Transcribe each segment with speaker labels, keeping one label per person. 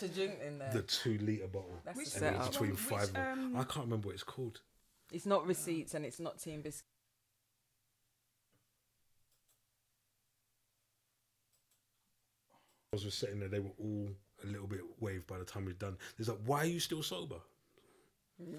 Speaker 1: man.
Speaker 2: To drink in there.
Speaker 1: The two liter bottle.
Speaker 2: That's
Speaker 3: Which-
Speaker 2: the
Speaker 1: And it was between
Speaker 3: Which,
Speaker 1: five. of
Speaker 3: um,
Speaker 1: I can't remember what it's called.
Speaker 2: It's not receipts and it's not team biscuit.
Speaker 1: I was just sitting there. They were all a little bit waved by the time we'd done. There's like, why are you still sober?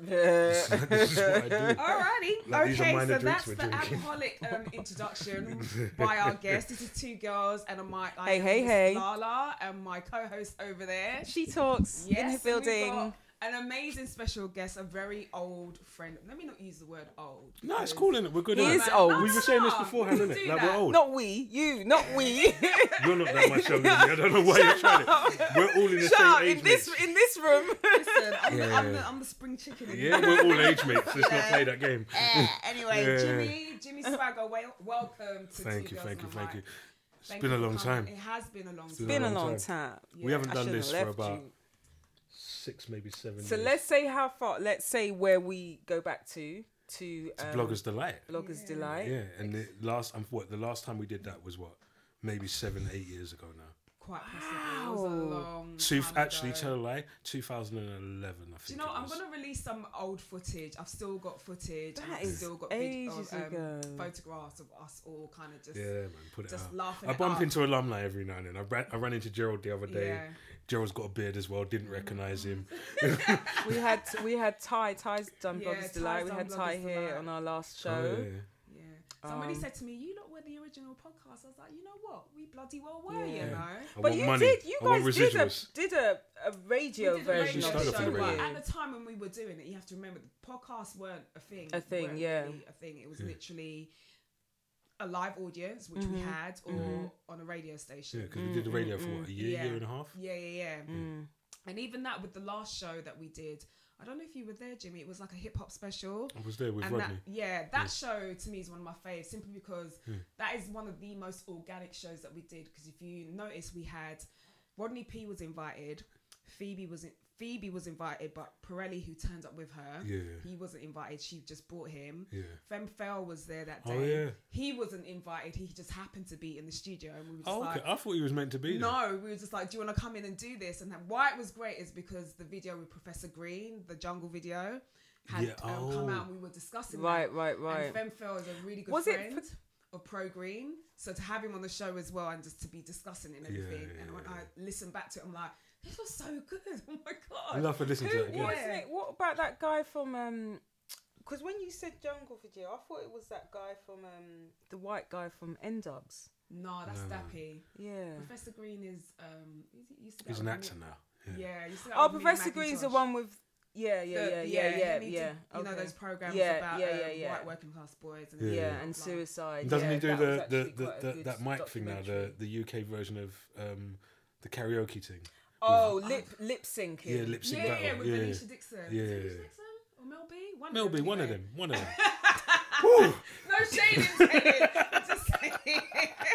Speaker 1: This is what I do.
Speaker 3: Alrighty.
Speaker 1: Like,
Speaker 3: okay, so that's the
Speaker 1: drinking.
Speaker 3: alcoholic um, introduction by our guest. This is two girls and a mic.
Speaker 2: Hey, hey, hey.
Speaker 3: Lala and my co-host over there.
Speaker 2: She talks in her
Speaker 3: Yes, we've
Speaker 2: building.
Speaker 3: Got an amazing special guest, a very old friend. Let me not use the word old.
Speaker 1: No, it's
Speaker 3: because-
Speaker 1: cool, innit? We're good.
Speaker 2: He
Speaker 1: innit?
Speaker 2: is old.
Speaker 1: We were saying this
Speaker 3: No,
Speaker 1: beforehand,
Speaker 3: you
Speaker 1: innit?
Speaker 3: do
Speaker 1: Like
Speaker 3: that.
Speaker 1: we're old.
Speaker 2: Not we, you, not we.
Speaker 1: You're not that much younger than me. I don't know why you're trying it. We're all in the
Speaker 2: Shut
Speaker 1: same
Speaker 2: up,
Speaker 1: age
Speaker 2: in this
Speaker 1: mates.
Speaker 2: in this room.
Speaker 3: Listen, I'm, the, I'm, the, I'm the spring chicken.
Speaker 1: Yeah, we're all age mates. Let's not play that game.
Speaker 3: Eh, anyway,
Speaker 1: Yeah.
Speaker 3: Jimmy, Jimmy Swagger, wel- welcome to
Speaker 1: Thank
Speaker 3: Two
Speaker 1: you,
Speaker 3: Girls
Speaker 1: thank you,
Speaker 3: and a
Speaker 1: thank
Speaker 3: Mic.
Speaker 1: you. It's
Speaker 3: Thank
Speaker 1: been a long time.
Speaker 3: It has been a long
Speaker 1: been
Speaker 3: time.
Speaker 1: a
Speaker 2: Been a
Speaker 1: long
Speaker 2: long
Speaker 1: time.
Speaker 2: time.
Speaker 1: We haven't done this for about
Speaker 2: you.
Speaker 1: Six, maybe seven
Speaker 2: So
Speaker 1: years.
Speaker 2: let's say how far. Let's say where we go back to to
Speaker 1: It's
Speaker 2: um,
Speaker 1: Bloggers Delight.
Speaker 2: Bloggers
Speaker 3: Yeah.
Speaker 2: Delight.
Speaker 1: Yeah, and the last, um, what the last time we did that was what, maybe seven, eight years ago now.
Speaker 3: Quite possibly. It was a
Speaker 2: Wow.
Speaker 3: long
Speaker 1: Two, actually,
Speaker 3: ago.
Speaker 1: tell a lie, 2011, I think.
Speaker 3: Do you know,
Speaker 1: it
Speaker 3: I'm going to release some old footage. I've still got footage. and
Speaker 2: That
Speaker 3: I've
Speaker 2: is
Speaker 3: still got vid-
Speaker 2: ages
Speaker 3: of,
Speaker 2: ago.
Speaker 3: photographs of us all kind of just,
Speaker 1: Yeah, man, put it
Speaker 3: just
Speaker 1: out.
Speaker 3: laughing.
Speaker 1: I bump
Speaker 3: up.
Speaker 1: into alumni every now and then. I ran, I ran into Gerald the other day.
Speaker 3: Yeah.
Speaker 1: Gerald's got a beard as well. Didn't recognise him.
Speaker 2: We had we had Ty. Ty's done
Speaker 3: Yeah,
Speaker 2: Bloggers Delight. We had Ty here
Speaker 3: Delight.
Speaker 2: on our last
Speaker 1: Oh,
Speaker 2: show.
Speaker 1: yeah.
Speaker 3: Yeah. Somebody
Speaker 2: Um,
Speaker 3: said to me, "You lot were the original podcast." I was like, "You know what? We bloody well were,
Speaker 2: Yeah.
Speaker 3: you
Speaker 1: Yeah.
Speaker 3: know."
Speaker 1: I
Speaker 2: But you
Speaker 1: money.
Speaker 2: did. You
Speaker 1: I
Speaker 2: guys did a did a, a radio
Speaker 3: We did a
Speaker 2: version
Speaker 1: We
Speaker 2: of the
Speaker 3: show,
Speaker 1: the radio.
Speaker 3: at the time when we were doing it, you have to remember the podcasts weren't a thing.
Speaker 2: A thing, yeah.
Speaker 3: really a thing. It was
Speaker 1: Yeah.
Speaker 3: literally a live audience, which we
Speaker 2: Mhm.
Speaker 3: had, or
Speaker 2: Mhm.
Speaker 3: on a radio station.
Speaker 1: Yeah, because we did the radio for what, a year,
Speaker 3: Yeah.
Speaker 1: year and a half.
Speaker 3: Yeah, yeah, yeah.
Speaker 2: Mm.
Speaker 3: And even that with the last show that we did, I don't know if you were there, Jimmy. It was like a hip hop special.
Speaker 1: I was there with
Speaker 3: and
Speaker 1: Rodney.
Speaker 3: that, yeah, that
Speaker 1: Yeah.
Speaker 3: show to me is one of my faves, simply because
Speaker 1: Yeah.
Speaker 3: that is one of the most organic shows that we did. Because if you notice, we had Rodney P was invited, Phoebe was in, Phoebe was invited, but Pirelli, who turned up with her,
Speaker 1: Yeah,
Speaker 3: he wasn't invited. She just brought him.
Speaker 1: yeah.
Speaker 3: Fem Fell was there that day.
Speaker 1: Oh, yeah.
Speaker 3: He wasn't invited. He just happened to be in the studio, and we were just
Speaker 1: Oh,
Speaker 3: like,
Speaker 1: okay. I thought he was meant to be there.
Speaker 3: no, we were just like, do you want to come in and do this? And then why it was great is because the video with Professor Green, the jungle video, had
Speaker 1: Yeah,
Speaker 3: um, come
Speaker 1: oh.
Speaker 3: out and we were discussing
Speaker 2: Right,
Speaker 3: that.
Speaker 2: right, right.
Speaker 3: And Femfel is a really good
Speaker 2: Was it
Speaker 3: friend of Pro Green. So to have him on the show as well and just to be discussing it and
Speaker 1: Yeah,
Speaker 3: everything.
Speaker 1: yeah,
Speaker 3: and when
Speaker 1: yeah.
Speaker 3: I listen back to it, I'm like, this was so good. Oh my God.
Speaker 1: I love to listen to
Speaker 2: it
Speaker 1: that again.
Speaker 2: was
Speaker 3: Yeah.
Speaker 2: it? What about that guy from? um Because when you said jungle video, I thought it was that guy from um the white guy from N-Dubz.
Speaker 3: no, that's
Speaker 1: No, no.
Speaker 3: Dappy.
Speaker 2: Yeah.
Speaker 3: Professor Green is, um, is he used to
Speaker 1: He's an actor now.
Speaker 3: Yeah.
Speaker 1: Yeah.
Speaker 3: used to go
Speaker 2: Oh,
Speaker 3: with me
Speaker 2: Professor Green's the
Speaker 3: Macintosh.
Speaker 2: one with. Yeah, yeah,
Speaker 3: The-
Speaker 2: yeah, yeah, yeah,
Speaker 3: he
Speaker 2: yeah.
Speaker 3: did, You know
Speaker 2: okay.
Speaker 3: those programs
Speaker 2: Yeah,
Speaker 3: about
Speaker 2: yeah,
Speaker 3: um,
Speaker 2: yeah, yeah.
Speaker 3: white working class boys and
Speaker 1: Yeah.
Speaker 2: Yeah, and
Speaker 3: blah.
Speaker 2: suicide.
Speaker 1: Doesn't
Speaker 2: yeah,
Speaker 1: he do
Speaker 2: that was
Speaker 1: the, the,
Speaker 2: actually
Speaker 1: the,
Speaker 2: quite a
Speaker 1: the
Speaker 2: good
Speaker 1: that mic thing now, the, the UK version of um, the karaoke thing?
Speaker 2: Oh, lip lip syncing.
Speaker 1: Yeah, lip sync
Speaker 3: Yeah, yeah, with
Speaker 1: yeah.
Speaker 3: Venetia Dixon.
Speaker 1: Yeah.
Speaker 3: Is it Venetia Dixon or Mel B? One
Speaker 1: Mel
Speaker 3: of
Speaker 1: B,
Speaker 3: them,
Speaker 1: one of them. One of them.
Speaker 3: No shade intended. I'm just saying.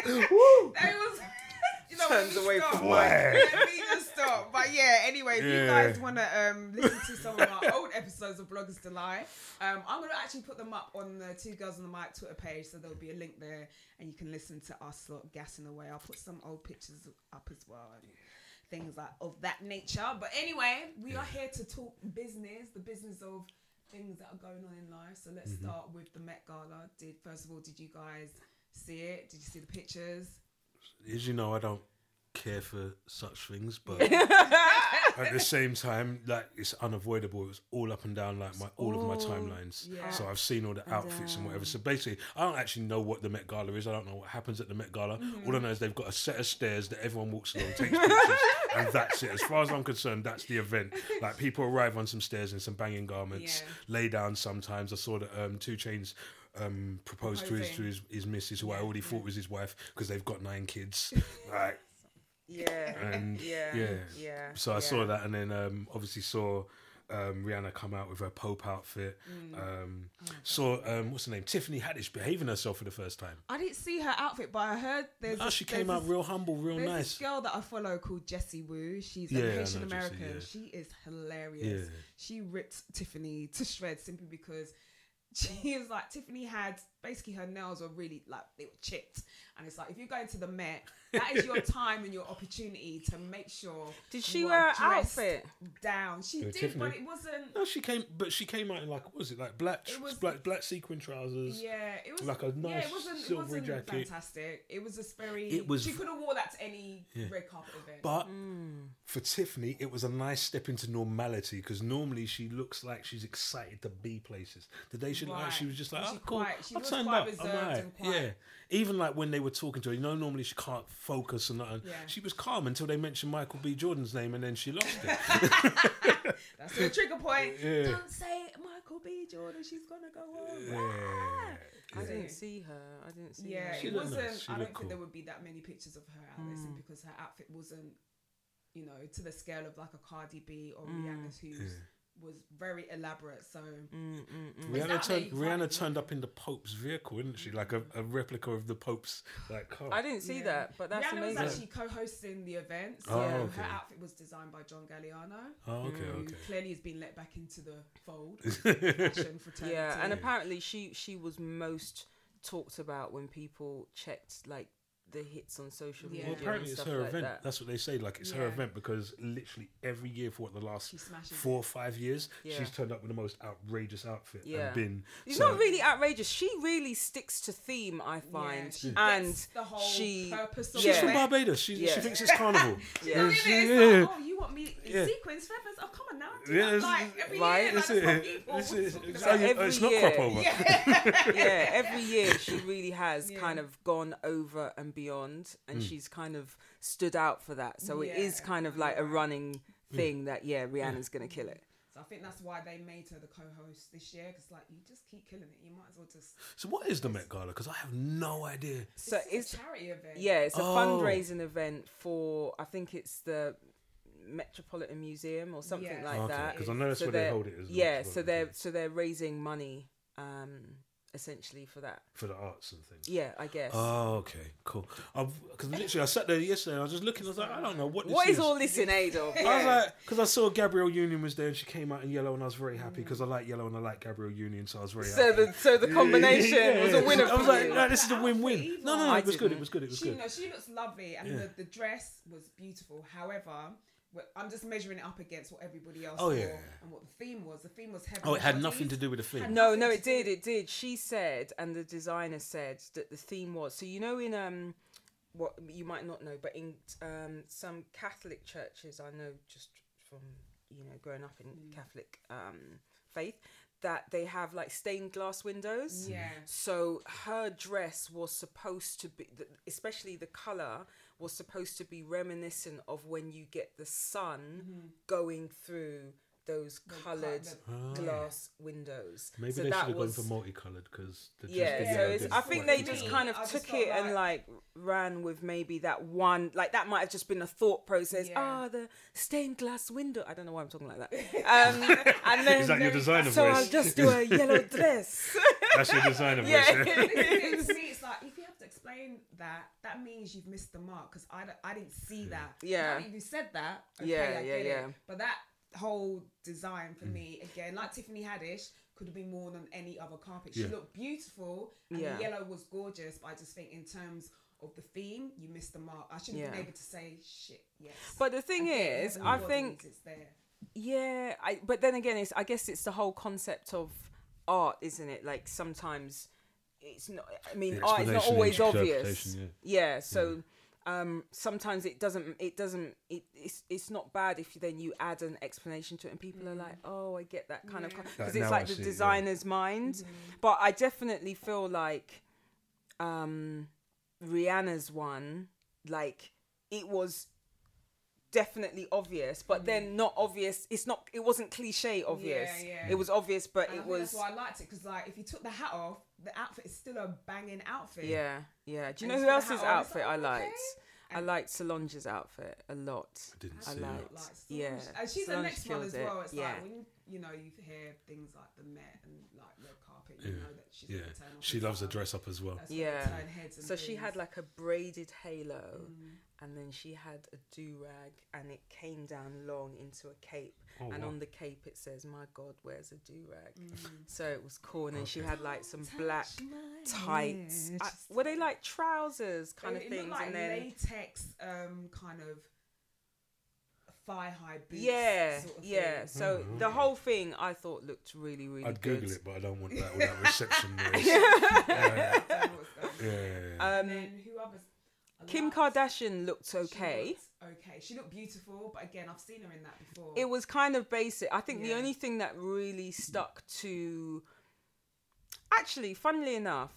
Speaker 3: That was. You know,
Speaker 2: Turns
Speaker 3: let me
Speaker 2: away
Speaker 3: stop.
Speaker 2: from
Speaker 3: Let me just stop. But yeah, anyway, if you guys want to um, listen to some of our old episodes of Bloggers Delight, um, I'm going to actually put them up on the Two Girls on the Mic Twitter page. So there'll be a link there and you can listen to us lot gassing away. I'll put some old pictures up as well. And, Things like of that nature, but anyway, we are here to talk business, the business of things that are going on in life. So let's
Speaker 1: Mm-hmm.
Speaker 3: start with the Met Gala. Did first of all, did you guys see it? Did you see the pictures?
Speaker 1: As you know, I don't care for such things, but at the same time, like it's unavoidable. It was all up and down, like my all of my timelines.
Speaker 3: yeah.
Speaker 1: So I've seen all the outfits and whatever. So basically, I don't actually know what the Met Gala is. I don't know what happens at the Met Gala. All I know is they've got a set of stairs that everyone walks along, takes pictures, and that's it. As far as I'm concerned, that's the event. Like people arrive on some stairs in some banging garments,
Speaker 3: Yeah.
Speaker 1: lay down. Sometimes I saw that um, 2 Chainz. Um, proposed to his, to his his missus, who I already
Speaker 3: yeah.
Speaker 1: thought was his wife because they've got nine kids. Like,
Speaker 2: Yeah.
Speaker 1: and
Speaker 2: Yeah.
Speaker 1: yeah.
Speaker 2: Yeah.
Speaker 1: So I
Speaker 2: yeah.
Speaker 1: saw that, and then um, obviously saw um, Rihanna come out with her Pope outfit.
Speaker 3: Mm.
Speaker 1: Um,
Speaker 3: Oh
Speaker 1: saw um, what's her name, Tiffany Haddish behaving herself for the first time.
Speaker 3: I didn't see her outfit, but I heard there's.
Speaker 1: Oh,
Speaker 3: this-
Speaker 1: she came out
Speaker 3: this-
Speaker 1: real humble, real
Speaker 3: There's
Speaker 1: nice.
Speaker 3: this girl that I follow called Jessie Woo. She's
Speaker 1: Yeah,
Speaker 3: a
Speaker 1: know
Speaker 3: Haitian
Speaker 1: Jessie,
Speaker 3: American.
Speaker 1: yeah.
Speaker 3: She is hilarious.
Speaker 1: Yeah.
Speaker 3: She ripped Tiffany to shreds simply because she is like Tiffany had basically her nails were really like they were chipped, and it's like if you're going to the Met, that is your time and your opportunity to make sure.
Speaker 2: Did she wear
Speaker 3: are
Speaker 2: an outfit?
Speaker 3: Down, she did,
Speaker 1: Tiffany.
Speaker 3: but it wasn't.
Speaker 1: No, she came, but she came out in like what was it like black,
Speaker 3: It was-
Speaker 1: black, black sequin trousers.
Speaker 3: Yeah, it was
Speaker 1: Like a
Speaker 3: yeah,
Speaker 1: nice
Speaker 3: it wasn't,
Speaker 1: silvery
Speaker 3: it wasn't
Speaker 1: jacket.
Speaker 3: fantastic. It was a very.
Speaker 1: It was-
Speaker 3: She could have wore that to any
Speaker 1: Yeah.
Speaker 3: red carpet event.
Speaker 1: But
Speaker 2: Hmm.
Speaker 1: for Tiffany, it was a nice step into normality because normally she looks like she's excited to be places. Today she looked like she was just like,
Speaker 3: Was
Speaker 1: oh,
Speaker 3: she
Speaker 1: cool.
Speaker 3: Quite- she
Speaker 1: I
Speaker 3: was
Speaker 1: turned
Speaker 3: quite
Speaker 1: up. I'm
Speaker 3: reserved
Speaker 1: alright."
Speaker 3: and quite-
Speaker 1: Yeah. Even like when they were talking to her, you know, normally she can't focus and nothing.
Speaker 3: Yeah.
Speaker 1: She was calm until they mentioned Michael B. Jordan's name and then she lost it.
Speaker 3: That's the trigger point.
Speaker 1: Yeah.
Speaker 3: Don't say Michael B. Jordan. She's gonna go on.
Speaker 1: yeah.
Speaker 2: I didn't see her. I didn't see
Speaker 3: Yeah,
Speaker 2: her.
Speaker 1: She
Speaker 3: it wasn't.
Speaker 1: nice.
Speaker 3: I don't
Speaker 1: looked
Speaker 3: think there would be that many pictures of her out there
Speaker 2: Mm.
Speaker 3: because her outfit wasn't, you know, to the scale of like a Cardi B or
Speaker 2: Mm.
Speaker 3: Rihanna's, who's was very elaborate. So
Speaker 2: Mm, mm, mm.
Speaker 1: Rihanna turned, Rihanna turned up in the Pope's vehicle, didn't she? Like a, a replica of the Pope's like car.
Speaker 2: I didn't see
Speaker 3: Yeah.
Speaker 2: that, but that's
Speaker 3: Rihanna
Speaker 2: amazing.
Speaker 3: was actually co-hosting the event. So
Speaker 1: Oh, okay.
Speaker 3: her outfit was designed by John Galliano,
Speaker 1: Oh, okay,
Speaker 3: who
Speaker 1: okay.
Speaker 3: clearly has been let back into the fold. fashion fraternity.
Speaker 2: yeah, and apparently she she was most talked about when people checked like the hits on social media.
Speaker 1: Well, apparently
Speaker 2: and
Speaker 1: it's her
Speaker 2: like
Speaker 1: event.
Speaker 2: That.
Speaker 1: That's what they say. Like it's her event because literally every year for what the last four
Speaker 3: it.
Speaker 1: or five years,
Speaker 2: Yeah.
Speaker 1: she's turned up with the most outrageous outfit
Speaker 2: Yeah.
Speaker 1: and been.
Speaker 2: It's
Speaker 1: so-
Speaker 2: not really outrageous. She really sticks to theme, I find,
Speaker 3: she
Speaker 2: and
Speaker 3: gets the whole
Speaker 2: she
Speaker 3: purpose of
Speaker 1: She's
Speaker 2: Yeah.
Speaker 1: from. Barbados. She,
Speaker 2: Yeah.
Speaker 1: she thinks it's carnival.
Speaker 2: Yeah.
Speaker 3: Don't
Speaker 1: It's- yeah.
Speaker 3: like, oh, you want me in
Speaker 1: Yeah.
Speaker 3: sequins, feathers? Oh, come on now. Do
Speaker 1: Yeah,
Speaker 3: that.
Speaker 1: it's-
Speaker 3: like every
Speaker 2: right,
Speaker 3: year, like,
Speaker 1: It's,
Speaker 3: that's
Speaker 1: it. It's, it's, it's,
Speaker 3: about.
Speaker 2: Every
Speaker 1: it's not
Speaker 2: year.
Speaker 1: crop over.
Speaker 2: yeah, every year she really has kind of gone over and beyond, and
Speaker 1: Mm.
Speaker 2: she's kind of stood out for that. So it is kind of like a running thing that yeah, Rihanna's gonna kill it.
Speaker 3: So I think that's why they made her the co-host this year, because like you just keep killing it. You might as well just.
Speaker 1: So what is the Met Gala? Because I have no idea.
Speaker 2: So
Speaker 3: it's
Speaker 2: it's
Speaker 3: a charity event.
Speaker 2: yeah, it's a
Speaker 1: Oh.
Speaker 2: fundraising event for I think it's the Metropolitan Museum or something
Speaker 3: Yeah.
Speaker 2: like
Speaker 1: okay,
Speaker 2: that.
Speaker 1: because I know that's
Speaker 2: So
Speaker 1: where they hold it. As
Speaker 2: Yeah,
Speaker 1: as
Speaker 2: so they're so they're raising money, um, essentially for that.
Speaker 1: for the arts and things.
Speaker 2: Yeah, I guess.
Speaker 1: Oh, okay, cool. Because literally, I sat there yesterday. and I was just looking. I was like, I don't know what. This
Speaker 2: what is
Speaker 1: is
Speaker 2: all this in aid of?
Speaker 1: I was
Speaker 2: Yeah.
Speaker 1: like, because I saw Gabrielle Union was there and she came out in yellow, and I was very happy because I like yellow and I like Gabrielle Union, so I was very
Speaker 2: so
Speaker 1: happy.
Speaker 2: the so the combination was a winner
Speaker 1: I was like, no, this is a win-win. No, no, no, it was good. It was good. It was
Speaker 3: She,
Speaker 1: good.
Speaker 3: no, she looks lovely, and
Speaker 1: Yeah.
Speaker 3: the, the dress was beautiful. However, wh- I'm just measuring it up against what everybody else
Speaker 1: Oh,
Speaker 3: saw
Speaker 1: yeah.
Speaker 3: and what the theme was. The theme was heavy.
Speaker 1: Oh, it had
Speaker 3: bodies.
Speaker 1: nothing to do with the theme.
Speaker 2: No, no, it did. It did. She said, and the designer said that the theme was. So you know, in um, what you might not know, but in um, some Catholic churches, I know just from you know growing up in
Speaker 3: Mm.
Speaker 2: Catholic um faith, that they have like stained glass windows.
Speaker 3: Yeah.
Speaker 2: So her dress was supposed to be, especially the color, was supposed to be reminiscent of when you get the sun going through those
Speaker 3: The co-
Speaker 2: coloured
Speaker 3: the-
Speaker 1: Ah.
Speaker 2: glass windows.
Speaker 1: Maybe
Speaker 2: so
Speaker 1: they should
Speaker 2: that
Speaker 1: have gone
Speaker 2: was,
Speaker 1: for multicolored because
Speaker 2: yeah,
Speaker 3: Yeah,
Speaker 2: so
Speaker 3: yeah,
Speaker 2: it's,
Speaker 3: it's
Speaker 2: I think they
Speaker 3: unique.
Speaker 2: just kind of
Speaker 3: I
Speaker 2: took
Speaker 3: felt
Speaker 2: it and like ran with maybe that one, like that might have just been a thought process.
Speaker 3: Yeah.
Speaker 2: Ah, the stained glass window. I don't know why I'm talking like that. Um, and then
Speaker 1: Is that your designer
Speaker 2: so I'll just do a yellow dress.
Speaker 1: That's your designer voice.
Speaker 2: Yeah.
Speaker 1: yeah?
Speaker 3: it's like explain that, that means you've missed the mark because I, I didn't see that.
Speaker 2: Yeah.
Speaker 3: Now you said that. Okay,
Speaker 2: Yeah,
Speaker 3: I
Speaker 2: yeah, yeah.
Speaker 3: It. But that whole design
Speaker 1: Mm.
Speaker 3: for me, again, like Tiffany Haddish, could have been worn on any other carpet. She
Speaker 1: Yeah.
Speaker 3: looked beautiful, and
Speaker 2: Yeah.
Speaker 3: the yellow was gorgeous. But I just think in terms of the theme, you missed the mark. I should have
Speaker 2: Yeah.
Speaker 3: been able to say shit. Yes.
Speaker 2: But the thing
Speaker 3: get
Speaker 2: is, I think
Speaker 3: it's there.
Speaker 2: Yeah, I but then again, it's I guess it's the whole concept of art, isn't it? Like sometimes it's not. I mean,
Speaker 1: The
Speaker 2: art is not always obvious.
Speaker 1: interpretation,
Speaker 2: Yeah. so um, sometimes it doesn't. It doesn't. It, it's it's not bad if you, then you add an explanation to it, and people are like, "Oh, I get that kind of because it's like
Speaker 1: I
Speaker 2: the
Speaker 1: see, yeah.
Speaker 2: designer's mind." But I definitely feel like um, Rihanna's one, like it was definitely obvious, but then not obvious. It's not. It wasn't cliche obvious.
Speaker 3: Mm. yeah.
Speaker 2: It was obvious, but
Speaker 3: And
Speaker 2: it
Speaker 3: think
Speaker 2: was.
Speaker 3: that's why I liked it because, like, if you took the hat off, the outfit is still a banging outfit.
Speaker 2: Yeah, yeah. Do you
Speaker 3: And
Speaker 2: know who else's
Speaker 3: the hat on, it's
Speaker 2: outfit
Speaker 3: like,
Speaker 2: I
Speaker 3: okay.
Speaker 2: liked? I liked Solange's outfit a lot.
Speaker 1: I didn't
Speaker 2: I
Speaker 1: see
Speaker 2: liked.
Speaker 1: it.
Speaker 3: Like,
Speaker 2: yeah,
Speaker 3: and she's the next one as well. It's
Speaker 2: yeah.
Speaker 3: like when you, you know you hear things like the Met and like red carpet, you
Speaker 1: Yeah.
Speaker 3: know that she's
Speaker 1: Yeah,
Speaker 3: gonna turn off
Speaker 1: she loves a dress up as well.
Speaker 3: that's
Speaker 2: Yeah.
Speaker 3: turn heads and
Speaker 2: So she had like a braided halo,
Speaker 3: Mm.
Speaker 2: And then she had a do rag, and it came down long into a cape,
Speaker 1: Oh,
Speaker 2: and
Speaker 1: wow.
Speaker 2: on the cape it says, "My God, where's a do rag?"
Speaker 3: Mm.
Speaker 2: So it was cool, and then she had like some black tights. I, were they like trousers kind
Speaker 3: They-
Speaker 2: of
Speaker 3: it looked
Speaker 2: things?
Speaker 3: like
Speaker 2: and then
Speaker 3: latex, um, kind of thigh high boots.
Speaker 2: yeah,
Speaker 3: sort of
Speaker 2: yeah.
Speaker 3: thing.
Speaker 2: So
Speaker 1: Mhm.
Speaker 2: the whole thing I thought looked really, really
Speaker 1: I'd
Speaker 2: good.
Speaker 1: Google it, but I don't want that all that reception noise.
Speaker 3: I don't know what's going on.
Speaker 1: Yeah.
Speaker 3: and
Speaker 2: Um,
Speaker 3: then who others?
Speaker 2: Kim Kardashian looked
Speaker 3: she
Speaker 2: okay.
Speaker 3: looked okay. She looked beautiful, but again, I've seen her in that before.
Speaker 2: It was kind of basic. I think the only thing that really stuck to, actually, funnily enough,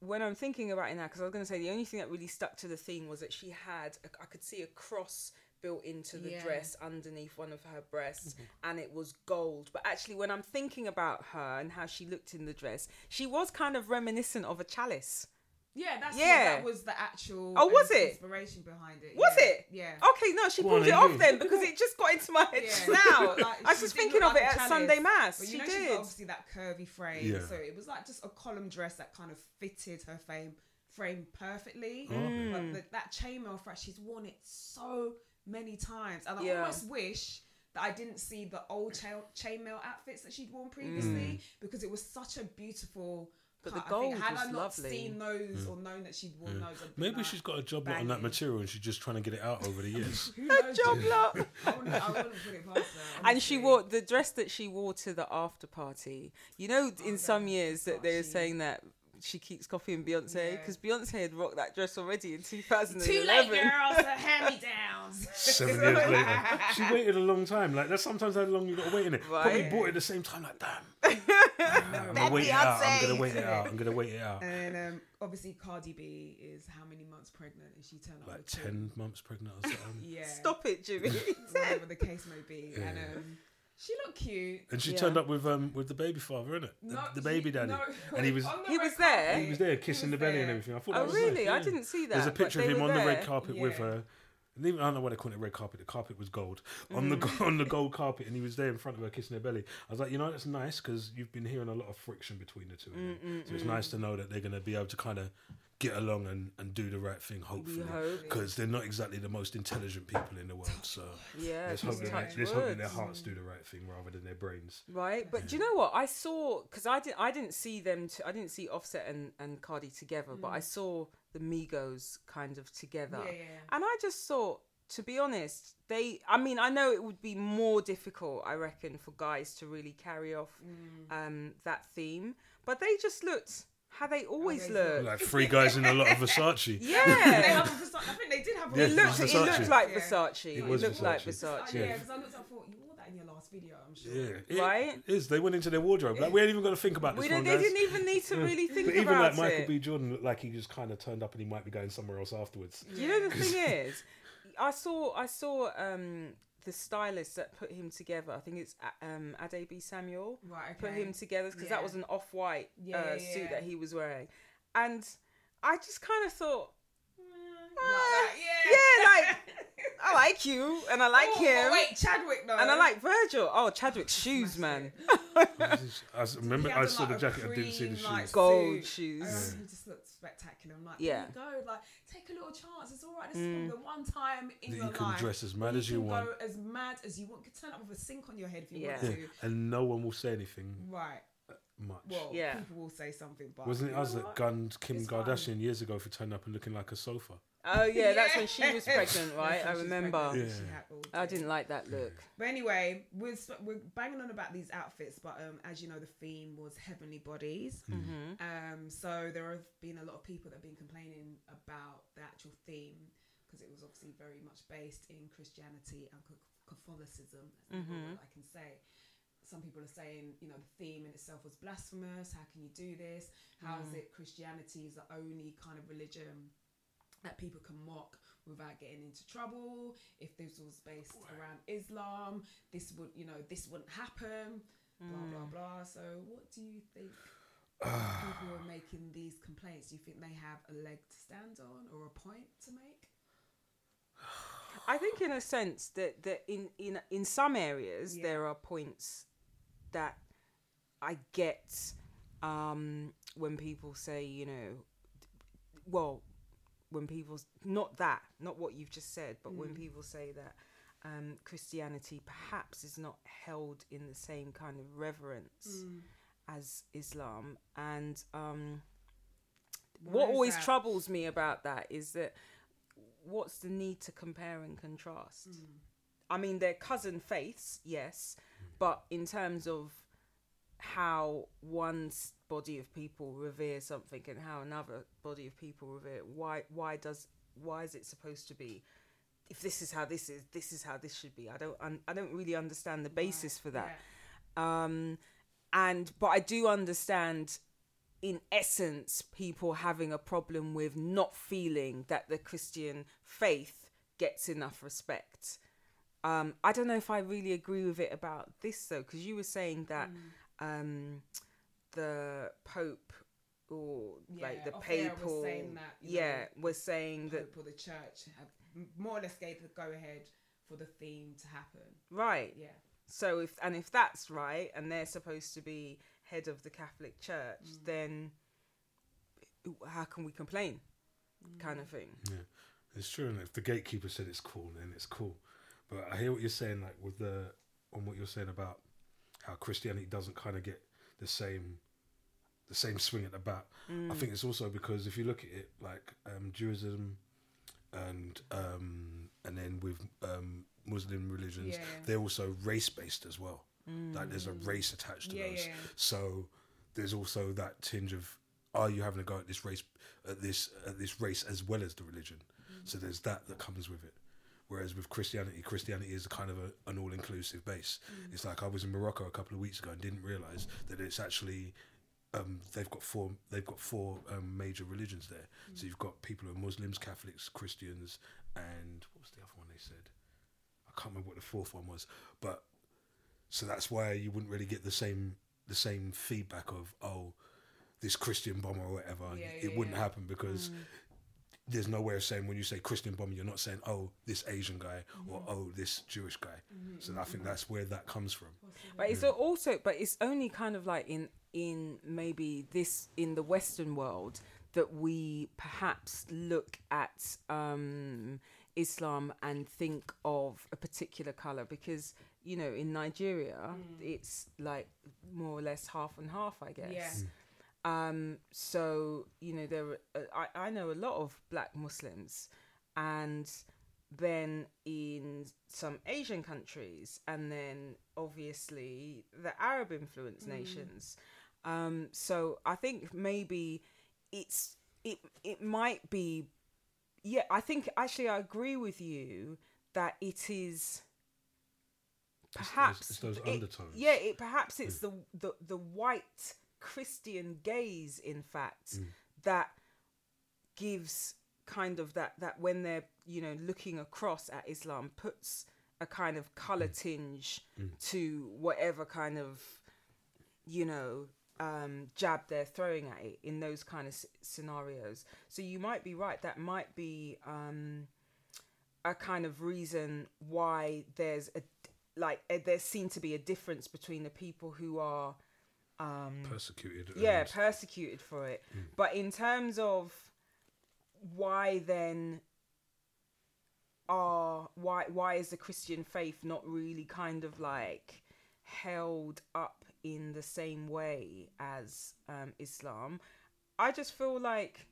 Speaker 2: when I'm thinking about it now, because I was going to say the only thing that really stuck to the theme was that she had, I could see a cross built into the
Speaker 3: Yeah.
Speaker 2: dress underneath one of her breasts,
Speaker 1: Mm-hmm.
Speaker 2: and it was gold. But actually, when I'm thinking about her and how she looked in the dress, she was kind of reminiscent of a chalice.
Speaker 3: Yeah, that's
Speaker 2: Yeah.
Speaker 3: yeah. that was the actual.
Speaker 2: Oh, was
Speaker 3: um,
Speaker 2: it?
Speaker 3: inspiration behind it?
Speaker 2: Was
Speaker 3: yeah.
Speaker 2: it?
Speaker 3: Yeah.
Speaker 2: Okay, no, she pulled it off then because it just got into my head
Speaker 3: Yeah.
Speaker 2: now.
Speaker 3: Like,
Speaker 2: I was just thinking of
Speaker 3: like
Speaker 2: it at
Speaker 3: chalice,
Speaker 2: Sunday Mass.
Speaker 3: But you
Speaker 2: she
Speaker 3: know, she's
Speaker 2: did.
Speaker 3: got obviously that curvy frame,
Speaker 1: Yeah.
Speaker 3: so it was like just a column dress that kind of fitted her frame frame perfectly.
Speaker 1: Oh, okay.
Speaker 3: But the, that chainmail front, she's worn it so many times, and I
Speaker 2: Yeah.
Speaker 3: almost wish that I didn't see the old chain chainmail outfits that she'd worn previously
Speaker 1: Mm.
Speaker 3: because it was such a beautiful.
Speaker 2: But the
Speaker 3: cut. I think
Speaker 2: gold
Speaker 3: had
Speaker 2: was
Speaker 3: I not
Speaker 2: lovely.
Speaker 3: seen those or known that she'd worn
Speaker 1: Mm.
Speaker 3: Those, I'd be
Speaker 1: Maybe
Speaker 3: like,
Speaker 1: she's got a job lot on that
Speaker 3: banging.
Speaker 1: material and she's just trying to get it out over the years.
Speaker 3: Who
Speaker 2: Her
Speaker 3: knows,
Speaker 2: job
Speaker 3: Jim?
Speaker 2: lot.
Speaker 3: I wouldn't, I wouldn't put it past her.
Speaker 2: And she
Speaker 3: honestly.
Speaker 2: wore the dress that she wore to the after party. You know, in some years that they were
Speaker 3: Versace.
Speaker 2: saying that she keeps copying Beyonce
Speaker 3: Yeah.
Speaker 2: because Beyonce had rocked that dress already in 2011.
Speaker 3: Too late,
Speaker 2: 2011.
Speaker 3: girls. The hand me downs.
Speaker 1: Seven years later, she waited a long time. Like that's sometimes how long you got to wait in it. Probably
Speaker 2: Right.
Speaker 1: bought it at the same time. Like damn, I'm gonna wait it out. I'm gonna wait it out. I'm gonna wait it out.
Speaker 3: And um, obviously, Cardi B is how many months pregnant? And she turned up
Speaker 1: Like
Speaker 3: with
Speaker 1: ten months pregnant or something.
Speaker 3: Yeah.
Speaker 2: Stop it, Jimmy.
Speaker 3: Whatever the case may be. And um, she looked cute.
Speaker 1: And she
Speaker 2: Yeah.
Speaker 1: turned up with um with the baby father, innit? The,
Speaker 3: No,
Speaker 1: the baby
Speaker 3: she-
Speaker 1: daddy,
Speaker 3: no,
Speaker 1: and he was
Speaker 3: on the
Speaker 2: He
Speaker 3: red
Speaker 2: was there?
Speaker 3: carpet,
Speaker 1: he was there kissing
Speaker 3: was
Speaker 1: the belly and
Speaker 3: there.
Speaker 1: everything. I thought that
Speaker 2: oh,
Speaker 1: was
Speaker 2: really?
Speaker 1: nice,
Speaker 2: I
Speaker 1: yeah.
Speaker 2: didn't see that.
Speaker 1: There's a
Speaker 2: but
Speaker 1: picture of
Speaker 2: they
Speaker 1: him
Speaker 2: were
Speaker 1: on the red
Speaker 2: there.
Speaker 1: carpet with
Speaker 3: Yeah.
Speaker 1: her. And even, I don't know why they call it red carpet. The carpet was gold on the
Speaker 2: Mm.
Speaker 1: on the gold carpet, and he was there in front of her kissing her belly. I was like, you know, that's nice because you've been hearing a lot of friction between the two. of
Speaker 2: Mm,
Speaker 1: them. so it's nice to know that they're going to be able to kind of get along and, and do the right thing, hopefully,
Speaker 2: hope.
Speaker 1: because they're not exactly the most intelligent people in the world. So
Speaker 2: Yeah,
Speaker 1: let's
Speaker 2: just
Speaker 1: hope that let's hope that their hearts do the right thing rather than their brains.
Speaker 2: Right, but do you know what I saw? Because I didn't, I didn't see them. T- I didn't see Offset and and Cardi together, but I saw the Migos kind of together,
Speaker 3: Yeah, yeah, yeah.
Speaker 2: and I just thought, to be honest, they. I mean, I know it would be more difficult, I reckon, for guys to really carry off
Speaker 3: Mm.
Speaker 2: um, that theme, but they just looked how they always
Speaker 3: they
Speaker 2: look.
Speaker 1: Like three guys in a lot of Versace.
Speaker 3: They
Speaker 2: Yeah.
Speaker 3: have a Versace- I think they did have a
Speaker 1: Yeah,
Speaker 2: It
Speaker 1: it
Speaker 2: looked,
Speaker 1: was
Speaker 2: it looked
Speaker 1: Versace.
Speaker 2: like
Speaker 3: Yeah.
Speaker 2: Versace.
Speaker 1: It
Speaker 2: It,
Speaker 1: was
Speaker 2: looked like
Speaker 1: Versace.
Speaker 3: Oh,
Speaker 2: Versace.
Speaker 3: yeah, because I looked up for you wore that in your last video, I'm sure.
Speaker 1: Yeah, it
Speaker 2: Right?
Speaker 1: is. They went into their wardrobe. Like we ain't even got to think about this
Speaker 2: We
Speaker 1: one,
Speaker 2: they
Speaker 1: guys.
Speaker 2: didn't even need to really think
Speaker 1: But
Speaker 2: about it.
Speaker 1: even like Michael
Speaker 2: it.
Speaker 1: B. Jordan looked like he just kind of turned up and he might be going somewhere else afterwards.
Speaker 2: You know the thing is, I saw I saw um the stylist that put him together. I think it's A- um Ade B Samuel
Speaker 3: Right, okay.
Speaker 2: put him together because
Speaker 3: Yeah.
Speaker 2: that was an off white
Speaker 3: Yeah,
Speaker 2: uh,
Speaker 3: yeah,
Speaker 2: suit
Speaker 3: yeah.
Speaker 2: that he was wearing, and I just kind of thought,
Speaker 3: Like yeah.
Speaker 2: yeah, like I like you and I like
Speaker 3: Oh,
Speaker 2: him.
Speaker 3: but Wait, Chadwick though.
Speaker 2: And I like Virgil. Oh, Chadwick's shoes, man.
Speaker 1: I s- remember I saw
Speaker 3: on,
Speaker 1: the
Speaker 3: like,
Speaker 1: jacket. I didn't see the
Speaker 3: cream, like,
Speaker 1: shoes.
Speaker 2: Gold
Speaker 3: suit.
Speaker 2: shoes.
Speaker 3: Um, he just looked spectacular. I'm like,
Speaker 2: Yeah.
Speaker 3: yeah, go, like, take a little chance. It's all right. This
Speaker 2: Mm.
Speaker 3: is the one time in
Speaker 1: That
Speaker 3: your
Speaker 1: you can
Speaker 3: life
Speaker 1: dress as
Speaker 3: where
Speaker 1: mad as you
Speaker 3: can
Speaker 1: want.
Speaker 3: Go as mad as you want. You can turn up with a sink on your head if you
Speaker 2: Yeah.
Speaker 3: want
Speaker 1: Yeah,
Speaker 3: to.
Speaker 1: and no one will say anything
Speaker 3: Right.
Speaker 1: Much.
Speaker 3: Well,
Speaker 2: Yeah.
Speaker 3: people will say something, but
Speaker 1: Wasn't it us that gunned Kim
Speaker 3: It's fine.
Speaker 1: Kardashian years ago for turning up and looking like a sofa?
Speaker 2: Oh yeah, that's when she was pregnant, right? I
Speaker 3: she's
Speaker 2: remember.
Speaker 3: pregnant.
Speaker 1: Yeah.
Speaker 3: Had all
Speaker 2: I
Speaker 3: day.
Speaker 2: didn't like that look.
Speaker 3: But anyway, we're sp- we're banging on about these outfits, but um, as you know, the theme was heavenly bodies.
Speaker 2: Mm-hmm.
Speaker 3: Um, so there have been a lot of people that have been complaining about the actual theme because it was obviously very much based in Christianity and Ca- Catholicism. That's the
Speaker 2: Mhm.
Speaker 3: word I can say. Some people are saying, you know, the theme in itself was blasphemous. How can you do this? How is
Speaker 2: Mm.
Speaker 3: it Christianity is the only kind of religion that people can mock without getting into trouble? If this was based around Islam, this would, you know, this wouldn't happen. Blah blah
Speaker 2: Mm.
Speaker 3: blah. So, what do you think? people who are making these complaints, do you think they have a leg to stand on or a point to make?
Speaker 2: I think, in a sense, that that in in in some areas
Speaker 3: Yeah.
Speaker 2: there are points that I get um, when people say, you know, well, when people not that not what you've just said but when people say that um, christianity perhaps is not held in the same kind of reverence as islam. And um, what
Speaker 3: is
Speaker 2: always
Speaker 3: that?
Speaker 2: troubles me about that is that what's the need to compare and contrast i mean they're cousin faiths yes but in terms of how one body of people revere something and how another body of people revere it, why why does why is it supposed to be if this is how this is this is how this should be? I don't un- i don't really understand the basis for that. um and but i do understand in essence people having a problem with not feeling that the christian faith gets enough respect um i don't know if i really agree with it about this though because you were saying that um the pope or like the
Speaker 3: off air was
Speaker 2: papal
Speaker 3: saying that,
Speaker 2: yeah
Speaker 3: know,
Speaker 2: was saying that
Speaker 3: or the church have more or less gave the go ahead for the theme to happen.
Speaker 2: right
Speaker 3: Yeah.
Speaker 2: So if and if that's right, and they're supposed to be head of the Catholic Church,
Speaker 3: Mm.
Speaker 2: then how can we complain? Kind of thing.
Speaker 1: Yeah, it's true. And if the gatekeeper said it's cool, then it's cool. But I hear what you're saying, like with the on what you're saying about how Christianity doesn't kind of get the same the same swing at the bat.
Speaker 2: Mm.
Speaker 1: I think it's also because if you look at it, like um, Judaism and um, and then with um, Muslim religions,
Speaker 3: Yeah.
Speaker 1: they're also race based as well. Like there's a race attached to
Speaker 3: Yeah,
Speaker 1: those.
Speaker 3: yeah.
Speaker 1: So there's also that tinge of are you having a go at this race at this at this race as well as the religion? So there's that that comes with it. Whereas with Christianity, Christianity is kind of a, an all inclusive base. It's like I was in Morocco a couple of weeks ago and didn't realize that it's actually um, they've got four they've got four um, major religions there. So you've got people who are Muslims, Catholics, Christians, and what was the other one they said? I can't remember what the fourth one was, but so that's why you wouldn't really get the same the same feedback of oh this Christian bomber or whatever.
Speaker 3: Yeah,
Speaker 1: it
Speaker 3: yeah,
Speaker 1: wouldn't
Speaker 3: yeah.
Speaker 1: happen because there's no way of saying when you say Christian bomber, you're not saying oh this Asian guy or
Speaker 3: Mm-hmm.
Speaker 1: oh this Jewish guy. So I think that's where that comes from.
Speaker 2: But it's also, but it's only kind of like in in maybe this in the Western world that we perhaps look at um, Islam and think of a particular color because you know in Nigeria it's like more or less half and half, I guess.
Speaker 3: Yeah.
Speaker 2: Um, so you know there, uh, I I know a lot of Black Muslims, and then in some Asian countries, and then obviously the Arab influenced nations. Um, so I think maybe it's it it might be, yeah. I think actually I agree with you that it is perhaps
Speaker 1: it's those
Speaker 2: it-
Speaker 1: undertones.
Speaker 2: Yeah, it perhaps it's the, the the white Christian gaze, in fact,
Speaker 1: Mm.
Speaker 2: that gives kind of that that when they're you know looking across at Islam puts a kind of color
Speaker 1: Mm.
Speaker 2: tinge to whatever kind of you know um, jab they're throwing at it in those kind of s- scenarios. So you might be right. That might be um, a kind of reason why there's a like uh, there seems to be a difference between the people who are um,
Speaker 1: Persecuted.
Speaker 2: yeah persecuted for it. But in terms of why then are why why is the christian faith not really kind of like held up in the same way as um, islam? I just feel like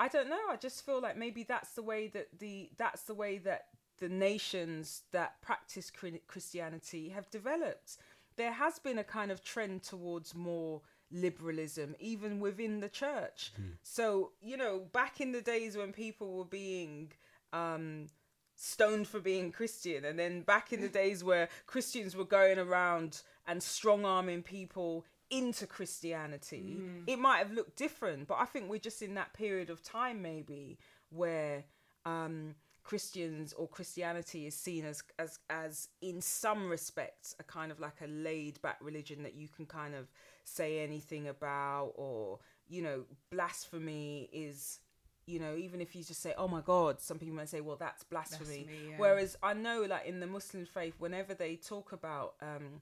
Speaker 2: i don't know. I just feel like maybe that's the way that the that's the way that the nations that practice christianity have developed there has been a kind of trend towards more liberalism even within the church. So you know back in the days when people were being um stoned for being christian and then back in the days where christians were going around and strong arming people into christianity it might have looked different. But i think we're just in that period of time maybe where um Christians or Christianity is seen as as as in some respects a kind of like a laid back religion that you can kind of say anything about or you know blasphemy is you know even if you just say oh my god some people might say well that's blasphemy,
Speaker 3: Blasphemy, yeah.
Speaker 2: whereas I know like in the Muslim faith whenever they talk about um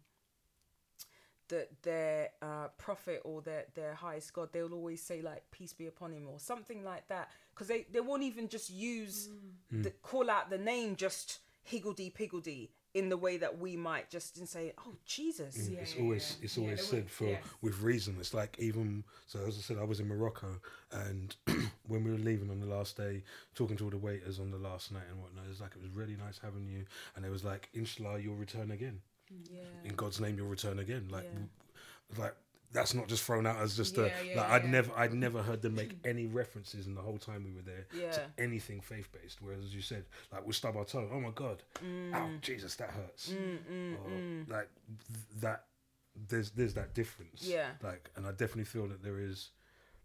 Speaker 2: that their uh, prophet or their their highest god, they'll always say like "peace be upon him" or something like that, because they they won't even just use
Speaker 1: Mm.
Speaker 2: the mm. call out the name just higgledy piggledy in the way that we might just and say, "Oh Jesus."
Speaker 3: Mm, yeah,
Speaker 1: it's
Speaker 3: yeah,
Speaker 1: always
Speaker 3: yeah.
Speaker 1: it's always
Speaker 3: they
Speaker 1: said for
Speaker 3: yes.
Speaker 1: with reason. It's like even so as I said, I was in Morocco and when we were leaving on the last day, talking to all the waiters on the last night and whatnot, it was like it was really nice having you and it was like, Inshallah you'll return again.
Speaker 2: Mm, yeah.
Speaker 1: In God's name you'll return again. Like
Speaker 2: Yeah.
Speaker 1: like that's not just thrown out as just a
Speaker 3: Yeah, yeah,
Speaker 1: like I'd never I'd never heard them make any references in the whole time we were there
Speaker 2: Yeah.
Speaker 1: to anything faith based. Whereas as you said, like we'll stub our toe, oh my god,
Speaker 2: Mm.
Speaker 1: ow, Jesus, that hurts. Mm, mm, or, mm. Like th- that there's there's that difference.
Speaker 2: Yeah.
Speaker 1: Like and I definitely feel that there is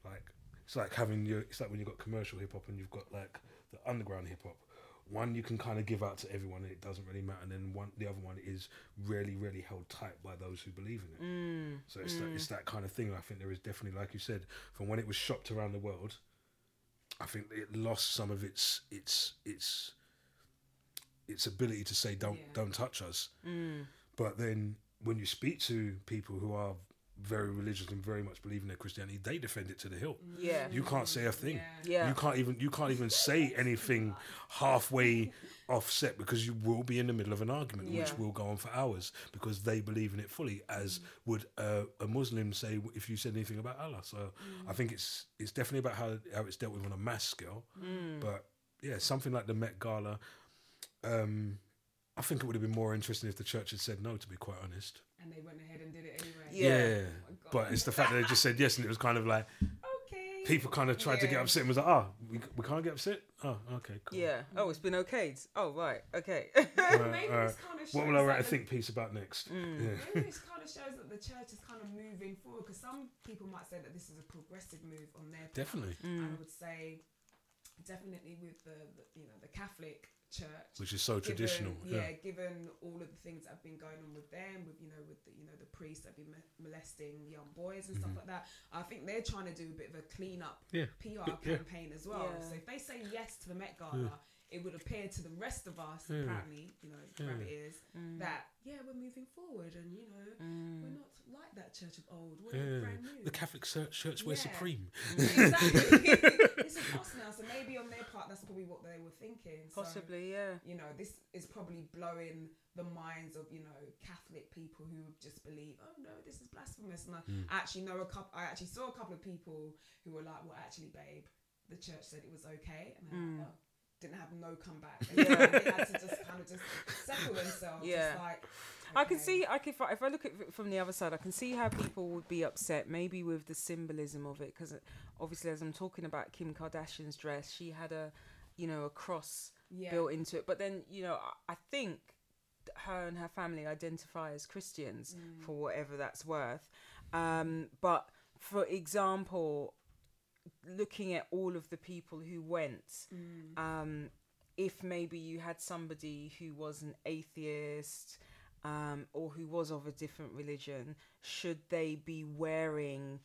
Speaker 1: like it's like having your it's like when you've got commercial hip hop and you've got like the underground hip hop. One you can kind of give out to everyone and it doesn't really matter. And then one the other one is really, really held tight by those who believe in it.
Speaker 2: Mm.
Speaker 1: So it's that it's that kind of thing. I think there is definitely, like you said, from when it was shopped around the world, I think it lost some of its its its its ability to say don't
Speaker 3: Yeah.
Speaker 1: don't touch us.
Speaker 2: Mm.
Speaker 1: But then when you speak to people who are very religious and very much believe in their Christianity, they defend it to the hill.
Speaker 2: Yeah.
Speaker 1: You can't say a thing.
Speaker 3: Yeah.
Speaker 2: Yeah.
Speaker 1: You can't even you can't even say anything halfway offset because you will be in the middle of an argument which will go on for hours because they believe in it fully, as would uh, a Muslim say if you said anything about Allah. So I think it's it's definitely about how how it's dealt with on a mass scale. But yeah, something like the Met Gala. Um, I think it would have been more interesting if the church had said no. To be quite honest.
Speaker 3: And they went ahead and did it anyway.
Speaker 2: Yeah.
Speaker 3: Oh
Speaker 1: but it's the fact that they just said yes, and it was kind of like
Speaker 3: okay.
Speaker 1: people kind of tried to get upset and was like, "Oh, we, we can't get upset." Oh, okay, cool.
Speaker 2: Yeah. Oh, it's been okayed. Oh, right. Okay.
Speaker 1: Alright,
Speaker 3: Maybe
Speaker 1: alright.
Speaker 3: this kind of
Speaker 1: What will I write a
Speaker 3: the-
Speaker 1: think piece about next?
Speaker 2: Mm.
Speaker 1: Yeah.
Speaker 3: Maybe this kind of shows that the church is kind of moving forward because some people might say that this is a progressive move on their part.
Speaker 1: Definitely,
Speaker 2: Mm.
Speaker 3: I would say definitely with the, the you know the Catholic Church.
Speaker 1: which is so
Speaker 3: given-
Speaker 1: traditional.
Speaker 3: yeah,
Speaker 1: Yeah.
Speaker 3: given all of the things that have been going on with them, with you know, with the, you know the priests that have been molesting young boys and stuff like that. I think they're trying to do a bit of a clean up
Speaker 1: Mm-hmm. Yeah.
Speaker 3: PR
Speaker 1: Yeah.
Speaker 3: Campaign as well.
Speaker 2: Yeah.
Speaker 3: So if they say yes to the Met Gala, it would appear to the rest of us,
Speaker 1: Yeah.
Speaker 3: apparently, you know,
Speaker 1: Yeah.
Speaker 3: rabbit ears,
Speaker 2: Mm.
Speaker 3: that yeah, we're moving forward, and you know, we're not like that church of old. We're
Speaker 1: Yeah.
Speaker 3: brand new.
Speaker 1: The Catholic Church, church we're supreme.
Speaker 3: exactly. this is us now. So maybe on their part, that's probably what they were thinking. So,
Speaker 2: Possibly, yeah.
Speaker 3: you know, this is probably blowing the minds of you know Catholic people who just believe, oh no, this is blasphemous. And I
Speaker 1: Hmm.
Speaker 3: actually know a couple. I actually saw a couple of people who were like, well, actually, babe, the church said it was okay, and they're like, oh. Didn't have no comeback. And.
Speaker 2: Yeah.
Speaker 3: they had to just kind of just settle themselves.
Speaker 2: Yeah.
Speaker 3: Just like,
Speaker 2: I can see, I can, if I, if I look at it from the other side, I can see how people would be upset, maybe with the symbolism of it, because obviously, as I'm talking about Kim Kardashian's dress, she had a, you know, a cross
Speaker 3: Yeah.
Speaker 2: built into it. But then, you know, I, I think her and her family identify as Christians for whatever that's worth. Um, but for example, looking at all of the people who went, um, if maybe you had somebody who was an atheist um, or who was of a different religion, should they be wearing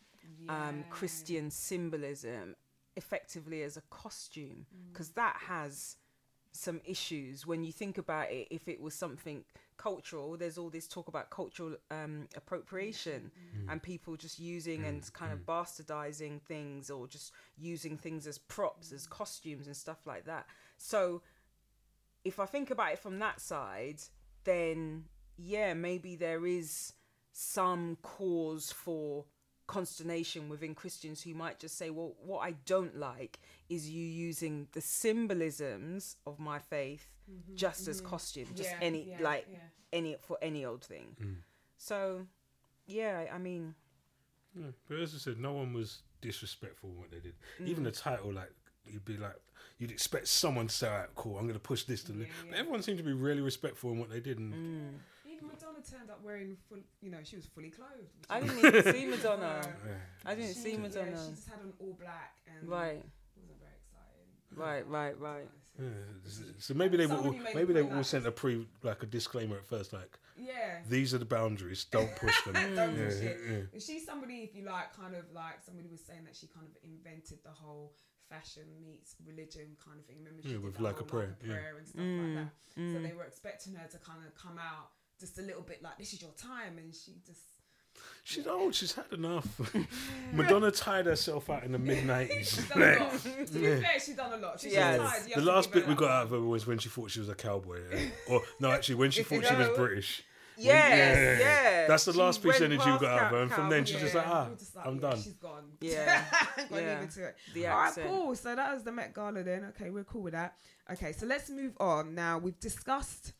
Speaker 2: um, Christian symbolism effectively as a costume?
Speaker 3: Mm.
Speaker 2: Because that has some issues when you think about it. If it was something cultural, there's all this talk about cultural um, appropriation
Speaker 3: Mm.
Speaker 2: and people just using and kind of bastardizing things or just using things as props, as costumes and stuff like that. So if I think about it from that side, then yeah, maybe there is some cause for consternation within Christians who might just say, well, what I don't like is you using the symbolisms of my faith just as costume, just
Speaker 3: Mm-hmm. Yeah,
Speaker 2: any
Speaker 3: yeah,
Speaker 2: like
Speaker 3: yeah.
Speaker 2: any for any old thing. So yeah, I mean,
Speaker 1: Yeah. But as I said, no one was disrespectful in what they did.
Speaker 2: Mm.
Speaker 1: Even the title, like you'd be like, you'd expect someone to say, "All right, cool, I'm going to push this to." the
Speaker 3: Yeah,
Speaker 1: But everyone seemed to be really respectful in what they did, and
Speaker 2: Mm.
Speaker 3: Even Madonna turned up wearing full, you know, she was fully clothed.
Speaker 2: I didn't even see Madonna.
Speaker 1: yeah.
Speaker 2: I didn't
Speaker 3: She-
Speaker 2: see
Speaker 3: Yeah,
Speaker 2: Madonna.
Speaker 3: she just had on all black and
Speaker 2: Right,
Speaker 3: it wasn't very exciting.
Speaker 2: right, right, right.
Speaker 1: Yeah, so- so maybe they were all,
Speaker 3: Somebody made
Speaker 1: maybe they
Speaker 3: point
Speaker 1: all
Speaker 3: that-
Speaker 1: sent a pre like a disclaimer at first, like
Speaker 3: Yeah.
Speaker 1: these are the boundaries, don't push them.
Speaker 3: Don't
Speaker 1: yeah,
Speaker 3: push
Speaker 1: yeah,
Speaker 3: it.
Speaker 1: yeah.
Speaker 3: She's somebody, if you like, kind of like somebody was saying that she kind of invented the whole fashion meets religion kind of thing. Remember, she
Speaker 1: Yeah,
Speaker 3: did
Speaker 1: with
Speaker 3: the
Speaker 1: like a prayer, yeah.
Speaker 3: prayer and stuff
Speaker 2: Mm,
Speaker 3: like that. So they were expecting her to kind of come out just a little bit like, "This is your time," and she just
Speaker 1: She's old. She's had enough. Madonna tired herself out in the mid nineties.
Speaker 3: She's done a lot. To be fair, she's done a lot. She's
Speaker 2: Yes.
Speaker 3: just tired. You
Speaker 1: The last bit we got out of her was when she thought she was a cowboy, yeah. or no, actually when she thought she was British.
Speaker 2: Yes, yeah.
Speaker 1: That's the
Speaker 2: She
Speaker 1: last piece of energy we got out of her, and from then
Speaker 2: cow-
Speaker 1: she's
Speaker 3: Yeah,
Speaker 1: just like, ah,
Speaker 3: just like,
Speaker 1: I'm
Speaker 3: yeah,
Speaker 1: done.
Speaker 3: She's gone.
Speaker 2: Yeah.
Speaker 3: Gonna
Speaker 2: Yeah.
Speaker 3: leave it to it.
Speaker 2: The
Speaker 3: All right,
Speaker 2: accent.
Speaker 3: cool. So that was the Met Gala then. Okay, we're cool with that. Okay, so let's move on. Now we've discussed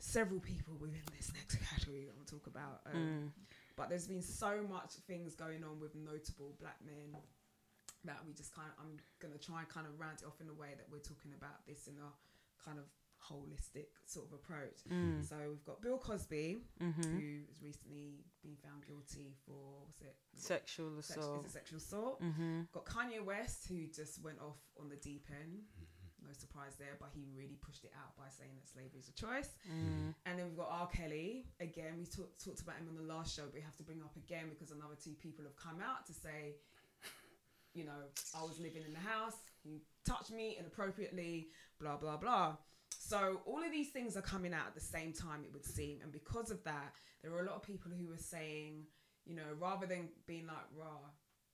Speaker 3: several people within this next category I'm gonna talk about. Um,
Speaker 2: Mm.
Speaker 3: But there's been so much things going on with notable black men that we just kind of I'm gonna try and kind of round it off in a way that we're talking about this in a kind of holistic sort of approach.
Speaker 2: Mm.
Speaker 3: So we've got Bill Cosby,
Speaker 2: Mm-hmm.
Speaker 3: who has recently been found guilty for what's it?
Speaker 2: Sexual
Speaker 3: Sex-
Speaker 2: assault.
Speaker 3: is it sexual assault?
Speaker 2: Mm-hmm.
Speaker 3: Got Kanye West, who just went off on the deep end. No surprise there, but he really pushed it out by saying that slavery is a choice.
Speaker 2: Mm.
Speaker 3: And then we've got R. Kelly. Again, we talk, talked about him on the last show, but we have to bring up again because another two people have come out to say, you know, I was living in the house, you touched me inappropriately, blah, blah, blah. So all of these things are coming out at the same time, it would seem. And because of that, there were a lot of people who were saying, you know, rather than being like, raw,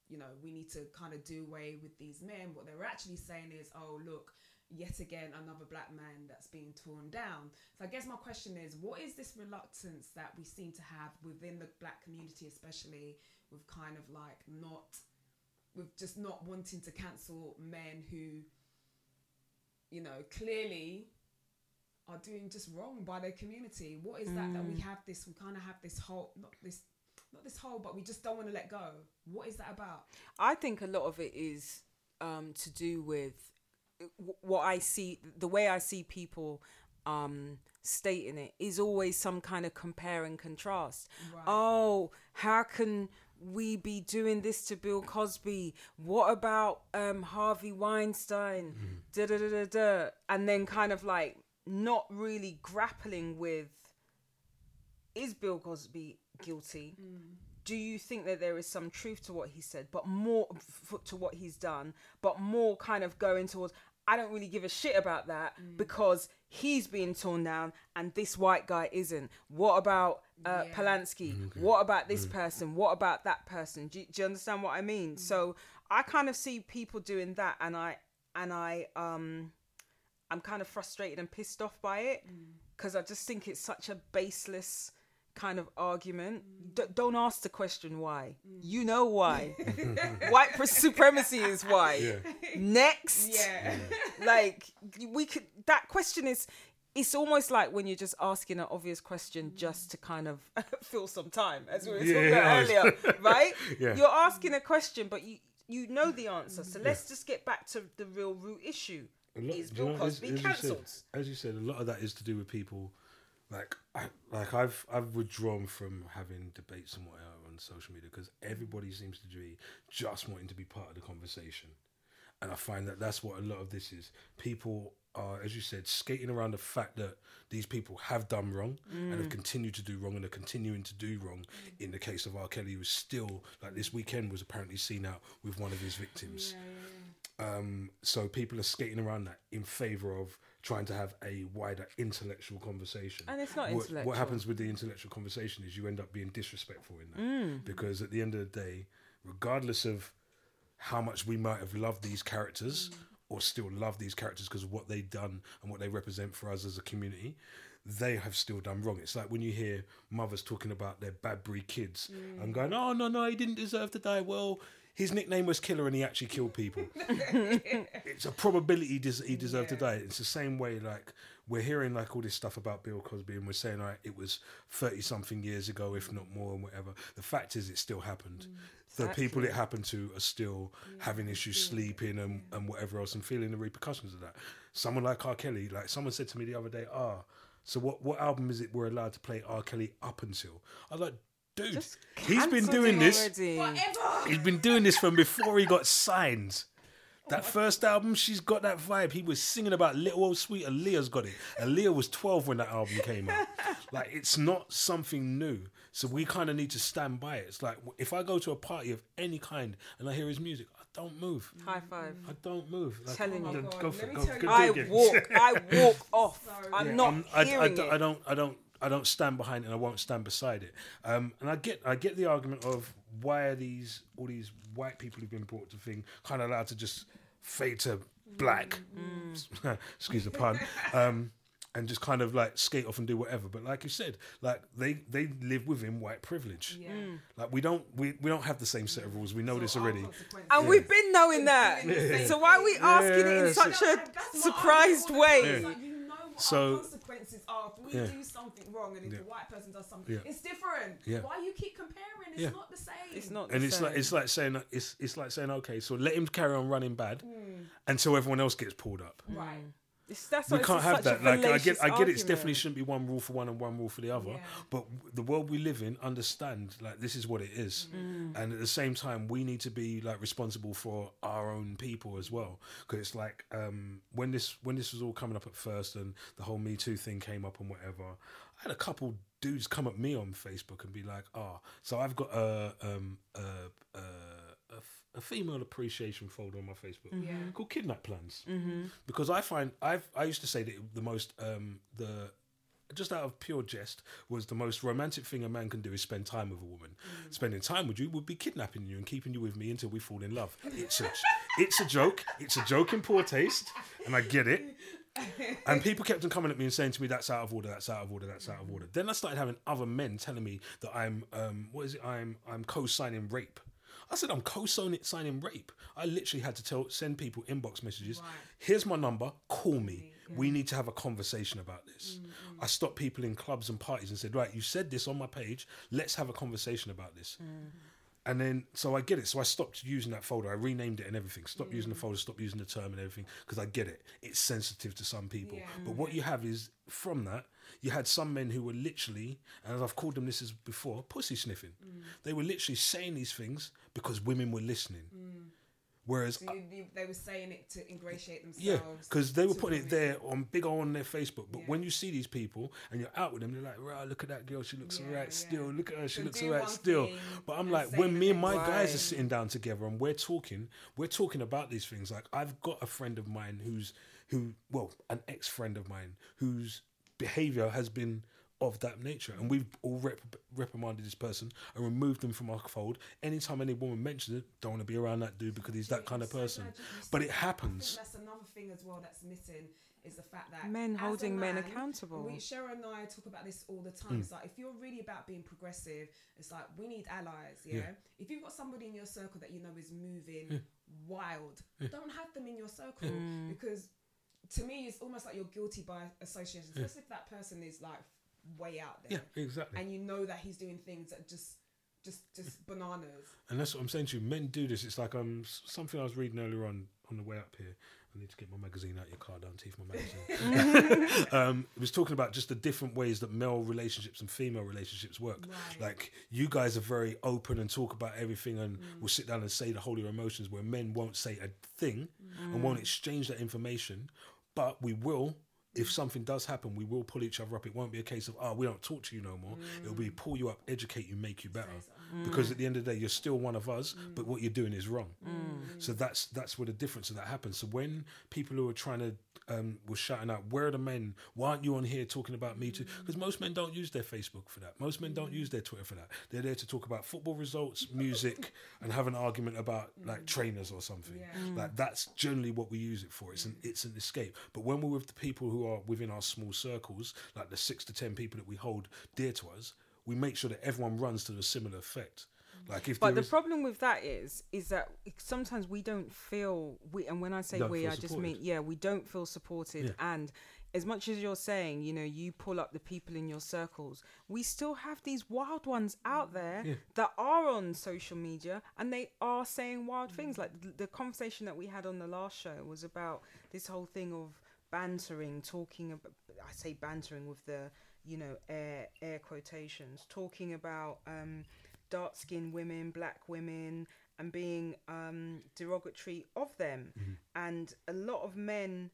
Speaker 3: you know, we need to kind of do away with these men, what they were actually saying is, oh, look, yet again, another black man that's being torn down. So I guess my question is, what is this reluctance that we seem to have within the black community, especially with kind of like not, with just not wanting to cancel men who, you know, clearly are doing just wrong by their community. What is that that we have this? We kind of have this whole, not this, not this whole, but we just don't want to let go. What is that about?
Speaker 2: I think a lot of it is um, to do with what I see, the way I see people um, stating it is always some kind of compare and contrast.
Speaker 3: Right.
Speaker 2: Oh, how can we be doing this to Bill Cosby? What about um, Harvey Weinstein? Da da da da da. And then kind of like not really grappling with is Bill Cosby guilty? Do you think that there is some truth to what he said, but more f- to what he's done, but more kind of going towards? I don't really give a shit about that mm. because he's being torn down and this white guy isn't. What about uh,
Speaker 3: Yeah.
Speaker 2: Polanski? Mm, what about this mm. person? What about that person? Do do you understand what I mean? So I kind of see people doing that, and I and I um I'm kind of frustrated and pissed off by it because I just think it's such a baseless kind of argument. Mm. D- don't ask the question why. Mm. You know why. White pre- supremacy is why.
Speaker 1: Yeah.
Speaker 2: Next,
Speaker 3: Yeah.
Speaker 2: like we could. That question is. It's almost like when you're just asking an obvious question mm. just to kind of fill some time, as we were talking
Speaker 1: Yeah,
Speaker 2: about earlier, right?
Speaker 1: Yeah.
Speaker 2: You're asking a question, but you you know the answer. So let's just get back to the real root issue.
Speaker 1: Lot-
Speaker 2: Is Bill Cosby
Speaker 1: you said-
Speaker 2: cancelled?
Speaker 1: As you said, a lot of that is to do with people, like, I, like I've I've withdrawn from having debates and whatever on social media because everybody seems to be just wanting to be part of the conversation, and I find that that's what a lot of this is. People are, as you said, skating around the fact that these people have done wrong and have continued to do wrong and are continuing to do wrong. In the case of R. Kelly, who was still like this weekend was apparently seen out with one of his victims. Um, so people are skating around that in favor of trying to have a wider intellectual conversation.
Speaker 2: And it's not
Speaker 1: what,
Speaker 2: intellectual.
Speaker 1: What happens with the intellectual conversation is you end up being disrespectful in that
Speaker 2: Mm.
Speaker 1: because at the end of the day, regardless of how much we might have loved these characters or still love these characters because of what they've done and what they represent for us as a community, they have still done wrong. It's like when you hear mothers talking about their Badbury kids and going, "Oh no, no, he didn't deserve to die." Well, his nickname was Killer, and he actually killed people. it's a probability he, des- he deserved to die. It's the same way like we're hearing like all this stuff about Bill Cosby, and we're saying like it was thirty something years ago, if not more, and whatever. The fact is, it still happened. The people it happened to are still having issues sleeping and, and whatever else, and feeling the repercussions of that. Someone like R. Kelly, like someone said to me the other day, ah. So what, what album is it we're allowed to play R. Kelly up until? I like, dude,
Speaker 2: Just
Speaker 1: he's been doing this.
Speaker 3: Forever.
Speaker 1: He's been doing this from before he got signed. That first album, she's got that vibe. He was singing about little old sweet. Aaliyah's got it. Aaliyah was 12 when that album came out. Like, it's not something new. So we kind of need to stand by it. It's like, if I go to a party of any kind and I hear his music, I don't move.
Speaker 2: High five.
Speaker 1: I don't move. Like,
Speaker 2: Telling oh
Speaker 1: go-
Speaker 2: you.
Speaker 1: Go for it.
Speaker 3: me
Speaker 1: Go,
Speaker 3: tell
Speaker 1: go
Speaker 3: you-
Speaker 1: do
Speaker 2: I walk. I walk off.
Speaker 3: Sorry.
Speaker 2: I'm
Speaker 1: Yeah,
Speaker 2: not
Speaker 1: I'm- I, I
Speaker 2: hearing it.
Speaker 1: I don't. I don't. I don't stand behind it and I won't stand beside it. Um, and I get I get the argument of why are these all these white people who've been brought to thing kind of allowed to just fade to black, excuse the pun, um, and just kind of like skate off and do whatever. But like you said, like they they live within white privilege.
Speaker 3: Yeah.
Speaker 1: Like we don't we, we don't have the same set of rules. We know this
Speaker 3: So our
Speaker 1: already.
Speaker 3: consequences-
Speaker 2: And we've been knowing that.
Speaker 3: doing the same
Speaker 2: So why are we
Speaker 3: thing.
Speaker 2: asking it in such a
Speaker 3: and that's my
Speaker 2: surprised
Speaker 3: argument all
Speaker 2: way?
Speaker 3: It's like, you know what
Speaker 1: So-
Speaker 3: our consequences are if we
Speaker 1: Yeah.
Speaker 3: do something wrong and if
Speaker 1: Yeah.
Speaker 3: the white person does something,
Speaker 1: Yeah.
Speaker 3: it's different.
Speaker 1: Yeah.
Speaker 3: Why you keep comparing? It's
Speaker 1: Yeah.
Speaker 3: not the same.
Speaker 2: It's not.
Speaker 1: and
Speaker 2: the
Speaker 1: it's like it's like saying it's it's like saying okay, so let him carry on running bad
Speaker 3: Hmm.
Speaker 1: until everyone else gets pulled up.
Speaker 3: right.
Speaker 2: It's, that's
Speaker 1: we can't have that. Like I get,
Speaker 2: fallacious
Speaker 1: I get. It's
Speaker 2: argument.
Speaker 1: definitely shouldn't be one rule for one and one rule for the other.
Speaker 3: Yeah.
Speaker 1: But the world we live in, understand like this is what it is,
Speaker 2: Mm.
Speaker 1: and at the same time, we need to be like responsible for our own people as well. Because it's like um, when this when this was all coming up at first, and the whole Me Too thing came up and whatever. I had a couple dudes come at me on Facebook and be like, "Ah, so I've got a um a a, a, f- a female appreciation folder on my Facebook
Speaker 3: Yeah.
Speaker 1: called Kidnap Plans."
Speaker 2: Mm-hmm.
Speaker 1: because I find I've I used to say that the most um the just out of pure jest was the most romantic thing a man can do is spend time with a woman. Spending time with you would be kidnapping you and keeping you with me until we fall in love. It's a it's a joke. It's a joke in poor taste, and I get it. And people kept on coming at me and saying to me, "That's out of order. That's out of order. That's out of order." Then I started having other men telling me that I'm um, what is it? I'm I'm co-signing rape. I said I'm co-signing rape. I literally had to tell send people inbox messages.
Speaker 3: Right.
Speaker 1: Here's my number. Call me. We need to have a conversation about this.
Speaker 3: Mm,
Speaker 1: I stopped people in clubs and parties and said, "Right, you said this on my page. Let's have a conversation about this." And then, so I get it. So I stopped using that folder. I renamed it and everything. Stopped using
Speaker 3: Mm.
Speaker 1: the folder. Stopped using the term and everything because I get it. It's sensitive to some people.
Speaker 3: Yeah.
Speaker 1: But what you have is from that, you had some men who were literally, and I've called them this as before, pussy sniffing.
Speaker 3: Mm.
Speaker 1: They were literally saying these things because women were listening. Whereas
Speaker 3: So you, you, they were saying it to ingratiate themselves.
Speaker 1: yeah, because they were putting it there on big on their Facebook. But
Speaker 3: Yeah.
Speaker 1: when you see these people and you're out with them, they're like, "Right, look at that girl. She looks
Speaker 3: Yeah,
Speaker 1: alright
Speaker 3: yeah.
Speaker 1: still. Look at her. She
Speaker 3: So
Speaker 1: looks alright still." But I'm like, when me and my guys are sitting down together and we're talking, we're talking about these things. Like I've got a friend of mine who's who, well, an ex friend of mine whose behavior has been of that nature, and we've all rep- reprimanded this person and removed them from our fold. Anytime any woman mentions it, don't want to be around that dude because he's that kind of person.
Speaker 3: glad you- you
Speaker 1: But it happens.
Speaker 3: that's another thing as well that's missing is the fact that
Speaker 2: Men
Speaker 3: as a
Speaker 2: holding men accountable.
Speaker 3: We, Cheryl and I talk about this all the
Speaker 1: Hmm.
Speaker 3: time. It's like if you're really about being progressive, it's like we need allies. Yeah.
Speaker 1: Yeah.
Speaker 3: If you've got somebody in your circle that you know is moving wild, don't have them in your circle
Speaker 2: Mm.
Speaker 3: because to me it's almost like you're guilty by association, especially if that person is like way out there
Speaker 1: Yeah, exactly.
Speaker 3: and you know that he's doing things that just just just bananas.
Speaker 1: And that's what I'm saying to you. Men do this. It's like um s- something I was reading earlier on on the way up here. I need to get my magazine out your car. Don't teeth my magazine. um, it was talking about just the different ways that male relationships and female relationships work.
Speaker 3: Right.
Speaker 1: Like you guys are very open and talk about everything and will sit down and say the whole of your emotions. Where men won't say a thing and won't exchange that information, but we will. If something does happen, we will pull each other up. It won't be a case of, oh, we don't talk to you no more. It'll be pull you up, educate you, make you better. Mm. Because at the end of the day, you're still one of us, but mm. what you're doing is wrong. Mm. So that's that's where the difference of that happens. So when people who are trying to um, were shouting out, "Where are the men? Why aren't you on here talking about me too?" Because most men don't use their Facebook for that. Most men don't use their Twitter for that. They're there to talk about football results, music, and have an argument about like trainers or something.
Speaker 3: Yeah.
Speaker 1: Like that's generally what we use it for. It's an it's an escape. But when we're with the people who are within our small circles, like the six to ten people that we hold dear to us, we make sure that everyone runs to a similar effect. Like if
Speaker 2: But the
Speaker 1: is-
Speaker 2: problem with that is, is that sometimes we don't feel we, and when I say
Speaker 1: Don't
Speaker 2: we, I just
Speaker 1: supported.
Speaker 2: mean yeah, we don't feel supported.
Speaker 1: Yeah.
Speaker 2: And as much as you're saying, you know, you pull up the people in your circles, we still have these wild ones out there
Speaker 1: Yeah.
Speaker 2: that are on social media and they are saying wild things. Like the, the conversation that we had on the last show was about this whole thing of bantering, talking about. I say bantering with the you know air air quotations, talking about. um dark skinned women, black women, and being um, derogatory of them. And a lot of men,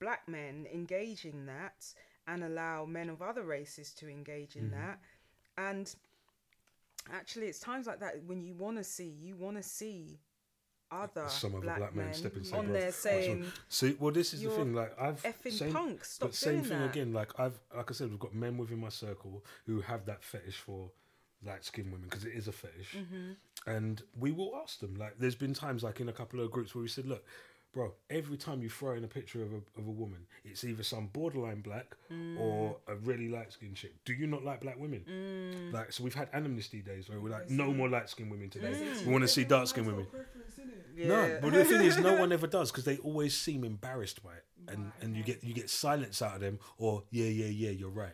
Speaker 2: black men, engage in that and allow men of other races to engage in that. And actually, it's times like that when you want to see, you want to see other
Speaker 1: Some other
Speaker 2: black,
Speaker 1: black men
Speaker 2: men
Speaker 1: step inside
Speaker 2: on there saying
Speaker 1: See, well, this is the thing. Like I've
Speaker 2: effing
Speaker 1: same,
Speaker 2: punk. Stop
Speaker 1: but same thing
Speaker 2: that.
Speaker 1: again. Like I've, like I said, we've got men within my circle who have that fetish for light skinned women because it is a fetish,
Speaker 2: Mm-hmm.
Speaker 1: and we will ask them. Like, there's been times, like in a couple of groups, where we said, "Look, bro, every time you throw in a picture of a of a woman, it's either some borderline black
Speaker 2: Mm.
Speaker 1: or a really light skinned chick. Do you not like black women?
Speaker 2: Mm.
Speaker 1: Like, so we've had amnesty days where we're like, no more light skinned women today.
Speaker 2: Mm.
Speaker 1: We want to see dark skinned women. No, but the thing is, no one ever does because they always seem embarrassed by it, and and you get you get silence out of them, or yeah, yeah, yeah, you're right.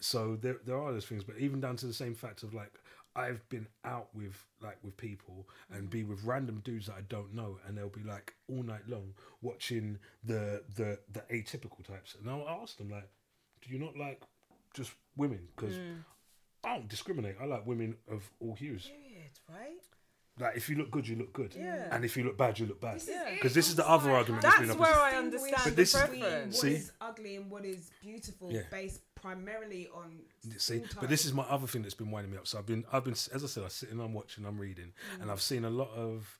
Speaker 1: So there there are those things, but even down to the same fact of like I've been out with like with people and be with random dudes that I don't know, and they'll be like all night long watching the the the atypical types, and I'll ask them like, do you not like just women? Because hmm. I don't discriminate. I like women of all hues.
Speaker 2: Period, right?
Speaker 1: Like if you look good, you look good.
Speaker 2: Yeah.
Speaker 1: And if you look bad, you look bad.
Speaker 3: This is
Speaker 2: Yeah.
Speaker 3: it.
Speaker 1: Because this is the other argument
Speaker 3: how
Speaker 1: that's
Speaker 3: do
Speaker 1: been
Speaker 3: you
Speaker 1: up-
Speaker 2: That's where I understand
Speaker 1: But this-
Speaker 2: the
Speaker 3: between
Speaker 2: preference.
Speaker 3: What
Speaker 1: See?
Speaker 3: is ugly and what is beautiful,
Speaker 1: Yeah.
Speaker 3: based primarily on.
Speaker 1: See, but this is my other thing that's been winding me up. So I've been, I've been, as I said, I'm sitting, I'm watching, I'm reading, and mm. I've seen a lot of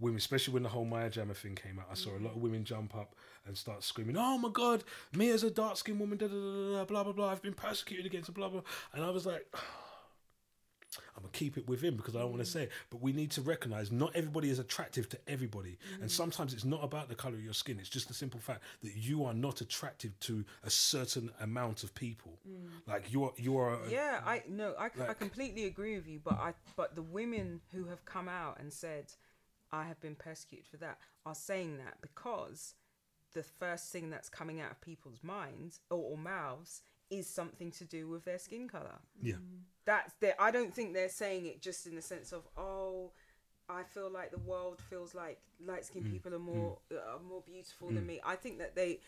Speaker 1: women, especially when the whole Maya Jama thing came out. I saw a lot of mm. women jump up and start screaming, "Oh my God, me as a dark skinned woman, da, da, da, da, da, blah blah blah. I've been persecuted against blah blah." And I was like. Oh, I'm gonna keep it within because I don't want to mm. say it. But we need to recognize not everybody is attractive to everybody, and mm. sometimes it's not about the color of your skin. It's just the simple fact that you are not attractive to a certain amount of people. Mm. Like you are, you are. a-
Speaker 2: Yeah, I no, I, I completely agree with you. But I but the women who have come out and said I have been persecuted for that are saying that because the first thing that's coming out of people's minds or, or mouths is something to do with their skin color.
Speaker 1: Yeah.
Speaker 2: That's the I don't think they're saying it just in the sense of oh. I feel like the world feels like light skinned
Speaker 1: Mm,
Speaker 2: people are more are more beautiful than me. I think that they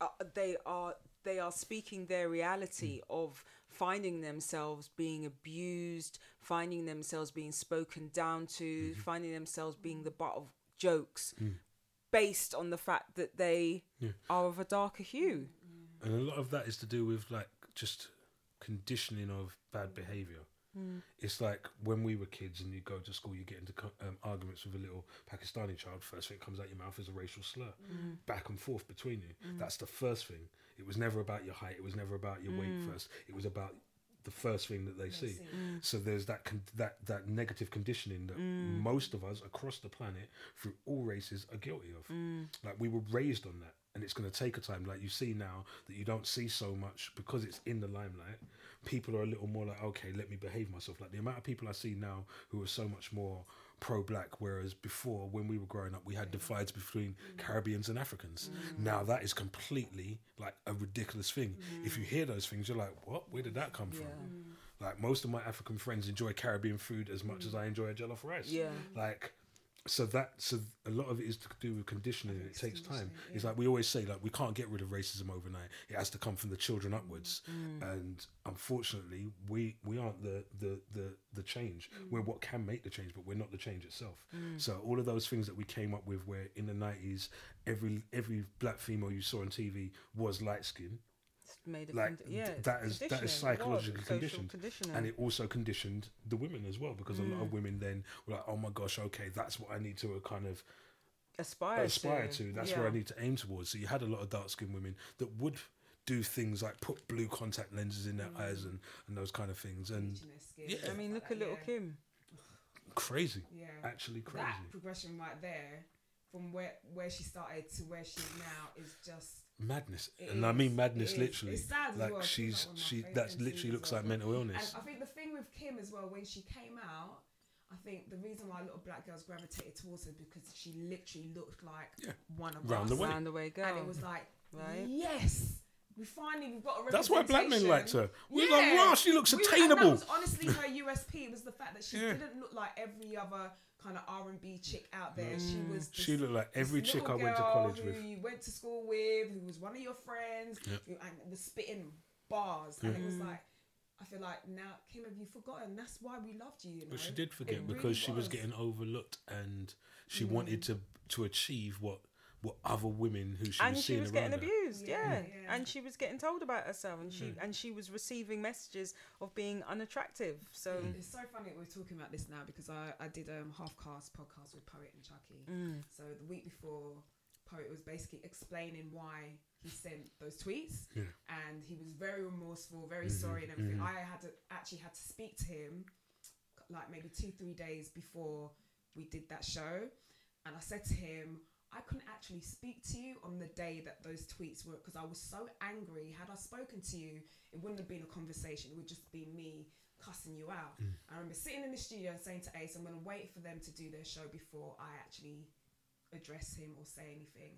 Speaker 2: uh, they are they are speaking their reality
Speaker 1: Mm.
Speaker 2: of finding themselves being abused, finding themselves being spoken down to,
Speaker 1: Mm-hmm.
Speaker 2: finding themselves being the butt of jokes
Speaker 1: Mm.
Speaker 2: based on the fact that they are of a darker hue.
Speaker 1: And a lot of that is to do with like just conditioning of bad behavior. Mm. It's like when we were kids and you go to school, you get into um, arguments with a little Pakistani child. First thing that comes out your mouth is a racial slur, mm. back and forth between you. Mm. That's the first thing. It was never about your height. It was never about your weight first. It was about the first thing that they see. So there's that con- that that negative conditioning that most of us across the planet, through all races, are guilty of. Like we were raised on that, and it's going to take a time. Like you see now that you don't see so much because it's in the limelight. People are a little more like, okay, let me behave myself. Like the amount of people I see now who are so much more pro-black, whereas before when we were growing up, we had divides between Caribbeans and Africans. Mm. Now that is completely like a ridiculous thing. If you hear those things, you're like, what? Where did that come from? Like most of my African friends enjoy Caribbean food as much as I enjoy a jollof rice.
Speaker 2: Yeah.
Speaker 1: Like so that so a lot of it is to do with conditioning it takes time. it's like we always say like we can't get rid of racism overnight. It has to come from the children upwards. Mm, mm. And unfortunately we we aren't the the the, the change. Mm. We're what can make the change but we're not the change itself. So all of those things that we came up with where in the 90s every every black female you saw on tv was light skinned
Speaker 2: made a
Speaker 1: like
Speaker 2: condi- yeah,
Speaker 1: that is that is
Speaker 2: conditioning. It
Speaker 1: psychologically conditioned and it also conditioned the women as well because a lot of women then were like oh my gosh okay that's what i need to uh, kind of
Speaker 2: aspire,
Speaker 1: aspire
Speaker 2: to.
Speaker 1: to that's
Speaker 2: yeah.
Speaker 1: where i need to aim towards so you had a lot of dark skinned women that would do things like put blue contact lenses in their eyes and, and those kind of things and
Speaker 3: bleaching their skin,
Speaker 1: Yeah.
Speaker 2: I mean, look at
Speaker 3: that,
Speaker 2: little
Speaker 3: yeah.
Speaker 2: Kim.
Speaker 1: crazy
Speaker 3: Yeah.
Speaker 1: actually crazy
Speaker 3: That progression right there, from where where she started to where she is now, is just.
Speaker 1: Madness
Speaker 3: It
Speaker 1: and i mean madness
Speaker 3: is.
Speaker 1: literally
Speaker 3: It's sad as
Speaker 1: like
Speaker 3: well, 'cause
Speaker 1: she's
Speaker 3: that's one of my
Speaker 1: she
Speaker 3: favourite
Speaker 1: that's literally looks
Speaker 3: well.
Speaker 1: like mental illness
Speaker 3: And I think the thing with Kim as well, when she came out, I think the reason why a lot of black girls gravitated towards her because she literally looked like
Speaker 1: Yeah.
Speaker 3: one of
Speaker 1: Round
Speaker 3: us.
Speaker 1: the way.
Speaker 2: Round the way girl.
Speaker 3: And it was like,
Speaker 2: Right.
Speaker 3: yes, we finally we've got a
Speaker 1: that's why black men liked her we were
Speaker 3: Yeah.
Speaker 1: like wow she looks
Speaker 3: We-
Speaker 1: attainable
Speaker 3: that was honestly her USP was the fact that she
Speaker 1: Yeah.
Speaker 3: didn't look like every other kind of R and B chick out there. She mm, was. This,
Speaker 1: she looked like every chick i went to college
Speaker 3: who
Speaker 1: with
Speaker 3: you went to school with, who was one of your friends,
Speaker 1: Yep.
Speaker 3: who, and was spitting bars, and it was like. I feel like now, Kim, have you forgotten? That's why we loved you. you know?
Speaker 1: But she did forget
Speaker 3: It
Speaker 1: because
Speaker 3: really
Speaker 1: she was getting overlooked and she mm. wanted to to achieve what were other women who she
Speaker 2: and
Speaker 1: was
Speaker 2: she
Speaker 1: seeing
Speaker 2: was
Speaker 1: around
Speaker 2: getting
Speaker 1: her.
Speaker 2: abused yeah,
Speaker 3: Yeah, yeah.
Speaker 2: and she was getting told about herself and she
Speaker 1: Mm.
Speaker 2: and she was receiving messages of being unattractive so
Speaker 1: Mm.
Speaker 3: It's so funny we're talking about this now because I, I did um Halfcast podcast with Poet and Chucky.
Speaker 2: Mm.
Speaker 3: So the week before, Poet was basically explaining why he sent those tweets,
Speaker 1: Yeah.
Speaker 3: and he was very remorseful, very
Speaker 1: Mhm,
Speaker 3: sorry, and everything.
Speaker 1: mhm.
Speaker 3: I had to actually had to speak to him, like maybe two three days before we did that show, and I said to him. I couldn't actually speak to you on the day that those tweets were because I was so angry. Had I spoken to you, it wouldn't have been a conversation. It would just be me cussing you out.
Speaker 1: Mm.
Speaker 3: I remember sitting in the studio and saying to Ace, I'm going to wait for them to do their show before I actually address him or say anything.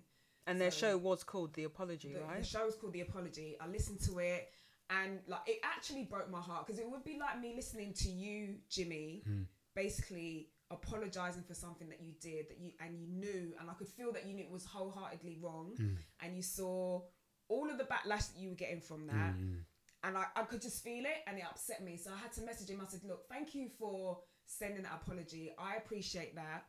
Speaker 2: and their
Speaker 3: So-
Speaker 2: show was called the apology
Speaker 3: The, the show was called The Apology. I listened to it and like it actually broke my heart because it would be like me listening to you, Jimmy,
Speaker 1: Mm.
Speaker 3: basically apologizing for something that you did that you and you knew and I could feel that you knew it was wholeheartedly wrong
Speaker 1: Mm.
Speaker 3: and you saw all of the backlash that you were getting from that.
Speaker 1: Mm.
Speaker 3: and I, I could just feel it and it upset me. So i had to message him. I said look thank you for sending that apology. I appreciate that.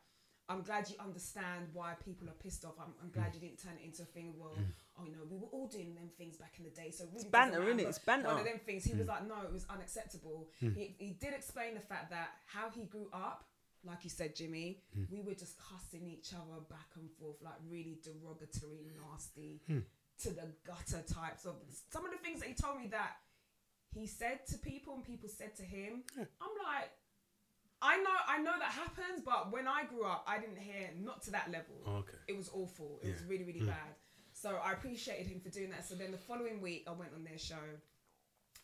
Speaker 3: I'm glad you understand why people are pissed off. I'm, I'm glad you didn't turn it into a thing well oh you know we were all doing them things back in the day. So it really
Speaker 2: banter,
Speaker 3: doesn't
Speaker 2: innit?
Speaker 3: matter.
Speaker 2: It's banter.
Speaker 3: one of them things. He was like no it was unacceptable. He, he did explain the fact that how he grew up like you said jimmy hmm. we were just cussing each other back and forth like really derogatory nasty hmm. to the gutter types of some of the things that he told me that he said to people and people said to him. I'm like, I know, I know that happens, but when I grew up, I didn't hear not to that level.
Speaker 1: Oh, okay.
Speaker 3: It was awful. It was
Speaker 1: Yeah.
Speaker 3: really, really hmm. bad. So I appreciated him for doing that. So then the following week, I went on their show,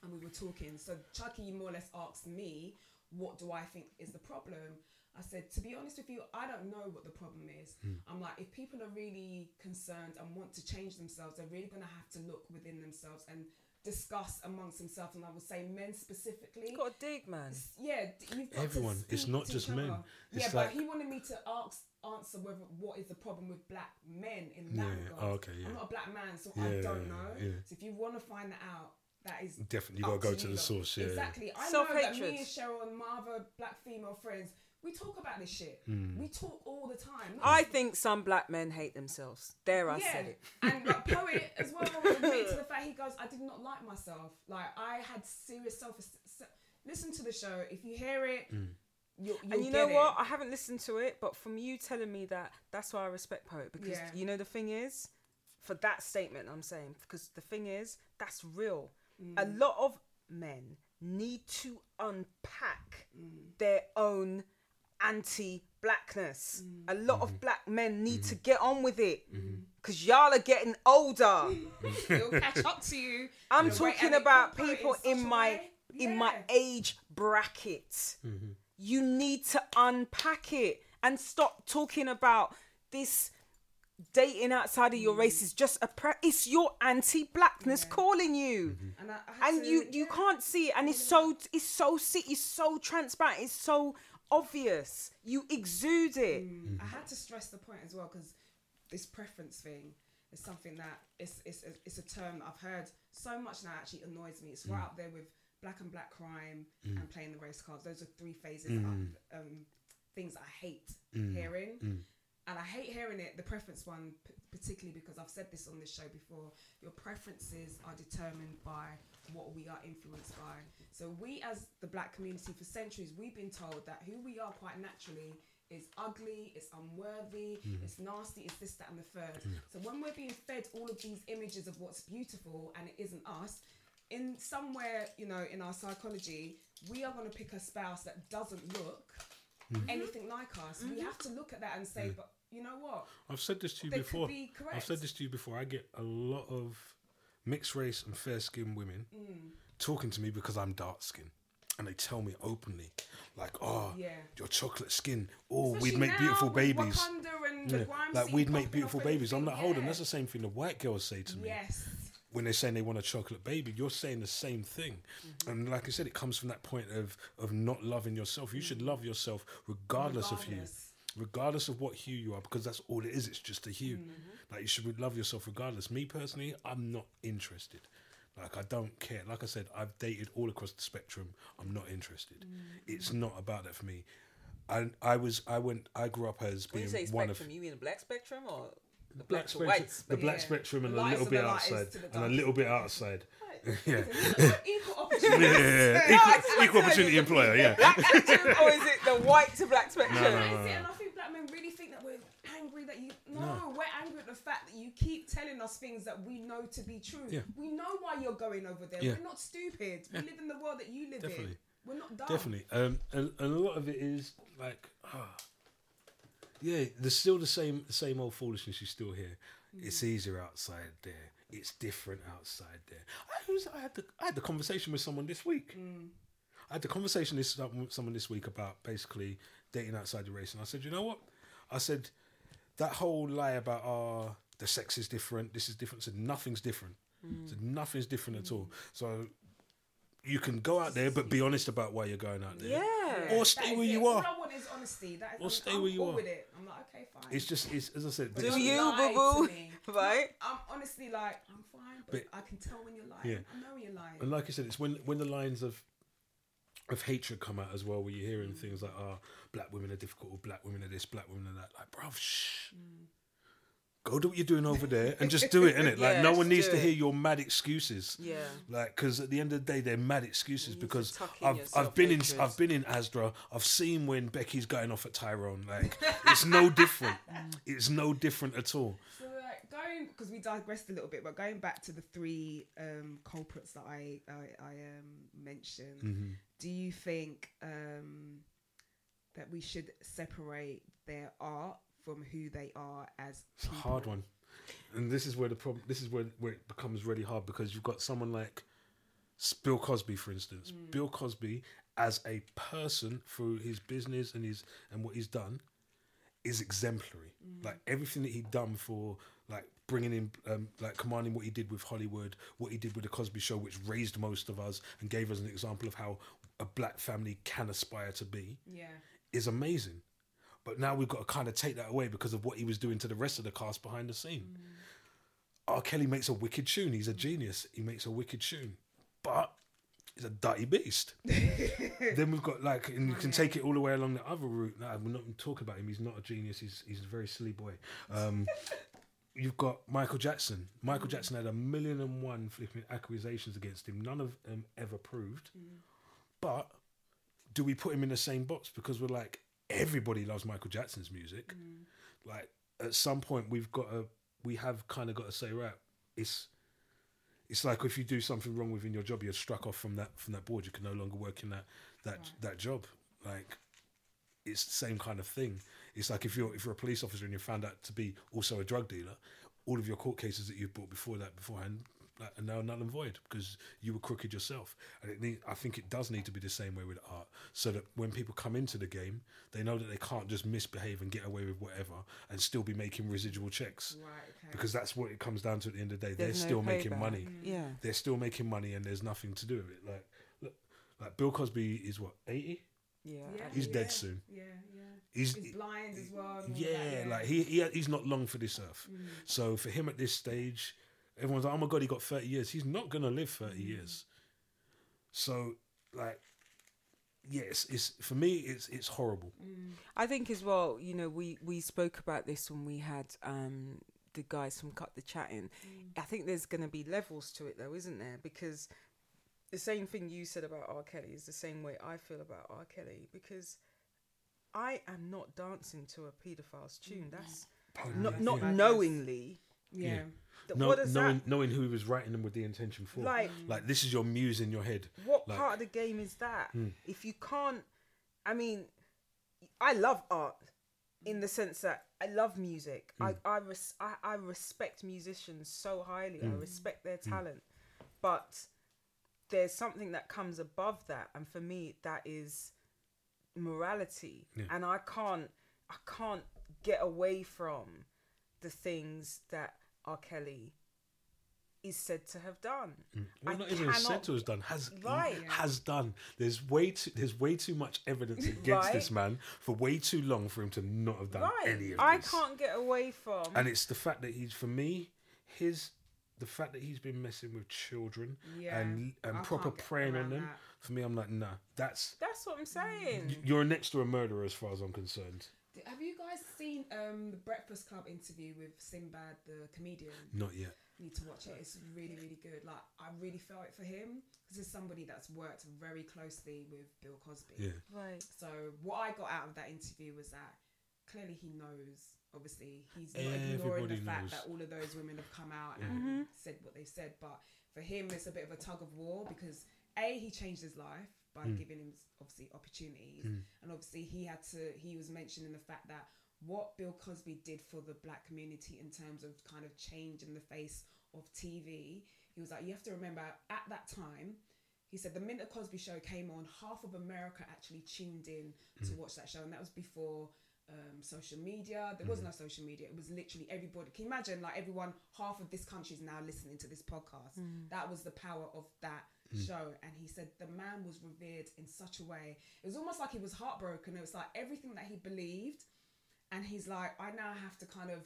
Speaker 3: and we were talking. So Chucky more or less asked me, "What do I think is the problem?" I said, to be honest with you, I don't know what the problem is. Hmm. I'm like, if people are really concerned and want to change themselves, they're really going to have to look within themselves and discuss amongst themselves. And I would say men specifically.
Speaker 2: you got to dig man
Speaker 3: Yeah, you've got
Speaker 1: Everyone.
Speaker 3: To
Speaker 1: It's not
Speaker 3: to
Speaker 1: just men. It's
Speaker 3: yeah,
Speaker 1: like-
Speaker 3: but he wanted me to ask answer whether what is the problem with black men in that
Speaker 1: Yeah,
Speaker 3: regard.
Speaker 1: oh, okay, yeah.
Speaker 3: I'm not a black man, so
Speaker 1: Yeah,
Speaker 3: I don't
Speaker 1: yeah,
Speaker 3: know.
Speaker 1: yeah.
Speaker 3: So if you want to find that out, that is
Speaker 1: Definitely, you gotta go to
Speaker 3: you
Speaker 1: the source. Yeah.
Speaker 3: Exactly. I know that
Speaker 2: Self-hatred.
Speaker 3: me and Cheryl and my other black female friends, we talk about this shit.
Speaker 1: Hmm.
Speaker 3: We talk all the time. Not
Speaker 2: i think some black men hate themselves there i
Speaker 3: yeah.
Speaker 2: said it
Speaker 3: and like, poet as well admit to the fact he goes, I did not like myself. Like I had serious self. Listen to the show. If you hear it,
Speaker 1: Hmm.
Speaker 3: you'll, you'll
Speaker 2: and you know
Speaker 3: get
Speaker 2: what?
Speaker 3: It.
Speaker 2: I haven't listened to it, but from you telling me that, that's why I respect Poet because
Speaker 3: Yeah.
Speaker 2: you know the thing is, for that statement I'm saying, because the thing is, that's real. A
Speaker 3: Mm.
Speaker 2: lot of men need to unpack
Speaker 3: Mm.
Speaker 2: their own anti-blackness.
Speaker 3: Mm.
Speaker 2: A lot
Speaker 1: Mm-hmm.
Speaker 2: of black men need to get on with it
Speaker 3: Mm.
Speaker 2: because y'all are getting older.
Speaker 3: It'll catch up to you.
Speaker 2: I'm
Speaker 3: The way-
Speaker 2: talking
Speaker 3: and
Speaker 2: about people in my
Speaker 3: way.
Speaker 2: in my age bracket. You need to unpack it and stop talking about this dating outside of your race is just a pre- it's your anti-blackness
Speaker 3: Yeah.
Speaker 2: calling you.
Speaker 3: And, I, I
Speaker 2: And
Speaker 3: to-
Speaker 2: you you
Speaker 3: yeah.
Speaker 2: can't see it and it's so it's so see it's so transparent, it's so obvious. You exude it.
Speaker 3: Mm. I had to stress the point as well because this preference thing is something that it's, it's, it's a term that I've heard so much now actually annoys me. It's right mm. up there with black and black crime mm. and playing the race cards. Those are three phases of mm. um, things that I hate hearing. And I hate hearing it, the preference one, p- particularly because I've said this on this show before. Your preferences are determined by what we are influenced by. So, we as the black community for centuries, we've been told that who we are quite naturally is ugly, it's unworthy, mm-hmm. it's nasty, it's this, that, and the third. So, when we're being fed all of these images of what's beautiful and it isn't us, in somewhere, you know, in our psychology, we are going to pick a spouse that doesn't look mm-hmm. anything like us. We mm-hmm. have to look at that and say, but you know what?
Speaker 1: I've said this to you
Speaker 3: They could
Speaker 1: before.
Speaker 3: be
Speaker 1: I've said this to you before. I get a lot of mixed race and fair skinned women
Speaker 3: Mm.
Speaker 1: talking to me because I'm dark skinned. And they tell me openly, like, oh,
Speaker 3: Yeah.
Speaker 1: your chocolate skin. Oh,
Speaker 3: Especially
Speaker 1: we'd make beautiful babies. Yeah, like we'd make beautiful babies. I'm like, hold on, that's the same thing the white girls say to me
Speaker 3: Yes.
Speaker 1: when they're saying they want a chocolate baby. You're saying the same thing,
Speaker 3: Mm-hmm.
Speaker 1: and like I said, it comes from that point of of not loving yourself. You should love yourself regardless, of hue,
Speaker 3: Mm. Regardless.
Speaker 1: regardless of what hue you are, because that's all it is. It's just a hue.
Speaker 3: Mm-hmm.
Speaker 1: Like you should love yourself regardless. Me personally, I'm not interested. Like I don't care. Like I said, I've dated all across the spectrum. I'm not interested.
Speaker 3: Mm-hmm.
Speaker 1: It's not about that for me. I I was I went I grew up as
Speaker 2: When
Speaker 1: being
Speaker 2: you say
Speaker 1: one of
Speaker 2: spectrum, you mean a black spectrum or the
Speaker 1: black
Speaker 2: to
Speaker 1: spectrum,
Speaker 2: white
Speaker 1: the
Speaker 2: spectrum.
Speaker 1: black spectrum, and
Speaker 3: The
Speaker 1: a little
Speaker 3: lightest of
Speaker 1: bit
Speaker 3: the
Speaker 1: outside,
Speaker 3: the
Speaker 1: and a little bit outside. yeah,
Speaker 3: Equal
Speaker 1: yeah,
Speaker 3: opportunity.
Speaker 1: yeah, yeah.
Speaker 2: No,
Speaker 1: Equal, equal opportunity employer. Yeah,
Speaker 2: Black spectrum, or is it the white to black spectrum?
Speaker 1: No, no, no.
Speaker 3: Crazy, and I think black men really think that we're angry that you. No,
Speaker 1: No.
Speaker 3: we're angry at the fact that you keep telling us things that we know to be true.
Speaker 1: Yeah.
Speaker 3: We know why you're going over there.
Speaker 1: Yeah.
Speaker 3: We're not stupid. We live in the world that you live
Speaker 1: Definitely.
Speaker 3: in. We're not dumb.
Speaker 1: definitely. Um, and, and a lot of it is like, ah, yeah, there's still the same, the same old foolishness. You still hear. It's easier outside there. It's different outside there. I, was, I had the, I had the conversation with someone this week. I had the conversation with someone this week about basically dating outside the race, and I said, you know what? I said that whole lie about oh the sex is different, this is different. I said nothing's different. I said nothing's different at all. So you can go out there, but be honest about why you're going out there.
Speaker 2: Yeah.
Speaker 1: Or stay where
Speaker 3: it.
Speaker 1: you
Speaker 3: All
Speaker 1: are.
Speaker 3: I want is honesty. That is,
Speaker 1: Or
Speaker 3: I'm,
Speaker 1: stay
Speaker 3: I'm
Speaker 1: where you
Speaker 3: cool
Speaker 1: are.
Speaker 3: with it. I'm like, okay, fine.
Speaker 1: It's just, it's, as I said,
Speaker 2: Do you, boo boo? Right?
Speaker 3: I'm honestly like, I'm fine, but,
Speaker 1: But-
Speaker 3: I can tell when you're lying.
Speaker 1: Yeah.
Speaker 3: I know when you're lying.
Speaker 1: And like I said, it's when when the lines of of hatred come out as well, where you're hearing things like, "Oh, black women are difficult, or black women are this, black women are that." Like, bruv, shh. Go do what you're doing over there and just do it, innit? Like,
Speaker 2: Yeah,
Speaker 1: no one needs to
Speaker 2: it.
Speaker 1: hear your mad excuses.
Speaker 2: Yeah.
Speaker 1: Like, because at the end of the day, they're mad excuses. Because I've I've been in. I've been in Asda. I've seen when Becky's going off at Tyrone. Like, it's no different. It's no different at all.
Speaker 3: Going because we digressed a little bit, but going back to the three um, culprits that I I, I um, mentioned,
Speaker 1: Mm-hmm.
Speaker 3: do you think um, that we should separate their art from who they are as
Speaker 1: It's a hard one, and this is where the problem. This is where where it becomes really hard because you've got someone like Bill Cosby, for instance. Bill Cosby, as a person, through his business and his and what he's done, is exemplary. Like everything that he done for bringing in, um, like commanding what he did with Hollywood, what he did with the Cosby Show, which raised most of us and gave us an example of how a black family can aspire to be
Speaker 3: yeah
Speaker 1: is amazing. But now we've got to kind of take that away because of what he was doing to the rest of the cast behind the scene. R. Kelly makes a wicked tune. He's a genius. He makes a wicked tune. But he's a dirty beast. then we've got like, and you can take it all the way along the other route. No, we're not talking about him. He's not a genius. He's he's a very silly boy. Um, you've got Michael Jackson. Michael Jackson had a million and one flipping accusations against him. None of them ever proved. Mm. But do we put him in the same box because we're like everybody loves Michael Jackson's music? Mm. Like at some point we've got to we have kind of got to say right, it's it's like if you do something wrong within your job, you're struck off from that from that board. You can no longer work in that that that job. Like it's the same kind of thing. It's like if you're if you're a police officer and you're found out to be also a drug dealer, all of your court cases that you've brought before that beforehand like, are now null and void because you were crooked yourself. And it need, I think it does need to be the same way with art, so that when people come into the game, they know that they can't just misbehave and get away with whatever and still be making residual checks.
Speaker 3: right okay
Speaker 1: Because that's what it comes down to at the end of the day.
Speaker 2: There's
Speaker 1: They're
Speaker 2: no
Speaker 1: still making
Speaker 2: payback.
Speaker 1: money. Mm.
Speaker 2: Yeah.
Speaker 1: They're still making money, and there's nothing to do with it. Like, look, like Bill Cosby is what eighty.
Speaker 2: Yeah.
Speaker 3: yeah,
Speaker 1: He's
Speaker 3: yeah,
Speaker 1: dead soon.
Speaker 3: yeah yeah
Speaker 1: He's
Speaker 3: he's blind as well and all
Speaker 1: yeah, like he, he he's not long for this earth.
Speaker 3: Mm.
Speaker 1: So for him at this stage, everyone's like, "Oh my god, he got thirty years." He's not gonna live thirty
Speaker 3: Mm.
Speaker 1: years. So like, yes, it's for me, it's it's horrible.
Speaker 2: I think as well, you know, we we spoke about this when we had um the guys from Cut the Chat Chatting. I think there's going to be levels to it though, isn't there? Because the same thing you said about R. Kelly is the same way I feel about R. Kelly because I am not dancing to a paedophile's tune. That's not
Speaker 3: that's
Speaker 2: not
Speaker 3: madness.
Speaker 2: knowingly.
Speaker 3: yeah,
Speaker 1: Yeah.
Speaker 2: Th-
Speaker 1: No,
Speaker 2: what
Speaker 1: knowing
Speaker 2: that
Speaker 1: knowing who he was writing them with the intention for.
Speaker 2: like?
Speaker 1: like this is your muse in your head.
Speaker 2: What
Speaker 1: Like-
Speaker 2: part of the game is that?
Speaker 1: Hmm.
Speaker 2: If you can't, I mean, I love art in the sense that I love music.
Speaker 1: Hmm.
Speaker 2: I I, res- I I respect musicians so highly.
Speaker 1: Hmm.
Speaker 2: I respect their talent, but there's something that comes above that, and for me, that is morality.
Speaker 1: Yeah.
Speaker 2: And I can't I can't get away from the things that R. Kelly is said to have done. Mm.
Speaker 1: Well,
Speaker 2: I
Speaker 1: not even said to have done has
Speaker 2: Right.
Speaker 1: has done. There's way too there's way too much evidence against
Speaker 2: Right.
Speaker 1: this man for way too long for him to not have done
Speaker 2: right.
Speaker 1: any of
Speaker 2: I
Speaker 1: this.
Speaker 2: can't get away from.
Speaker 1: And it's the fact that he's for me his the fact that he's been messing with children
Speaker 3: Yeah.
Speaker 1: and and
Speaker 3: I
Speaker 1: proper
Speaker 3: can't
Speaker 1: preying on them.
Speaker 3: that.
Speaker 1: For me, I'm like, nah, that's
Speaker 2: That's what I'm saying.
Speaker 1: you're next to a murderer as far as I'm concerned.
Speaker 3: Have you guys seen um, the Breakfast Club interview with Sinbad, the comedian?
Speaker 1: Not yet.
Speaker 3: You need to watch it. It's really, really good. Like I really felt it for him because he's somebody that's worked very closely with Bill Cosby.
Speaker 1: Yeah.
Speaker 2: Right.
Speaker 3: So what I got out of that interview was that clearly he knows. Obviously, he's not ignoring
Speaker 1: Everybody
Speaker 3: the fact that all of those women have come out
Speaker 1: Yeah.
Speaker 3: and said what they've said. But for him, it's a bit of a tug of war because a he changed his life by
Speaker 1: Mm.
Speaker 3: giving him obviously opportunities, mm. and obviously he had to. He was mentioning the fact that what Bill Cosby did for the black community in terms of kind of change in the face of TV. He was like, you have to remember at that time. He said the minute Cosby Show came on, half of America actually tuned in to mm. watch that show, and that was before um, social media. There was no mm-hmm. social media. It was literally everybody. Can you imagine, like everyone, half of this country is now listening to this podcast. Mm. That was the power of that mm. show. And he said the man was revered in such a way. It was almost like he was heartbroken. It was like everything that he believed, and he's like, I now have to kind of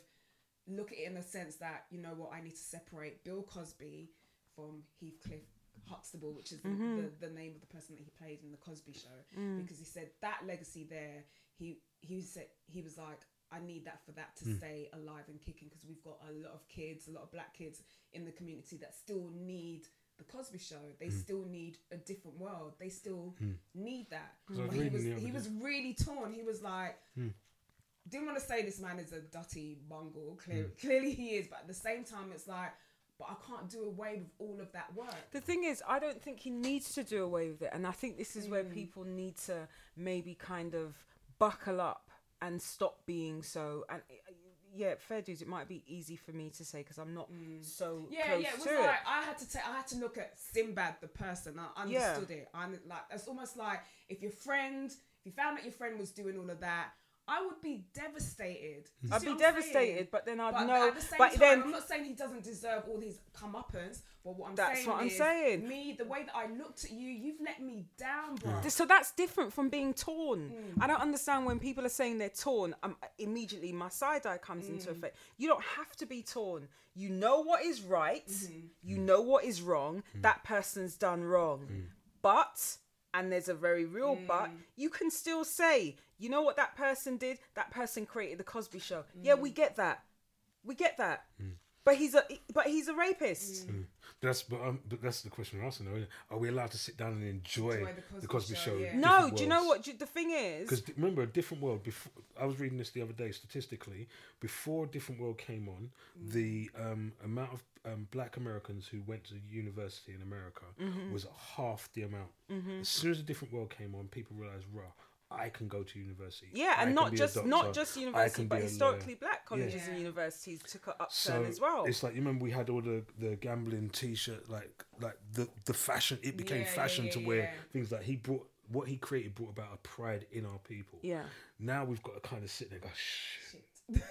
Speaker 3: look at it in the sense that you know what, I need to separate Bill Cosby from Heathcliff. Huxtable, which is the, mm-hmm. the, the name of the person that he played in the Cosby Show, mm. because he said that legacy there. He he said he was like, I need that for that to hmm. stay alive and kicking because we've got a lot of kids, a lot of black kids in the community that still need the Cosby Show. They hmm. still need a different world. They still hmm. need that. But he was he
Speaker 1: day-
Speaker 3: was really torn. He was like. Didn't want to say this man is a dirty bungle. Clear, Clearly he is, but at the same time, it's like, but I can't do away with all of that work.
Speaker 2: The thing is, I don't think he needs to do away with it, and I think this is where people need to maybe kind of buckle up and stop being so. And yeah, fair dues. It might be easy for me to say because I'm not mm. so
Speaker 3: Yeah,
Speaker 2: close
Speaker 3: yeah. It was
Speaker 2: to
Speaker 3: like
Speaker 2: it.
Speaker 3: I had to take. I had to look at Sinbad the person. I
Speaker 2: Yeah.
Speaker 3: understood it. I like it's almost like if your friend, if you found out your friend was doing all of that, I would be devastated.
Speaker 2: I'd be
Speaker 3: I'm
Speaker 2: devastated,
Speaker 3: saying?
Speaker 2: but then I'd
Speaker 3: But
Speaker 2: know.
Speaker 3: at the same
Speaker 2: But
Speaker 3: time,
Speaker 2: then
Speaker 3: I'm not saying he doesn't deserve all his comeuppance. But what I'm
Speaker 2: That's
Speaker 3: saying
Speaker 2: what I'm
Speaker 3: is,
Speaker 2: saying.
Speaker 3: me, the way that I looked at you, you've let me down, bro.
Speaker 2: So that's different from being torn.
Speaker 3: Mm.
Speaker 2: I don't understand when people are saying they're torn. Um, immediately my side eye comes into
Speaker 3: Mm.
Speaker 2: effect. You don't have to be torn. You know what is right.
Speaker 3: Mm-hmm.
Speaker 2: You know what is wrong. That person's done wrong. But and there's a very real but.
Speaker 3: Mm.
Speaker 2: You can still say, you know what that person did. That person created the Cosby Show. Yeah,
Speaker 3: Mm.
Speaker 2: we get that. We get that. But he's a but he's a
Speaker 3: Mm.
Speaker 2: rapist.
Speaker 1: That's but, um, but that's the question we're asking. Though, isn't it? Are we allowed to sit down and enjoy,
Speaker 3: Enjoy
Speaker 1: the
Speaker 3: the
Speaker 1: Cosby,
Speaker 3: Cosby
Speaker 1: Show?
Speaker 3: Show, yeah.
Speaker 2: No, do you know what? do- The thing is,
Speaker 1: Because remember, a different world. Before I was reading this the other day, statistically, before different world came on, the um, amount of um, Black Americans who went to university in America
Speaker 2: Mm-hmm.
Speaker 1: was half the amount. As soon as a different world came on, people realized, "Raw, I can go to university."
Speaker 2: Yeah, and
Speaker 1: can
Speaker 2: not just
Speaker 1: doctor,
Speaker 2: not just university, but historically black colleges
Speaker 3: Yeah.
Speaker 2: and universities took an upturn
Speaker 1: So
Speaker 2: as well.
Speaker 1: it's like you remember we had all the the gambling T-shirt, like like the the fashion. It became
Speaker 3: Yeah, yeah,
Speaker 1: fashion
Speaker 3: yeah,
Speaker 1: to wear
Speaker 3: yeah.
Speaker 1: things like he brought what he created brought about a pride in our people.
Speaker 2: Yeah,
Speaker 1: Now we've got to kind of sit there and go, shh.
Speaker 3: Shit.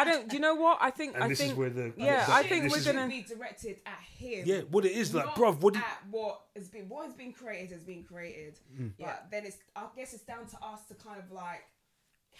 Speaker 2: I don't. Do you know what I think?
Speaker 1: And
Speaker 2: I
Speaker 1: this
Speaker 2: think
Speaker 1: is where the
Speaker 2: yeah,
Speaker 1: that-
Speaker 2: I think we're gonna-
Speaker 3: be directed at him.
Speaker 1: yeah. What it is like,
Speaker 3: Not
Speaker 1: bruv. What do you,
Speaker 3: at what has been what has been created has been created.
Speaker 1: Mm.
Speaker 3: But then it's I guess it's down to us to kind of like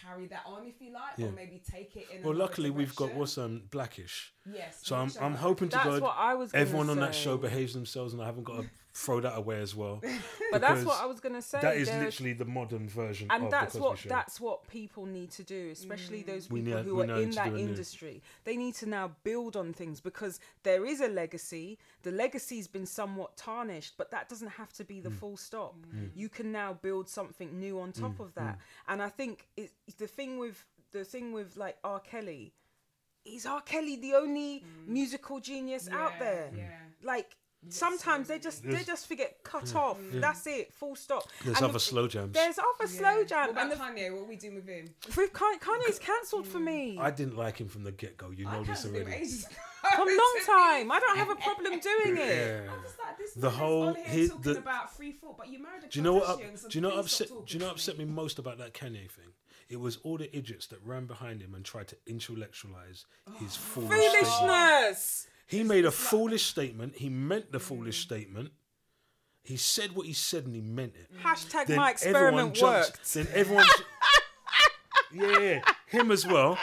Speaker 3: carry that on if you like,
Speaker 1: Yeah.
Speaker 3: or maybe take it in.
Speaker 1: well,
Speaker 3: another
Speaker 1: luckily we've got
Speaker 3: direction.
Speaker 1: what's um Black-ish.
Speaker 3: yes.
Speaker 1: So I'm I'm hoping to
Speaker 2: That's
Speaker 1: God
Speaker 2: what I was gonna
Speaker 1: everyone on that show behaves themselves, and I haven't got to throw that away as well.
Speaker 2: but that's what I was gonna say.
Speaker 1: That is
Speaker 2: There's-
Speaker 1: literally the modern version
Speaker 2: and
Speaker 1: of
Speaker 2: that's
Speaker 1: the
Speaker 2: what
Speaker 1: Show.
Speaker 2: that's what people need to do, especially those people
Speaker 1: need-
Speaker 2: who are in that
Speaker 1: do new-
Speaker 2: industry. They need to now build on things because there is a legacy. The legacy's been somewhat tarnished, but that doesn't have to
Speaker 1: Mm.
Speaker 2: be the full stop. You can now build something new on
Speaker 1: Mm.
Speaker 2: top of that. And I think it, the thing with the thing with like R. Kelly. Is R. Kelly the only musical genius out there?
Speaker 3: yeah.
Speaker 2: Like sometimes they just they just forget cut mm. off. Mm. That's it. Full stop.
Speaker 1: There's
Speaker 2: And
Speaker 1: other
Speaker 2: the-
Speaker 1: slow jams.
Speaker 2: There's other
Speaker 3: Yeah.
Speaker 2: slow jam.
Speaker 3: What
Speaker 2: And
Speaker 3: about Kanye? What are we doing with him?
Speaker 2: with Kanye, Kanye's cancelled for me.
Speaker 1: I didn't like him from the get go. You know
Speaker 3: I
Speaker 1: this
Speaker 3: cancelled him
Speaker 1: already.
Speaker 3: ages ago.
Speaker 2: For a long time. I don't have a problem doing it.
Speaker 1: Yeah.
Speaker 3: I'm like this.
Speaker 1: The
Speaker 3: man
Speaker 1: whole-
Speaker 3: on here
Speaker 1: his-
Speaker 3: talking
Speaker 1: the-
Speaker 3: about free thought, but you married a
Speaker 1: Do you know what?
Speaker 3: Kardashian,
Speaker 1: Up,
Speaker 3: so
Speaker 1: do you know what
Speaker 3: please stop
Speaker 1: upset? Do
Speaker 3: talking
Speaker 1: you know
Speaker 3: to
Speaker 1: what upset me most about that Kanye thing? It was all the idiots that ran behind him and tried to intellectualize his oh. foolish statement.
Speaker 2: Foolishness.
Speaker 1: He made a foolish statement. He meant the foolish statement. He said what he said and he meant it.
Speaker 2: Hashtag
Speaker 1: Then
Speaker 2: my
Speaker 1: everyone
Speaker 2: experiment
Speaker 1: jumps-
Speaker 2: worked.
Speaker 1: Then everyone, yeah, him as well.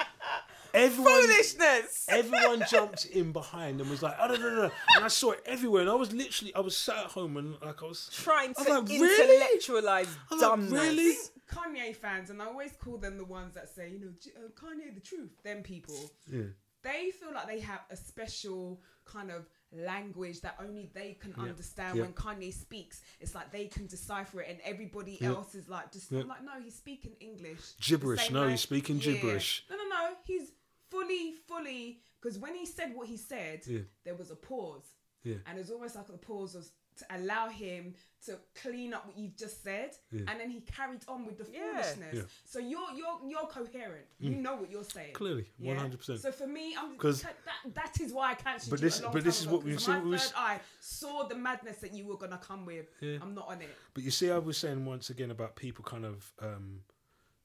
Speaker 1: everyone
Speaker 2: Foolishness.
Speaker 1: everyone jumped in behind and was like, oh, no, no, no. And I saw it everywhere. And I was literally, I was sat at home and like I was
Speaker 2: Trying
Speaker 1: I
Speaker 2: to
Speaker 1: like,
Speaker 2: intellectualize
Speaker 1: I was like,
Speaker 2: dumbness.
Speaker 1: really?
Speaker 3: Kanye fans, and I always call them the ones that say, you know, J- uh, Kanye the truth. Them people,
Speaker 1: Yeah.
Speaker 3: They feel like they have a special kind of language that only they can understand when Kanye speaks. It's like they can decipher it, and everybody else is like, just like, no, he's speaking English.
Speaker 1: Gibberish. No,
Speaker 3: way-
Speaker 1: he's speaking
Speaker 3: Yeah.
Speaker 1: gibberish.
Speaker 3: No, no, no. He's fully, fully. Because when he said what he said,
Speaker 1: Yeah.
Speaker 3: there was a pause.
Speaker 1: Yeah.
Speaker 3: And it's almost like the pause was to allow him to clean up what you've just said,
Speaker 1: Yeah.
Speaker 3: and then he carried on with the
Speaker 2: Yeah.
Speaker 3: foolishness.
Speaker 1: Yeah.
Speaker 3: So you're you're you're coherent. You know what you're saying.
Speaker 1: Clearly, 100%.
Speaker 3: So for me, I'm
Speaker 1: 'Cause-
Speaker 3: that that is why I cancelled
Speaker 1: But
Speaker 3: you
Speaker 1: this-
Speaker 3: a long
Speaker 1: but this
Speaker 3: time
Speaker 1: is
Speaker 3: ago,
Speaker 1: what we
Speaker 3: 'cause
Speaker 1: see
Speaker 3: My
Speaker 1: what we
Speaker 3: third eye saw the madness that you were gonna come with.
Speaker 1: Yeah.
Speaker 3: I'm not on it.
Speaker 1: But you see, I was saying once again about people kind of um,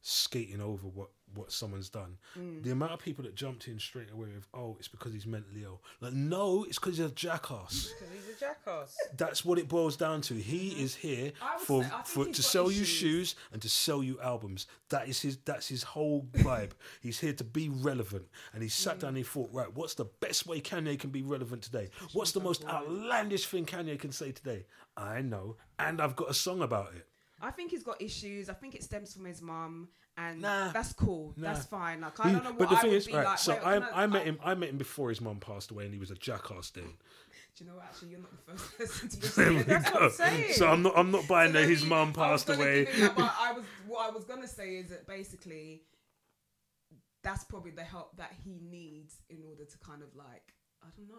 Speaker 1: skating over what, what someone's done.
Speaker 3: Mm.
Speaker 1: The amount of people that jumped in straight away with, oh, it's because he's mentally ill. Like, no, it's because he's a jackass.
Speaker 2: Because he's a jackass.
Speaker 1: That's what it boils down to. He is here
Speaker 3: Mm-hmm. I would
Speaker 1: for
Speaker 3: say-
Speaker 1: for to sell you shoes and to sell you albums. That is his. That's his whole vibe. he's here to be relevant, and he sat
Speaker 3: Mm.
Speaker 1: down and he thought, right, what's the best way Kanye can be relevant today? What's the most outlandish thing Kanye can say today? I know, and I've got a song about it.
Speaker 3: I think he's got issues. I think it stems from his mum, and
Speaker 1: Nah.
Speaker 3: that's cool.
Speaker 1: Nah.
Speaker 3: That's fine. Like I don't know what
Speaker 1: but the
Speaker 3: I
Speaker 1: thing is,
Speaker 3: be
Speaker 1: right?
Speaker 3: like.
Speaker 1: so I, I met him. I met him before his mum passed away, and he was a jackass then.
Speaker 3: Do you know what? Actually, you're not the first person to say that.
Speaker 2: That's what I'm saying.
Speaker 1: So I'm not. I'm not buying that his mum passed
Speaker 3: gonna
Speaker 1: away.
Speaker 3: that, but I was what I was gonna say is that basically that's probably the help that he needs in order to kind of like I don't know.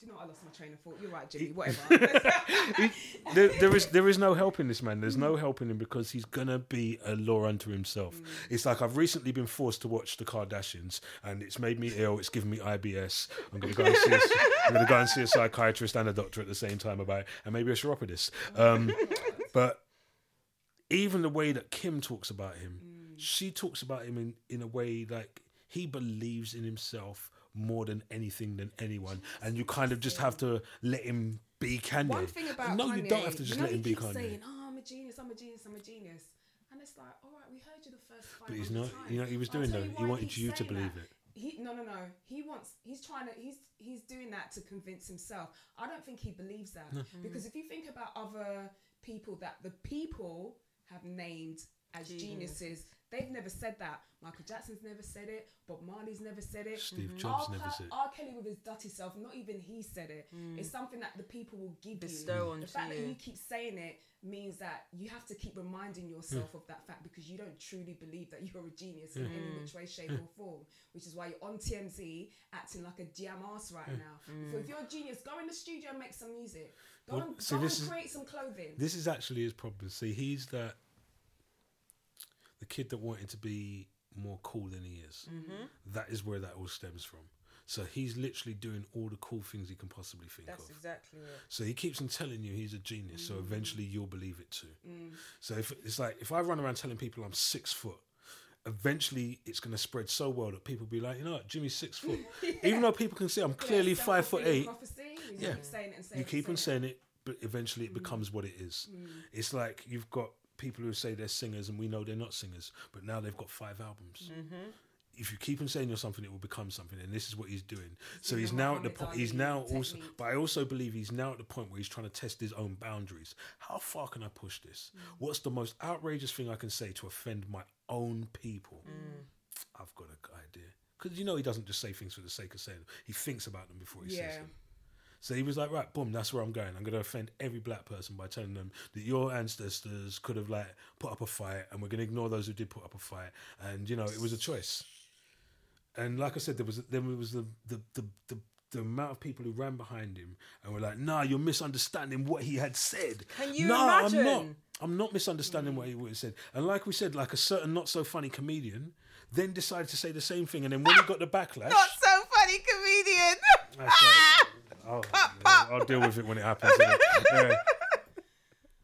Speaker 3: Do you know what? I lost my train of thought? You're right, Jimmy. Whatever.
Speaker 1: there, there is there is no helping this man. There's no helping him because he's gonna be a law unto himself. It's like I've recently been forced to watch the Kardashians, and it's made me ill. It's given me IBS. I'm gonna go and see. A, I'm gonna go and see a psychiatrist and a doctor at the same time about it, and maybe a chiropodist. Um, but even the way that Kim talks about him, she talks about him in in a way like he believes in himself more than anything than anyone, and you kind of just have to let him be Kanye.
Speaker 3: One thing about
Speaker 1: no,
Speaker 3: Kanye,
Speaker 1: you don't have to just
Speaker 3: you know
Speaker 1: let him be
Speaker 3: keeps
Speaker 1: Kanye.
Speaker 3: saying, "Oh, I'm a genius. I'm a genius. I'm a genius," and it's like, all right, we heard you the first five
Speaker 1: But he's not-
Speaker 3: times.
Speaker 1: you know he was doing
Speaker 3: tell
Speaker 1: though? He wanted you to believe
Speaker 3: that.
Speaker 1: it.
Speaker 3: He no no no. He wants. He's trying to. He's he's doing that to convince himself. I don't think he believes that because if you think about other people that the people have named as geniuses, they've never said that. Michael Jackson's never said it. Bob Marley's never said it.
Speaker 1: Steve mm-hmm. Jobs
Speaker 3: R.
Speaker 1: never
Speaker 3: Ke-
Speaker 1: said it.
Speaker 3: R. Kelly with his dirty self, not even he said it. Mm. It's something that the people will give
Speaker 2: Bestow
Speaker 3: you.
Speaker 2: onto
Speaker 3: The fact that
Speaker 2: you.
Speaker 3: you keep saying it means that you have to keep reminding yourself hmm. of that fact because you don't truly believe that you're a genius in hmm. any hmm. which way, shape, or form. Which is why you're on TMZ acting like a jam ass right now. So if you're a genius, go in the studio and make some music. Go
Speaker 1: Well,
Speaker 3: and,
Speaker 1: see,
Speaker 3: go
Speaker 1: this
Speaker 3: and
Speaker 1: is-
Speaker 3: create some clothing.
Speaker 1: This is actually his problem. See, he's that the kid that wanted to be more cool than he is.
Speaker 3: Mm-hmm.
Speaker 1: That is where that all stems from. So he's literally doing all the cool things he can possibly think
Speaker 2: That's
Speaker 1: of.
Speaker 2: exactly it.
Speaker 1: So he keeps on telling you he's a genius. So eventually you'll believe it too.
Speaker 3: Mm.
Speaker 1: So if it's like if I run around telling people I'm six foot, eventually it's going to spread so well that people be like, you know what, Jimmy's six foot. Even though people can see I'm clearly
Speaker 3: Yeah,
Speaker 1: five foot eight. Yeah.
Speaker 3: keep saying it and saying
Speaker 1: You keep on saying it, but eventually
Speaker 3: Mm.
Speaker 1: it becomes what it is. It's like you've got people who say they're singers and we know they're not singers, but now they've got five albums.
Speaker 3: Mm-hmm.
Speaker 1: If you keep on saying you're something, it will become something, and this is what he's doing. so he's now at the point. He's now also, but I also believe he's now at the point where he's trying to test his own boundaries. How far can I push this?
Speaker 3: Mm.
Speaker 1: What's the most outrageous thing I can say to offend my own people?
Speaker 3: Mm.
Speaker 1: I've got an idea because you know he doesn't just say things for the sake of saying them. He thinks about them before he
Speaker 3: Yeah.
Speaker 1: says them. So he was like, right, boom, that's where I'm going. I'm going to offend every black person by telling them that your ancestors could have like put up a fight, and we're going to ignore those who did put up a fight. And you know, it was a choice. And like I said, there was then there was the the the, the the amount of people who ran behind him and were like, "Nah, you're misunderstanding what he had said."
Speaker 2: Can you
Speaker 1: no, I'm not. I'm not misunderstanding what he would have said. And like we said, like a certain not so funny comedian then decided to say the same thing, and then when he got the backlash,
Speaker 2: Not so funny, comedian.
Speaker 1: That's like, I'll, yeah, I'll deal with it when it happens. Yeah.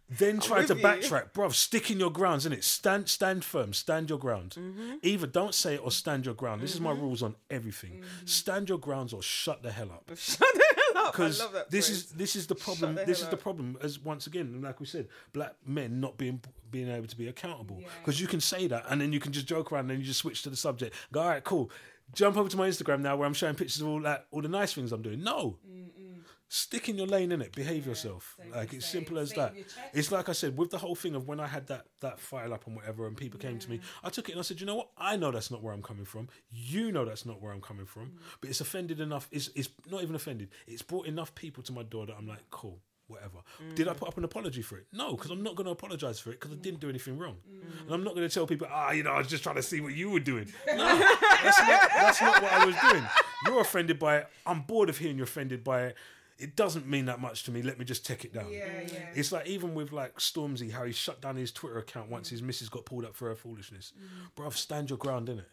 Speaker 1: Then try to
Speaker 2: you.
Speaker 1: backtrack, bruv. Stick in your grounds, innit? Stand, stand firm. Stand your ground.
Speaker 2: Mm-hmm.
Speaker 1: Either don't say it or stand your ground. This is my rules on everything.
Speaker 2: Mm-hmm.
Speaker 1: Stand your grounds or shut the hell up.
Speaker 2: Shut the hell up.
Speaker 1: Because this
Speaker 2: phrase.
Speaker 1: is this is the problem.
Speaker 2: the
Speaker 1: This is the problem. As once again, like we said, black men not being being able to be accountable.
Speaker 3: Yeah.
Speaker 1: Because you can say that, and then you can just joke around, and then you just switch to the subject. Go, all right, cool. Jump over to my Instagram now where I'm showing pictures of all that, all the nice things I'm doing. No, stick in your lane in it. Behave yourself. Like it's
Speaker 3: say,
Speaker 1: simple as that.
Speaker 3: with your chest.
Speaker 1: It's like I said with the whole thing of when I had that that file up and whatever, and people came to me, I took it and I said, you know what? I know that's not where I'm coming from. You know that's not where I'm coming from. Mm. But it's offended enough. It's it's not even offended. It's brought enough people to my door that I'm like, cool. Whatever. Did I put up an apology for it? No, because I'm not going to apologize for it because I didn't do anything wrong, and I'm not going to tell people, ah, you know, I was just trying to see what you were doing. No, that's not that's not what I was doing. You're offended by it. I'm bored of hearing you're offended by it. It doesn't mean that much to me. Let me just take it down.
Speaker 3: Yeah, yeah.
Speaker 1: It's like even with like Stormzy, how he shut down his Twitter account once his missus got pulled up for her foolishness. Bruv, stand your ground, innit?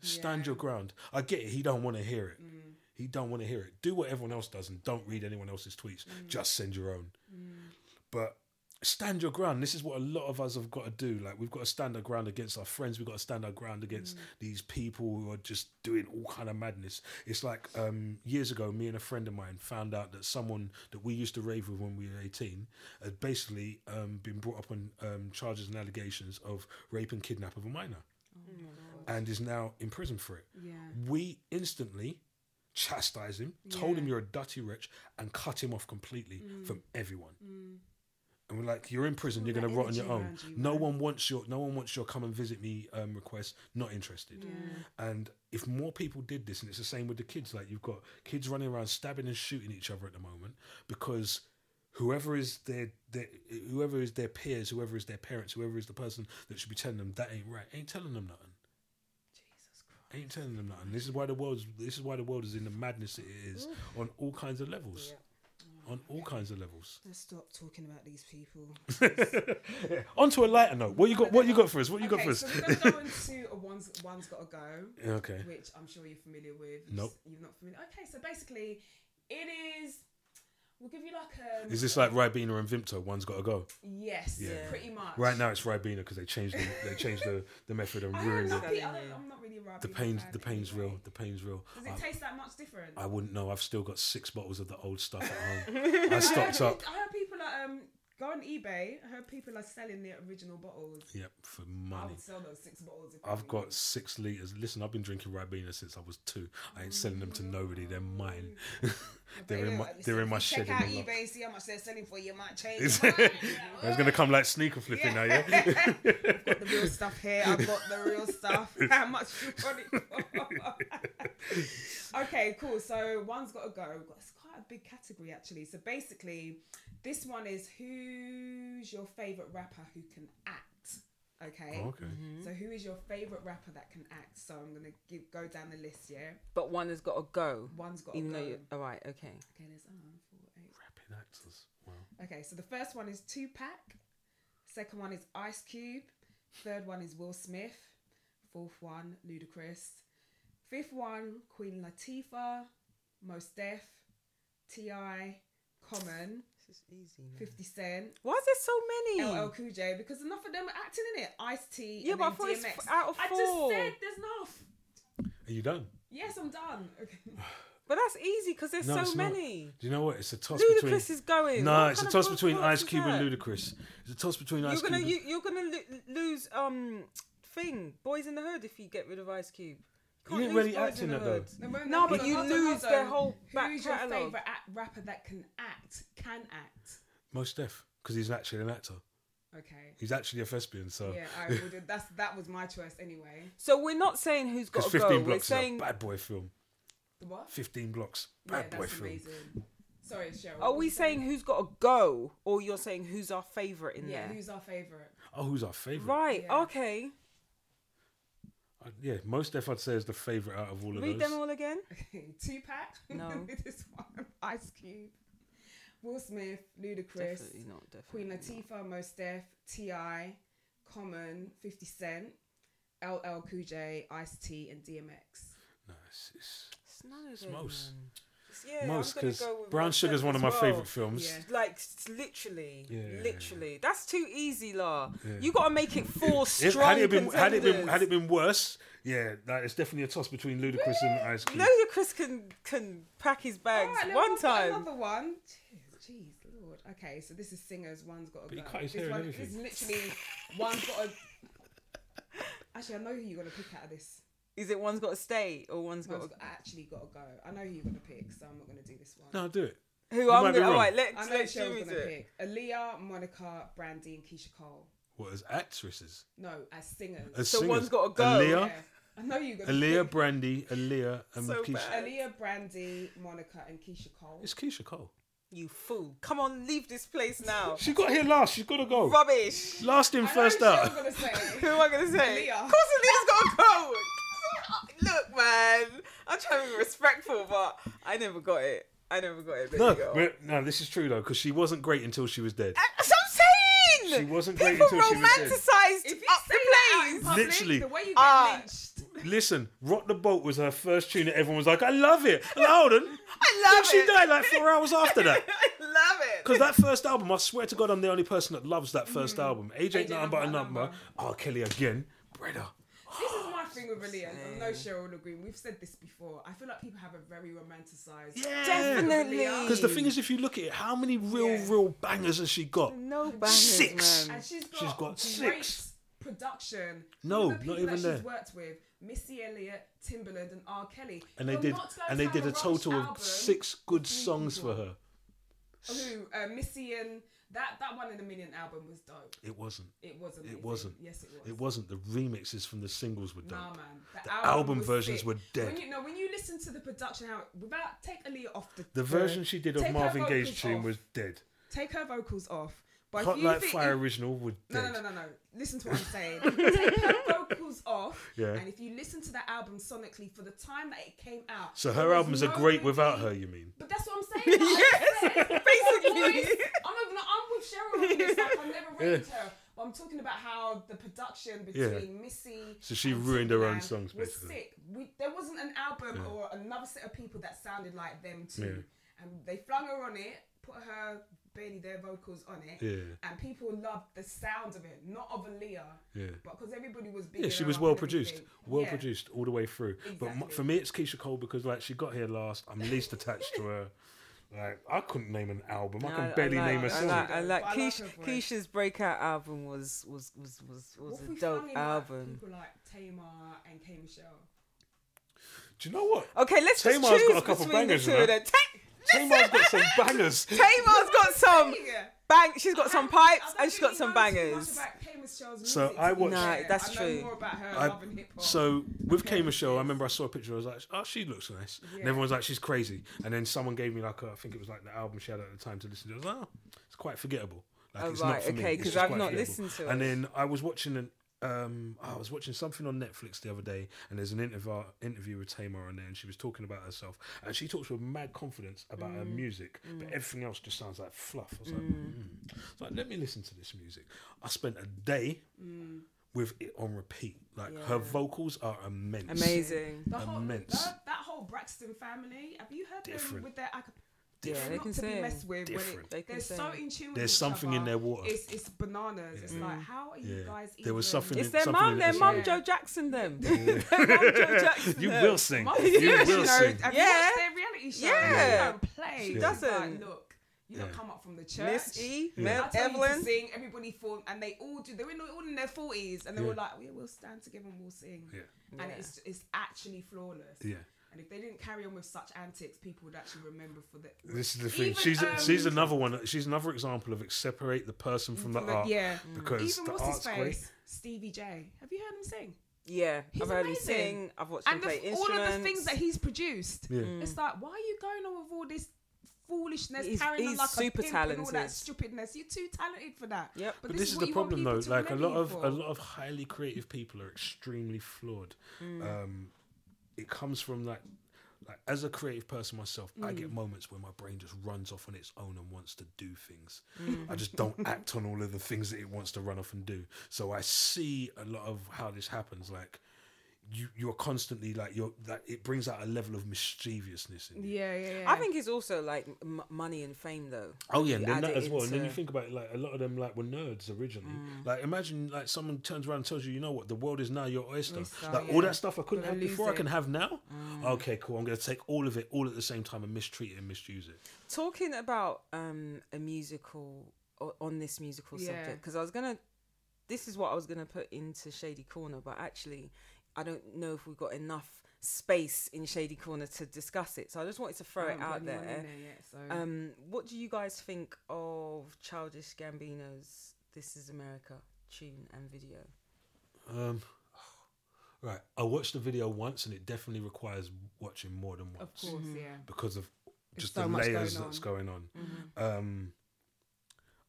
Speaker 1: Stand
Speaker 3: Yeah.
Speaker 1: your ground. I get it. He don't want to hear it. He don't want to hear it. Do what everyone else does and don't read anyone else's tweets. Just send your own. But stand your ground. This is what a lot of us have got to do. Like we've got to stand our ground against our friends. We've got to stand our ground against these people who are just doing all kind of madness. It's like um, years ago, me and a friend of mine found out that someone that we used to rave with when we were eighteen had basically um, been brought up on um, charges and allegations of rape and kidnap of a minor, and is now in prison for it.
Speaker 3: Yeah.
Speaker 1: We instantly chastised him, told him you're a dirty wretch, and cut him off completely
Speaker 3: Mm.
Speaker 1: from everyone. And we're like, you're in prison. You're going to rot on your own.
Speaker 3: you,
Speaker 1: no
Speaker 3: man.
Speaker 1: one wants your no one wants your come and visit me um, request. Not interested. And if more people did this, and it's the same with the kids. Like you've got kids running around stabbing and shooting each other at the moment because whoever is their, their whoever is their peers, whoever is their parents, whoever is the person that should be telling them that ain't right, ain't telling them nothing.
Speaker 3: Christ.
Speaker 1: Ain't telling them nothing. This is why the world's this is why the world is in the madness it is mm. on all kinds of levels. On all kinds of levels.
Speaker 3: Let's stop talking about these people.
Speaker 1: On to a lighter note. What you got? What you got for us? What you got for us?
Speaker 3: so we're gonna go into a one's one's got to go,
Speaker 1: Okay.
Speaker 3: which I'm sure you're familiar with.
Speaker 1: Nope.
Speaker 3: You're not familiar. Okay, so basically, it is. We'll give you like a.
Speaker 1: Is this like Ribena and Vimto? One's got to go.
Speaker 3: Yes,
Speaker 1: Yeah.
Speaker 3: pretty much.
Speaker 1: Right now it's Ribena because they changed the, they changed the, the method and
Speaker 3: I
Speaker 1: ruined it.
Speaker 3: know, I don't, I'm not really right.
Speaker 1: The pain's the pain's real. The pain's real.
Speaker 3: Does it
Speaker 1: I,
Speaker 3: taste that much different?
Speaker 1: I wouldn't know. I've still got six bottles of the old stuff at home. I
Speaker 3: I
Speaker 1: stocked
Speaker 3: heard,
Speaker 1: up.
Speaker 3: I heard people are um go on eBay. I heard people are selling the original bottles.
Speaker 1: Yep, for
Speaker 3: I
Speaker 1: money.
Speaker 3: would sell those six bottles. If
Speaker 1: I've got six liters. Listen, I've been drinking Ribena since I was two. I ain't selling them to nobody. They're mine. they're in my they're in my
Speaker 3: check
Speaker 1: shed
Speaker 3: out
Speaker 1: in the
Speaker 3: eBay, see how much they're selling for. You might change.
Speaker 1: it's
Speaker 3: your mind.
Speaker 1: I gonna come like sneaker flipping now, yeah.
Speaker 3: got the real stuff here. I've got the real stuff. How much you want it for? okay, cool. So one's got to go. It's quite a big category actually. So basically, this one is who's your favorite rapper who can act. Okay.
Speaker 1: Oh, okay.
Speaker 3: So who is your favorite rapper that can act? So I'm gonna give, go down the list. Yeah.
Speaker 2: But one has got to go.
Speaker 3: One's got to
Speaker 2: Even
Speaker 3: go.
Speaker 2: though you all right, okay.
Speaker 3: Okay, there's um, four, eight.
Speaker 1: Rapping actors. Wow.
Speaker 3: Okay, so the first one is Tupac. Second one is Ice Cube. Third one is Will Smith. Fourth one, Ludacris. Fifth one, Queen Latifah. Mos Def. T.I. Common.
Speaker 2: This is easy.
Speaker 3: 50 Cent.
Speaker 2: Why is there so many?
Speaker 3: LL Cool J. Because enough of them are acting in it. Ice T.
Speaker 2: Yeah,
Speaker 3: and
Speaker 2: but I
Speaker 3: then
Speaker 2: thought it's
Speaker 3: DMX.
Speaker 2: f- out of four.
Speaker 3: I just said there's enough.
Speaker 1: Are you done?
Speaker 3: Yes, I'm done. Okay.
Speaker 2: But that's easy because there's
Speaker 1: No,
Speaker 2: so
Speaker 1: it's not.
Speaker 2: many.
Speaker 1: Do you know what? It's a toss
Speaker 2: Ludacris
Speaker 1: between.
Speaker 2: is going.
Speaker 1: No,
Speaker 2: What
Speaker 1: it's a toss between Ice Cube and? Ludacris. It's a toss between
Speaker 2: You're
Speaker 1: Ice
Speaker 2: gonna
Speaker 1: Cube.
Speaker 2: you, you're gonna lo- lose um thing Boyz n the Hood if you get rid of Ice Cube.
Speaker 1: He
Speaker 2: Can't
Speaker 1: didn't really act in
Speaker 2: the
Speaker 1: that, though.
Speaker 3: No, but-
Speaker 2: No, but
Speaker 3: hold
Speaker 2: you
Speaker 3: on, hold on,
Speaker 2: lose
Speaker 3: hold
Speaker 2: their whole back
Speaker 3: Who's your
Speaker 2: catalogue.
Speaker 3: favorite act- rapper that can act? Can act.
Speaker 1: Mos Def, because he's actually an actor.
Speaker 3: Okay.
Speaker 1: He's actually a thespian, so.
Speaker 3: Yeah, I would. That's that was my choice anyway.
Speaker 2: So we're not saying who's got
Speaker 1: Because
Speaker 2: to
Speaker 1: 15
Speaker 2: go. We're
Speaker 1: blocks
Speaker 2: saying
Speaker 1: is a bad boy film.
Speaker 3: The what?
Speaker 1: 15 blocks,
Speaker 3: Yeah,
Speaker 1: bad boy
Speaker 3: that's
Speaker 1: film.
Speaker 3: amazing. Sorry, Cheryl.
Speaker 2: are
Speaker 3: what
Speaker 2: we
Speaker 3: was
Speaker 2: saying who's got to go, or you're saying who's our favourite in
Speaker 3: Yeah,
Speaker 2: there?
Speaker 3: who's our favorite?
Speaker 1: Oh, who's our favourite?
Speaker 2: Right.
Speaker 3: Yeah.
Speaker 2: Okay.
Speaker 1: Uh, yeah, Mos Def I'd say is the favourite out of all of them.
Speaker 2: Read
Speaker 1: those.
Speaker 2: them all again.
Speaker 3: Tupac.
Speaker 2: No.
Speaker 3: this one. Ice Cube. Will Smith. Ludacris.
Speaker 2: Definitely not. Definitely.
Speaker 3: Queen
Speaker 2: not.
Speaker 3: Latifah. Mos Def. T.I. Common. Fifty Cent. LL Cool J. Ice T. And DMX.
Speaker 1: No, it's, it's
Speaker 2: It's none of
Speaker 1: It's
Speaker 2: them,
Speaker 1: most.
Speaker 2: man. It's- Yeah,
Speaker 1: most because
Speaker 2: go
Speaker 1: Brown Sugar
Speaker 2: is
Speaker 1: one of my
Speaker 2: well.
Speaker 1: favourite films.
Speaker 3: Yeah.
Speaker 2: Like s- literally,
Speaker 1: Yeah, yeah,
Speaker 2: literally. That's too easy, La.
Speaker 1: Yeah.
Speaker 2: You got to make it four
Speaker 1: If,
Speaker 2: strong
Speaker 1: had it been had it been had it been worse, yeah, that is definitely a toss between Ludacris and Ice Cube.
Speaker 2: Ludacris can can pack his bags
Speaker 3: Alright, let me
Speaker 2: one
Speaker 3: go for
Speaker 2: time.
Speaker 3: Another one. Jeez, jeez, Lord. Okay, so this is singers. One's got to
Speaker 1: But he
Speaker 3: go.
Speaker 1: cut his
Speaker 3: this
Speaker 1: hair and
Speaker 3: one,
Speaker 1: everything.
Speaker 3: This is literally one's got to. Actually, I know who you're gonna pick out of this.
Speaker 2: Is it one's got to stay or one's got
Speaker 3: One's
Speaker 2: to...
Speaker 3: actually got to go. I know who you're gonna pick, so I'm not gonna do this one.
Speaker 1: No, do it.
Speaker 2: Who
Speaker 1: You
Speaker 2: I'm gonna? All right, let's
Speaker 3: I know
Speaker 2: let's
Speaker 3: Cheryl's
Speaker 2: Jimmy
Speaker 3: gonna
Speaker 2: do it.
Speaker 3: pick Aaliyah, Monica, Brandy, and Keyshia Cole.
Speaker 1: What as actresses?
Speaker 3: No, as singers.
Speaker 1: As
Speaker 2: So
Speaker 1: singers.
Speaker 2: one's gotta go.
Speaker 1: Aaliyah,
Speaker 3: yeah. I know you're gonna
Speaker 1: Aaliyah,
Speaker 3: pick
Speaker 1: Brandy, Aaliyah, and
Speaker 2: So
Speaker 1: Keyshia.
Speaker 2: bad.
Speaker 3: Aaliyah, Brandy, Monica, and Keyshia Cole.
Speaker 1: It's Keyshia Cole.
Speaker 2: You fool! Come on, leave this place now.
Speaker 1: She got here last. She's got to go.
Speaker 2: Rubbish.
Speaker 1: Last in,
Speaker 3: I know
Speaker 1: first
Speaker 3: who
Speaker 1: out.
Speaker 3: Cheryl's gonna say.
Speaker 2: Who am I gonna say?
Speaker 3: Aaliyah.
Speaker 2: Of course, Aaliyah's gotta go. Look, man, I'm trying to be respectful, but I never got it. I never got it. There
Speaker 1: No, but- no, this is true though, because she wasn't great until she was dead.
Speaker 2: That's what I'm saying.
Speaker 1: She wasn't great
Speaker 2: People
Speaker 1: until she was dead.
Speaker 2: romanticized up
Speaker 3: say
Speaker 2: the
Speaker 3: that out in
Speaker 2: place.
Speaker 3: public,
Speaker 1: Literally.
Speaker 3: the way you get
Speaker 2: Ah.
Speaker 3: lynched.
Speaker 1: Listen, Rock the Boat was her first tune that everyone was like, I love it. And hold on.
Speaker 2: I love
Speaker 1: She
Speaker 2: it.
Speaker 1: died like four hours after that.
Speaker 2: I love it.
Speaker 1: Because that first album, I swear to God, I'm the only person that loves that first album. Age ain't
Speaker 3: Age
Speaker 1: nothing but a
Speaker 3: Nothing But a
Speaker 1: number.
Speaker 3: Number.
Speaker 1: R. Kelly again. Brother.
Speaker 3: This is my thing with Aaliyah. and I know Cheryl will agree. We've said this before. I feel like people have a very romanticized.
Speaker 1: Yeah.
Speaker 2: Definitely.
Speaker 1: Because the thing is, if you look at it, how many real,
Speaker 3: Yeah.
Speaker 1: real bangers has she got?
Speaker 2: No bangers,
Speaker 1: Six.
Speaker 2: man.
Speaker 3: And she's got,
Speaker 1: She's got
Speaker 3: great
Speaker 1: six.
Speaker 3: production.
Speaker 1: No,
Speaker 3: the
Speaker 1: not
Speaker 3: people
Speaker 1: even
Speaker 3: that
Speaker 1: there.
Speaker 3: She's worked with Missy Elliott, Timbaland, and R. Kelly.
Speaker 1: And they
Speaker 3: You're
Speaker 1: did, and they did a
Speaker 3: Rush
Speaker 1: total of six good
Speaker 3: with three
Speaker 1: songs for her.
Speaker 3: Who? Uh, Missy and that that one in a million album was dope.
Speaker 1: It wasn't.
Speaker 3: It wasn't.
Speaker 1: It wasn't.
Speaker 3: Yes, it was.
Speaker 1: It wasn't. The remixes from the singles were dope.
Speaker 3: Nah, man.
Speaker 1: The album
Speaker 3: was
Speaker 1: versions
Speaker 3: sick.
Speaker 1: were dead.
Speaker 3: When you know, when you listen to the production, how without take Aaliyah off the
Speaker 1: The version she did of Marvin Gaye's tune
Speaker 3: off.
Speaker 1: was dead.
Speaker 3: take her vocals off. But
Speaker 1: Hot Like Fire
Speaker 3: if-
Speaker 1: original would.
Speaker 3: No,
Speaker 1: dead.
Speaker 3: no, no, no, no. Listen to what I'm saying. Take her vocals off,
Speaker 1: Yeah.
Speaker 3: and if you listen to that album sonically for the time that it came out,
Speaker 1: So her albums are great
Speaker 3: nobody-
Speaker 1: without her. You mean?
Speaker 3: But that's what I'm saying. like,
Speaker 2: Yes, basically.
Speaker 3: I'm even, I'm with Cheryl on this. Like, I'm never rated her. But I'm talking about how the production
Speaker 1: Yeah.
Speaker 3: between Missy.
Speaker 1: So she ruined her own songs,
Speaker 3: Was
Speaker 1: basically.
Speaker 3: sick. We, there wasn't an album
Speaker 1: Yeah.
Speaker 3: or another set of people that sounded like them too.
Speaker 1: Yeah.
Speaker 3: And they flung her on it, put her barely their vocals on it.
Speaker 1: Yeah.
Speaker 3: And people loved the sound of it, not of Aaliyah.
Speaker 1: Yeah.
Speaker 3: But because everybody was big.
Speaker 1: Yeah, she was well produced, well produced all the way through. But for me, it's Keyshia Cole because like she got here last. I'm least attached to her. Like I couldn't name an album. I
Speaker 2: No,
Speaker 1: can barely
Speaker 2: like,
Speaker 1: name a song.
Speaker 2: like, I
Speaker 3: But
Speaker 2: like
Speaker 3: I like
Speaker 2: Keyshia,
Speaker 3: her voice.
Speaker 2: Keyshia's breakout album was was was was, was a dope
Speaker 3: flung in, like,
Speaker 2: album.
Speaker 3: people like Tamar and K Michelle.
Speaker 1: Do you know what?
Speaker 2: Okay, let's just choose
Speaker 1: got a couple
Speaker 2: between
Speaker 1: bangers,
Speaker 2: the
Speaker 1: you
Speaker 2: two
Speaker 1: know.
Speaker 2: Of them. Ta-
Speaker 1: Tamar's got some bangers.
Speaker 2: Tamar's got some
Speaker 3: Yeah.
Speaker 2: bang. She's got some pipes and she's got some
Speaker 3: know too much
Speaker 2: bangers.
Speaker 3: about K Michelle's
Speaker 1: So I
Speaker 3: to be
Speaker 1: watched-
Speaker 2: No, that's true.
Speaker 3: more about her
Speaker 1: I-
Speaker 3: love and hip hop.
Speaker 1: So with
Speaker 3: Okay,
Speaker 1: K Michelle, I remember I saw a picture. I was like, "Oh, she looks nice," and
Speaker 3: Yeah.
Speaker 1: everyone's like, "She's crazy." And then someone gave me like, a, I think it was like the album she had at the time to listen to. I was like, "Oh, it's quite forgettable." Like,
Speaker 2: Oh,
Speaker 1: it's
Speaker 2: right,
Speaker 1: not for
Speaker 2: okay,
Speaker 1: because
Speaker 2: I've not
Speaker 1: forgettable.
Speaker 2: listened to it.
Speaker 1: And then I was watching an. Um, I was watching something on Netflix the other day, and there's an interview interview with Tamar on there, and she was talking about herself, and she talks with mad confidence about her
Speaker 2: Mm.
Speaker 1: music, but everything else just sounds like fluff. I was like, mm. so like, let me listen to this music. I spent a day with it on repeat. Like her vocals are immense.
Speaker 2: Amazing.
Speaker 3: the whole,
Speaker 1: immense.
Speaker 3: That, that whole Braxton family, have you heard them with their acapella?
Speaker 2: Yeah,
Speaker 3: They're not
Speaker 2: can
Speaker 3: to be
Speaker 2: sing.
Speaker 3: messed with. when it-
Speaker 1: Different.
Speaker 2: They can
Speaker 3: they're so
Speaker 2: sing.
Speaker 3: in tune with
Speaker 1: There's
Speaker 3: each
Speaker 1: something in their water.
Speaker 3: It's, it's bananas. It's
Speaker 1: Yeah.
Speaker 3: like, how are you
Speaker 1: Yeah.
Speaker 3: guys
Speaker 1: There was
Speaker 3: even-
Speaker 1: something
Speaker 2: It's
Speaker 1: in-
Speaker 2: their
Speaker 1: something
Speaker 2: mum, their mum,
Speaker 1: song.
Speaker 2: Joe Jackson, them. their mum, Joe Jackson.
Speaker 1: You will sing.
Speaker 3: Mum,
Speaker 1: You
Speaker 3: yeah,
Speaker 1: will
Speaker 3: you know,
Speaker 1: sing.
Speaker 3: Have
Speaker 2: Yeah.
Speaker 3: you watched their reality show?
Speaker 2: Yeah.
Speaker 3: They don't play.
Speaker 2: She
Speaker 3: It's
Speaker 2: doesn't.
Speaker 3: Like, look, you don't
Speaker 1: Yeah.
Speaker 3: come up from the church.
Speaker 2: Miss E,
Speaker 1: Yeah.
Speaker 2: Mel
Speaker 3: I tell you to
Speaker 2: Evelyn.
Speaker 3: sing, everybody thought, and they all do. They're in, all in their forties, and they
Speaker 1: Yeah.
Speaker 3: were like, "We will stand together and we'll sing."
Speaker 1: Yeah.
Speaker 3: And
Speaker 2: Yeah.
Speaker 3: it's it's actually flawless.
Speaker 1: Yeah.
Speaker 3: And if they didn't carry on with such antics, people would actually remember for the.
Speaker 1: This is the thing.
Speaker 3: Even,
Speaker 1: she's
Speaker 3: um,
Speaker 1: she's another one. She's another example of separate the person from the
Speaker 3: the-
Speaker 1: art.
Speaker 3: yeah.
Speaker 1: Because
Speaker 3: Even
Speaker 1: the
Speaker 3: what's his
Speaker 1: art's great.
Speaker 3: face, Stevie J. Have you heard him sing?
Speaker 2: Yeah,
Speaker 3: He's
Speaker 2: I've heard him
Speaker 3: amazing.
Speaker 2: sing. I've watched him
Speaker 3: And the,
Speaker 2: play
Speaker 3: all of the things that he's produced.
Speaker 1: Yeah.
Speaker 3: It's like, why are you going on with all this foolishness,
Speaker 2: He's-
Speaker 3: carrying on
Speaker 2: he's
Speaker 3: like
Speaker 2: super
Speaker 3: a pimp and all that
Speaker 2: talented.
Speaker 3: stupidness? You're too talented for that.
Speaker 2: Yep.
Speaker 1: But this, is the problem though. Like a lot of
Speaker 3: for.
Speaker 1: a lot of highly creative people are extremely flawed.
Speaker 3: Mm.
Speaker 1: Um, it comes from like like as a creative person myself, I
Speaker 3: Mm.
Speaker 1: get moments where my brain just runs off on its own and wants to do things.
Speaker 3: Mm.
Speaker 1: I just don't act on all of the things that it wants to run off and do. So I see a lot of how this happens. Like you, you're constantly like you're that it brings out a level of mischievousness in you.
Speaker 3: Yeah, yeah, yeah.
Speaker 2: I think it's also like m- money and fame, though.
Speaker 1: Oh yeah, and then that as well. And then you think about it, like a lot of them like were nerds originally.
Speaker 2: Mm.
Speaker 1: Like imagine like someone turns around and tells you, you know what, the world is now your oyster.
Speaker 3: Oyster,
Speaker 1: like
Speaker 3: yeah.
Speaker 1: all that stuff I couldn't
Speaker 3: Gonna
Speaker 1: have
Speaker 3: lose
Speaker 1: before, I can have now.
Speaker 2: Mm.
Speaker 1: Okay, cool. I'm gonna take all of it all at the same time and mistreat it and misuse it.
Speaker 2: Talking about um, a musical on this musical
Speaker 3: Yeah.
Speaker 2: subject, because I was gonna. This is what I was gonna put into Shady Corner, but actually, I don't know if we've got enough space in Shady Corner to discuss it. So I just wanted to throw it out there.
Speaker 3: there yet, so.
Speaker 2: Um, what do you guys think of Childish Gambino's "This Is America" tune and video?
Speaker 1: Um, right, I watched the video once, and it definitely requires watching more than once.
Speaker 3: of
Speaker 1: once
Speaker 3: course,
Speaker 2: Mm-hmm.
Speaker 3: yeah.
Speaker 1: because of just
Speaker 3: so
Speaker 1: the layers
Speaker 3: going
Speaker 1: that's going on.
Speaker 2: Mm-hmm.
Speaker 1: Um,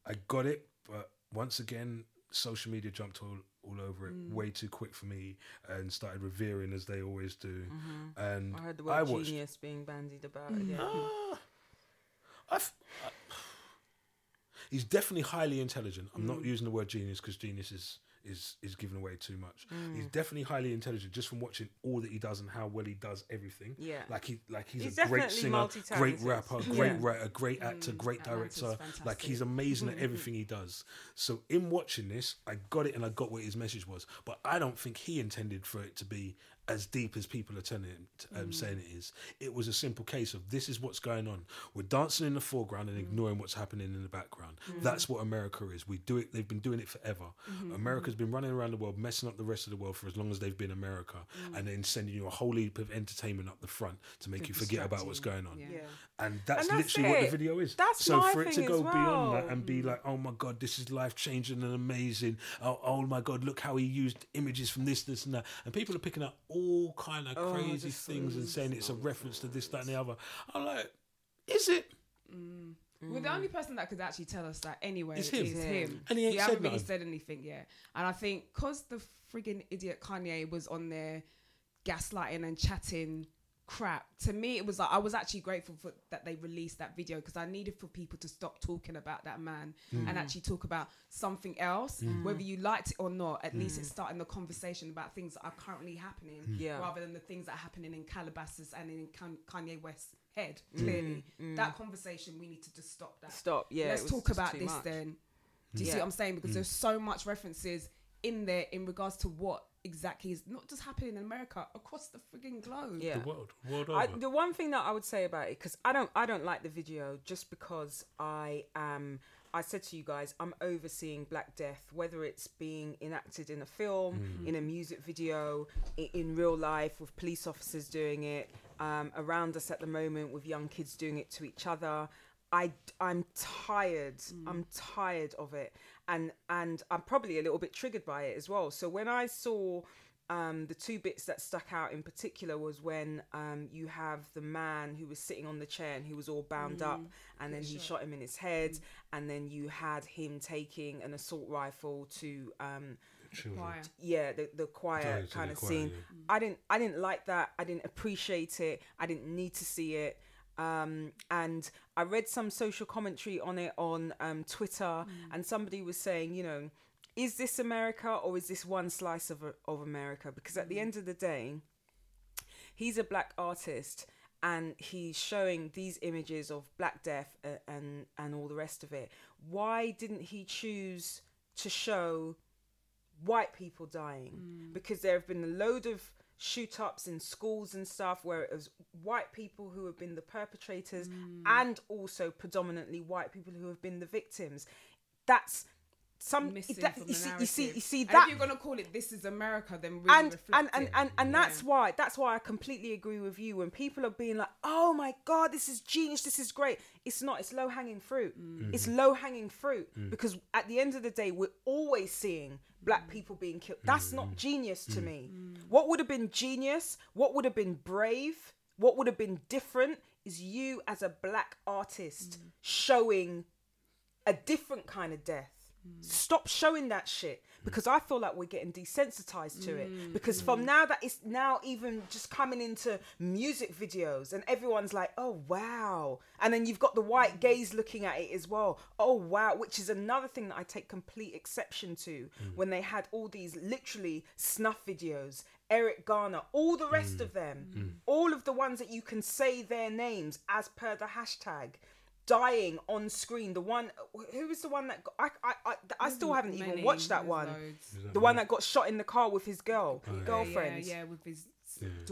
Speaker 1: I got it, but once again, social media jumped all, all over it
Speaker 2: Mm.
Speaker 1: way too quick for me and started revering as they always do. And
Speaker 2: Mm-hmm. I heard the
Speaker 1: I
Speaker 2: word
Speaker 1: watched.
Speaker 2: genius being bandied about again.
Speaker 1: Ah, I've, I, he's definitely highly intelligent. I'm
Speaker 2: Mm.
Speaker 1: not using the word genius because genius is is is giving away too much.
Speaker 2: Mm.
Speaker 1: He's definitely highly intelligent just from watching all that he does and how well he does everything.
Speaker 2: Yeah.
Speaker 1: like he like he's,
Speaker 2: He's
Speaker 1: a great singer, great rapper, great
Speaker 2: Yeah.
Speaker 1: writer, great actor, great director. Like he's amazing at everything he does. So in watching this, I got it and I got what his message was. But I don't think he intended for it to be as deep as people are telling it, um, mm. saying it is. It was a simple case of this is what's going on. We're dancing in the foreground and mm. ignoring what's happening in the background. Mm. That's what America is. We do it. They've been doing it forever. Mm-hmm, America's mm-hmm. been running around the world, messing up the rest of the world for as long as they've been America, and then sending you a whole heap of entertainment up the front to make
Speaker 3: To
Speaker 1: you forget about what's going on.
Speaker 3: Yeah.
Speaker 2: Yeah.
Speaker 1: And that's,
Speaker 2: And that's
Speaker 1: literally what the video is.
Speaker 2: That's
Speaker 1: so for it to go
Speaker 2: as
Speaker 1: beyond that and be like, oh my god, this is life changing and amazing. Oh, oh my god, look how he used images from this, this, and that. And people are picking up all kind of
Speaker 2: Oh,
Speaker 1: crazy
Speaker 2: just
Speaker 1: things and saying it's a reference to this, that, and the other. I'm like, is it? Mm.
Speaker 3: Well, the only person that could actually tell us that anyway
Speaker 1: It's him.
Speaker 3: is
Speaker 2: Yeah.
Speaker 3: him.
Speaker 1: And he ain't
Speaker 3: you haven't really
Speaker 1: nothing.
Speaker 3: said anything yet. And I think because the frigging idiot Kanye was on there gaslighting and chatting crap, to me it was like I was actually grateful for that they released that video because I needed for people to stop talking about that man
Speaker 1: Mm.
Speaker 3: and actually talk about something else, whether you liked it or not. At least
Speaker 1: Mm.
Speaker 3: it's starting the conversation about things that are currently happening,
Speaker 2: Yeah.
Speaker 3: rather than the things that are happening in Calabasas and in Kanye West's head.
Speaker 2: Mm.
Speaker 3: Clearly, that conversation we need to just stop that.
Speaker 2: Stop. Yeah.
Speaker 3: Let's talk about this
Speaker 2: much.
Speaker 3: then. Do you
Speaker 2: Yeah.
Speaker 3: see what I'm saying?
Speaker 1: Mm.
Speaker 3: Because there's so much references in there in regards to what exactly is not just happening in America, across the frigging globe.
Speaker 2: Yeah.
Speaker 1: The world, world
Speaker 2: I,
Speaker 1: over.
Speaker 2: the one thing that I would say about it, because I don't, I don't like the video, just because I am. I said to you guys, I'm overseeing Black Death, whether it's being enacted in a film, in a music video, in, in real life with police officers doing it, um, around us at the moment with young kids doing it to each other. I, I'm tired. I'm tired of it, and and I'm probably a little bit triggered by it as well. So when I saw um, the two bits that stuck out in particular was when um, you have the man who was sitting on the chair and he was all bound up, and then he shot him in his head, and then you had him taking an assault rifle to um,
Speaker 3: Choir.
Speaker 2: yeah the the choir
Speaker 1: Sorry,
Speaker 2: kind of
Speaker 1: choir,
Speaker 2: scene.
Speaker 1: yeah.
Speaker 2: I didn't I didn't like that. I didn't appreciate it. I didn't need to see it. Um, and I read some social commentary on it on um, Twitter, and somebody was saying, you know, is this America or is this one slice of of America? Because at the end of the day, he's a black artist and he's showing these images of black death uh, and and all the rest of it. Why didn't he choose to show white people dying? Because there have been a load of shoot ups in schools and stuff where it was white people who have been the perpetrators mm. and also predominantly white people who have been the victims. That's some
Speaker 3: Missing
Speaker 2: that,
Speaker 3: from
Speaker 2: you
Speaker 3: the
Speaker 2: see you see you see
Speaker 3: And
Speaker 2: that
Speaker 3: if you're gonna call it "This is America," then really
Speaker 2: and
Speaker 3: reflect
Speaker 2: and and
Speaker 3: it.
Speaker 2: and, and
Speaker 3: Yeah.
Speaker 2: that's why that's why I completely agree with you when people are being like, "Oh my god, this is genius, this is great." It's not. It's low hanging fruit.
Speaker 3: Mm.
Speaker 2: It's mm-hmm. low hanging fruit mm. because at the end of the day, we're always seeing black mm. people being killed. That's not mm. genius to me. What would have been genius? What would have been brave? What would have been different? Is you as a black artist showing a different kind of death. Stop showing that shit because I feel like we're getting desensitized to it. Mm. Because from mm. now that it's now even just coming into music videos and everyone's like, oh wow. And then you've got the white mm. gaze looking at it as well. Oh wow, which is another thing that I take complete exception to when they had all these literally snuff videos. Eric Garner, all the rest of them, all of the ones that you can say their names as per the hashtag dying on screen. The one who was the one that got, I I I, I still haven't even watched that
Speaker 3: there's
Speaker 2: one.
Speaker 3: loads.
Speaker 2: The one that got shot in the car with his girl
Speaker 3: Yeah,
Speaker 2: girlfriend,
Speaker 3: Yeah, yeah, with his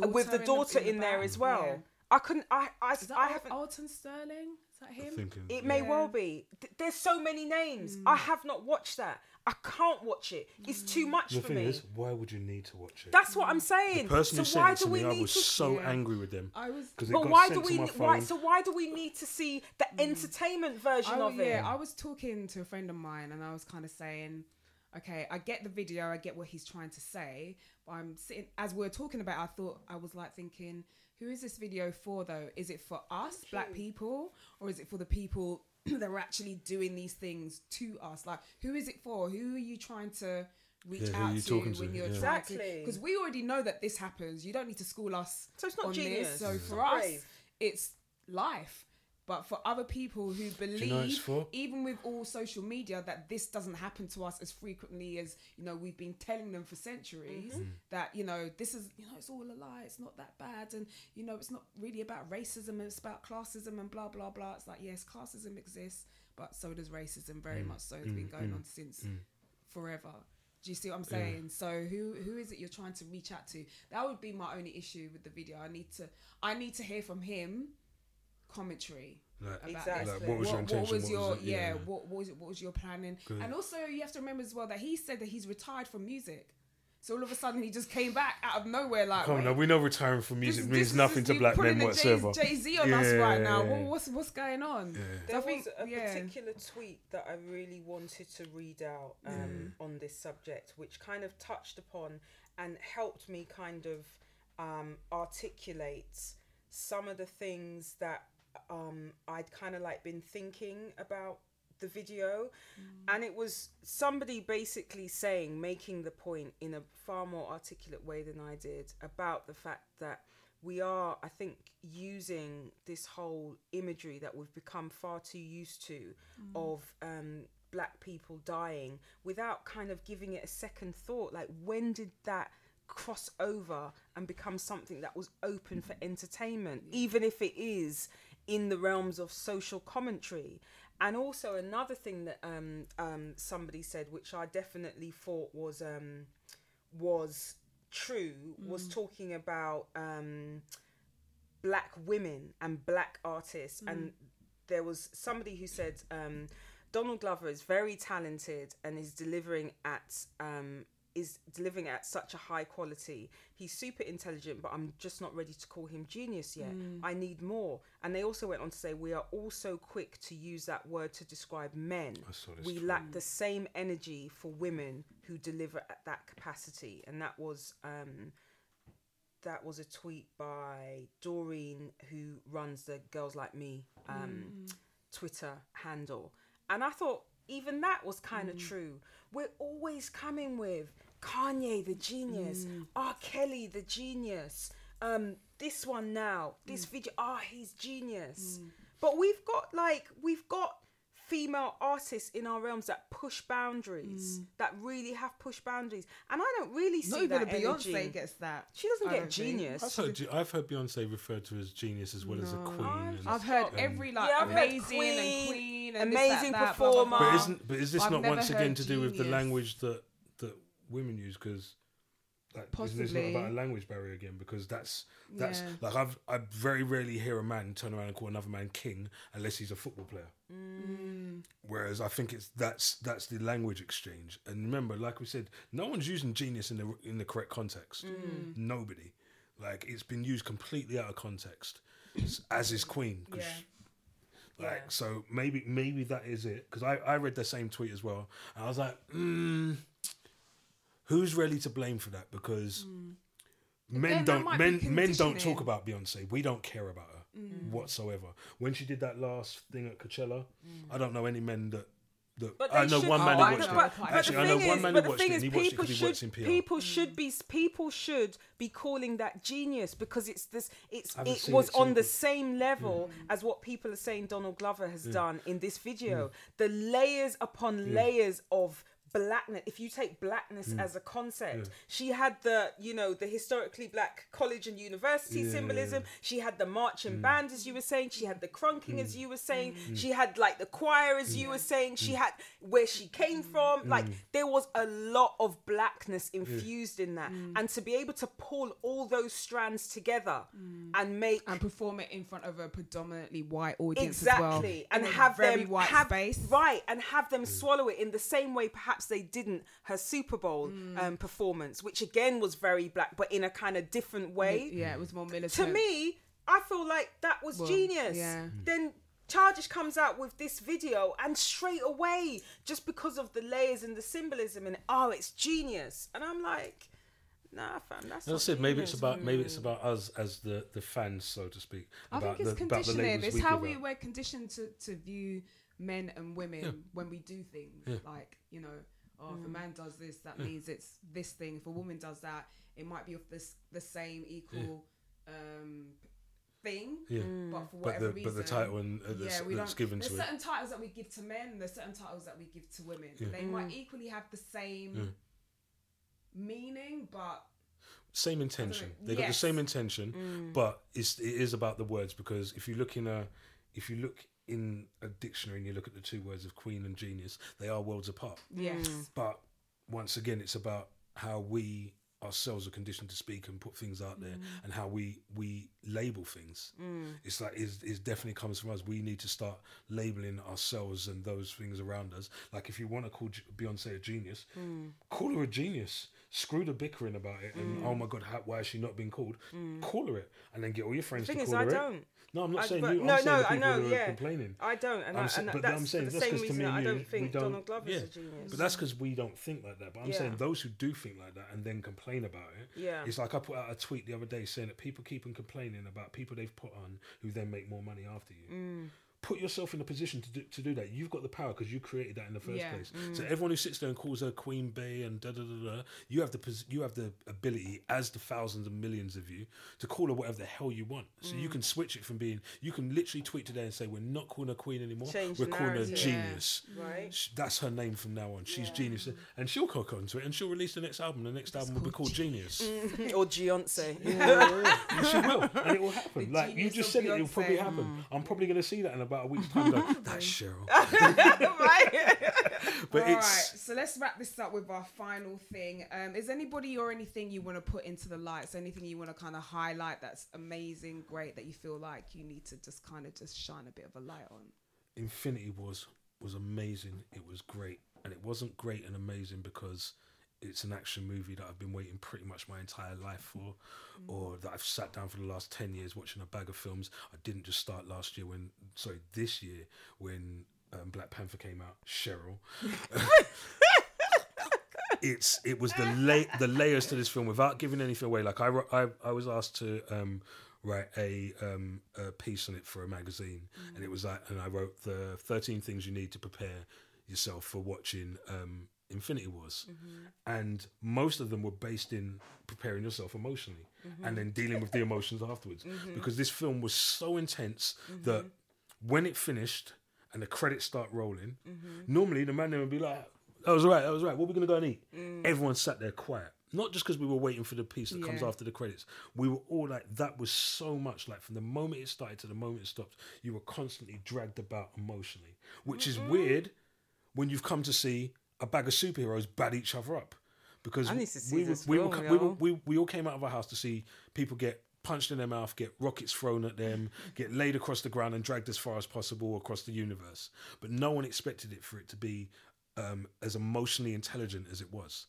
Speaker 2: and with the
Speaker 3: in
Speaker 2: daughter
Speaker 3: the
Speaker 2: in, there
Speaker 3: back.
Speaker 2: as well.
Speaker 3: Yeah.
Speaker 2: I couldn't. I I,
Speaker 3: Is that
Speaker 2: I
Speaker 3: Al-
Speaker 2: haven't.
Speaker 3: Alton Sterling? Is that him?
Speaker 1: Thinking,
Speaker 2: It may
Speaker 3: Yeah.
Speaker 2: well be. Th- There's so many names.
Speaker 1: Mm.
Speaker 2: I have not watched that. I can't watch it. It's too much
Speaker 1: the
Speaker 2: for
Speaker 1: thing
Speaker 2: me.
Speaker 1: is, why would you need to watch it?
Speaker 2: That's what I'm saying.
Speaker 1: the person
Speaker 2: so
Speaker 1: who
Speaker 2: why
Speaker 1: sent it
Speaker 2: do
Speaker 1: to
Speaker 2: we
Speaker 1: me, I
Speaker 2: need
Speaker 1: was
Speaker 2: to?
Speaker 1: so angry with them
Speaker 3: I was.
Speaker 1: because it
Speaker 2: but
Speaker 1: got
Speaker 2: why
Speaker 1: sent
Speaker 2: do we?
Speaker 1: my.
Speaker 2: Why? So why do we need to see the mm. entertainment version
Speaker 3: I,
Speaker 2: of it?
Speaker 3: yeah, I was talking to a friend of mine and I was kind of saying, okay, I get the video, I get what he's trying to say, but I'm sitting as we are talking about. I thought I was like thinking, who is this video for though? Is it for us, black people, or is it for the people that are actually doing these things to us? Like, who is it for? Who are you trying to? Reach
Speaker 1: Yeah,
Speaker 3: out
Speaker 1: you
Speaker 3: to when
Speaker 1: to?
Speaker 3: you're
Speaker 1: Yeah.
Speaker 3: trying
Speaker 2: Exactly.
Speaker 3: because we already know that this happens. You don't need to school us.
Speaker 2: So it's not
Speaker 3: on
Speaker 2: genius.
Speaker 3: This. So
Speaker 2: It's
Speaker 3: for
Speaker 2: not
Speaker 3: us, it's life. But for other people who believe,
Speaker 1: you know what it's for?
Speaker 3: even with all social media, that this doesn't happen to us as frequently as you know we've been telling them for centuries.
Speaker 2: Mm-hmm.
Speaker 3: That you know this is you know it's all a lie. It's not that bad, and you know it's not really about racism. It's about classism and blah blah blah. It's like yes, classism exists, but so does racism.
Speaker 1: Mm.
Speaker 3: Very much so. It's been going on since forever. Do you see what I'm saying? So who who is it you're trying to reach out to? That would be my only issue with the video. I need to I need to hear from him commentary.
Speaker 1: Like,
Speaker 3: about
Speaker 2: Exactly.
Speaker 3: this.
Speaker 1: Like, what was your intention?
Speaker 3: was
Speaker 1: What
Speaker 3: your
Speaker 1: was it?
Speaker 3: yeah,
Speaker 1: Yeah.
Speaker 3: What, what was what was your planning?
Speaker 1: Good.
Speaker 3: And also you have to remember as well that he said that he's retired from music. So all of a sudden he just came back out of nowhere like
Speaker 1: Come on,
Speaker 3: wait,
Speaker 1: now we know retiring from music
Speaker 3: this
Speaker 1: means
Speaker 3: is
Speaker 1: nothing
Speaker 3: just
Speaker 1: to black men whatsoever.
Speaker 3: Jay-Z on us right now.
Speaker 1: Yeah.
Speaker 3: What, what's what's going on?
Speaker 1: Yeah.
Speaker 2: There
Speaker 3: So I think-
Speaker 2: was a
Speaker 3: yeah.
Speaker 2: particular tweet that I really wanted to read out um, on this subject, which kind of touched upon and helped me kind of um, articulate some of the things that um, I'd kind of like been thinking about the video. And it was somebody basically saying, making the point in a far more articulate way than I did about the fact that we are, I think, using this whole imagery that we've become far too used to of um, black people dying without kind of giving it a second thought. Like, when did that cross over and become something that was open for entertainment, even if it is in the realms of social commentary? And also another thing that um, um, somebody said, which I definitely thought was um, was true, was talking about um, black women and black artists. And there was somebody who said um, Donald Glover is very talented and is delivering at um, is delivering at such a high quality. He's super intelligent, but I'm just not ready to call him genius yet. I need more. And they also went on to say we are also quick to use that word to describe men.
Speaker 1: I saw this
Speaker 2: We
Speaker 1: tweet.
Speaker 2: lack the same energy for women who deliver at that capacity, and that was um, that was a tweet by Doreen, who runs the Girls Like Me um, Twitter handle. And I thought even that was kind of true. We're always coming with Kanye the genius, R. Kelly the genius, um, this one now, this video, ah, he's genius. But we've got like, we've got female artists in our realms that push boundaries, that really have pushed boundaries. And I don't really see
Speaker 3: Not even
Speaker 2: that
Speaker 3: Beyonce
Speaker 2: energy.
Speaker 3: gets that.
Speaker 2: She doesn't
Speaker 3: I
Speaker 2: get genius.
Speaker 1: I've heard, I've heard Beyonce referred to as genius as well as a queen.
Speaker 2: I've-
Speaker 1: and-
Speaker 3: I've heard
Speaker 2: Um,
Speaker 3: every like
Speaker 2: Yeah,
Speaker 3: amazing
Speaker 2: Queen,
Speaker 3: and queen and
Speaker 2: amazing
Speaker 3: this, that, that, blah, blah, blah.
Speaker 2: performer.
Speaker 1: but isn't but is this
Speaker 3: I've
Speaker 1: not once again to do with the language that that women use? Because like, isn't this not about a language barrier again? Because that's that's
Speaker 3: Yeah.
Speaker 1: like I've I very rarely hear a man turn around and call another man king unless he's a football player.
Speaker 3: Mm.
Speaker 1: Whereas I think it's that's that's the language exchange. And remember, like we said, no one's using genius in the in the correct context.
Speaker 3: Mm.
Speaker 1: Nobody. Like it's been used completely out of context, as is Queen. 'cause
Speaker 3: Yeah.
Speaker 1: Like
Speaker 2: Yeah.
Speaker 1: so maybe maybe that is it. Because I, I read the same tweet as well and I was like mm, who's really to blame for that? Because men don't men men don't talk about Beyonce. We don't care about her whatsoever. When she did that last thing at Coachella I don't know any men that
Speaker 2: But
Speaker 1: I know
Speaker 2: should-
Speaker 1: one
Speaker 3: Oh,
Speaker 1: man
Speaker 3: I
Speaker 1: who watched
Speaker 3: but-
Speaker 1: it.
Speaker 3: but
Speaker 2: the
Speaker 1: actually I know one
Speaker 2: is-
Speaker 1: man who watched it and he watched it
Speaker 2: people
Speaker 1: because he works
Speaker 2: should
Speaker 1: in PR
Speaker 2: people should be people should be calling that genius because it's this it's it was
Speaker 1: it,
Speaker 2: on the same level mm. as what people are saying Donald Glover has mm. done in this video. Mm. The layers upon layers of blackness if you take blackness
Speaker 1: Mm.
Speaker 2: as a concept she had the you know the historically black college and university
Speaker 1: Yeah. Mm.
Speaker 2: symbolism. She had the marching band as you were saying. She had the crunking as you were saying.
Speaker 1: Mm.
Speaker 2: she had like the choir as you were saying. She had where she came from. Like
Speaker 1: Mm.
Speaker 2: there was a lot of blackness infused in that. And to be able to pull all those strands together and make
Speaker 3: and perform it in front of a predominantly white audience as well.
Speaker 2: exactly. And have
Speaker 3: very
Speaker 2: them
Speaker 3: white
Speaker 2: have,
Speaker 3: space.
Speaker 2: right. And have them swallow it in the same way perhaps they didn't her super bowl
Speaker 3: Mm.
Speaker 2: um, performance which again was very black but in a kind of different way
Speaker 3: Yeah, it was more
Speaker 2: to me i feel like that was
Speaker 3: Well,
Speaker 2: genius
Speaker 3: yeah.
Speaker 2: then Charges comes out with this video, and straight away, just because of the layers and the symbolism, and oh, it's genius. And I'm like, nah, fam, that's.
Speaker 1: As I
Speaker 2: not
Speaker 1: said, maybe it's about maybe it's about us as the the fans, so to speak.
Speaker 3: I
Speaker 1: about
Speaker 3: think it's
Speaker 1: the,
Speaker 3: conditioning. It's how we
Speaker 1: out.
Speaker 3: were conditioned to, to view men and women
Speaker 1: Yeah.
Speaker 3: when we do things.
Speaker 1: Yeah.
Speaker 3: Like, you know, oh, if a
Speaker 2: Mm.
Speaker 3: man does this, that means it's this thing. If a woman does that, it might be of this the same equal um, thing.
Speaker 1: Yeah,
Speaker 3: But for
Speaker 1: but
Speaker 3: whatever
Speaker 1: the
Speaker 3: reason,
Speaker 1: but the title and uh, that's,
Speaker 3: yeah, we
Speaker 1: that's
Speaker 3: don't.
Speaker 1: given
Speaker 3: there's
Speaker 1: to it.
Speaker 3: certain titles that we give to men. There's certain titles that we give to women.
Speaker 1: Yeah.
Speaker 3: They might equally have the same meaning, but
Speaker 1: Same intention. They got the same intention,
Speaker 2: Mm.
Speaker 1: but it's it is about the words because if you look in a if you look in a dictionary and you look at the two words of queen and genius, they are worlds apart.
Speaker 3: yes, mm.
Speaker 1: But once again, it's about how we ourselves are conditioned to speak and put things out there, mm. and how we we label things. Mm. It's like it's, it definitely comes from us. We need to start labeling ourselves and those things around us. Like if you want to call Beyonce a genius, call her a genius. Screw the bickering about it, and oh my god, how, why has she not been called? Call her it, and then get all your friends
Speaker 2: Thing
Speaker 1: to
Speaker 2: is,
Speaker 1: call
Speaker 2: I
Speaker 1: her it.
Speaker 2: don't.
Speaker 1: No, I'm not
Speaker 2: I-
Speaker 1: saying you. I'm
Speaker 2: no,
Speaker 1: saying
Speaker 2: no,
Speaker 1: the
Speaker 2: I know,
Speaker 1: who are
Speaker 2: yeah.
Speaker 1: complaining.
Speaker 2: I don't, and,
Speaker 1: I'm sa-
Speaker 2: and
Speaker 1: but
Speaker 2: that's
Speaker 1: I'm saying
Speaker 2: for the
Speaker 1: that's
Speaker 2: same reason
Speaker 1: me
Speaker 2: I don't think
Speaker 1: don't-
Speaker 2: Donald Glover's
Speaker 1: yeah.
Speaker 2: a genius.
Speaker 1: But that's because we don't think like that. But I'm
Speaker 2: Yeah.
Speaker 1: saying those who do think like that and then complain about it.
Speaker 2: Yeah.
Speaker 1: It's like I put out a tweet the other day saying that people keep on complaining about people they've put on who then make more money after you.
Speaker 2: Mm.
Speaker 1: Put yourself in a position to do, to do that. You've got the power because you created that in the first
Speaker 3: Yeah.
Speaker 1: place.
Speaker 2: Mm.
Speaker 1: So everyone who sits there and calls her Queen Bey and da da da da, you have the pos- you have the ability as the thousands and millions of you to call her whatever the hell you want. So
Speaker 2: Mm.
Speaker 1: you can switch it from being you can literally tweet today and say we're not calling her Queen anymore.
Speaker 2: Change
Speaker 1: we're
Speaker 2: the
Speaker 1: calling her
Speaker 2: narrative.
Speaker 1: genius.
Speaker 2: right?
Speaker 1: Sh- That's her name from now on. She's
Speaker 2: Yeah.
Speaker 1: genius, and she'll cock onto it, and she'll release the next album. The next album will be called Genius.
Speaker 2: or Beyonce.
Speaker 1: And she will, and it will happen.
Speaker 3: The
Speaker 1: like you just
Speaker 3: of
Speaker 1: said, it will probably
Speaker 3: Beyonce.
Speaker 1: happen. I'm probably going to see that in about a week's time. Go, That's Cheryl.
Speaker 2: right?
Speaker 1: But
Speaker 3: All right, so let's wrap this up with our final thing. Um, is anybody or anything you want to put into the lights? Anything you want to kind of highlight that's amazing, great, that you feel like you need to just kind of just shine a bit of a light on?
Speaker 1: Infinity was was amazing. It was great, and it wasn't great and amazing because it's an action movie that I've been waiting pretty much my entire life for, or that I've sat down for the last ten years watching a bag of films. I didn't just start last year when, sorry, this year when um, Black Panther came out. Cheryl. it's it was the la- the layers to this film without giving anything away. Like I I, I was asked to um, write a, um, a piece on it for a magazine, and it was like, and I wrote the thirteen things you need to prepare yourself for watching um, Infinity Wars, mm-hmm. and most of them were based in preparing yourself emotionally mm-hmm. and then dealing with the emotions afterwards, mm-hmm. because this film was so intense that when it finished and the credits start rolling, normally the man there would be like, "That was right, that was right. What are we gonna go and eat?" Mm. Everyone sat there quiet. Not just because we were waiting for the piece that comes after the credits. We were all like, that was so much like from the moment it started to the moment it stopped, you were constantly dragged about emotionally, which is weird when you've come to see a bag of superheroes bad each other up. Because
Speaker 2: I need to see
Speaker 1: we, were, we, were, we, were, we, we all came out of our house to see people get punched in their mouth, get rockets thrown at them, get laid across the ground and dragged as far as possible across the universe. But no one expected it for it to be um, as emotionally intelligent as it was.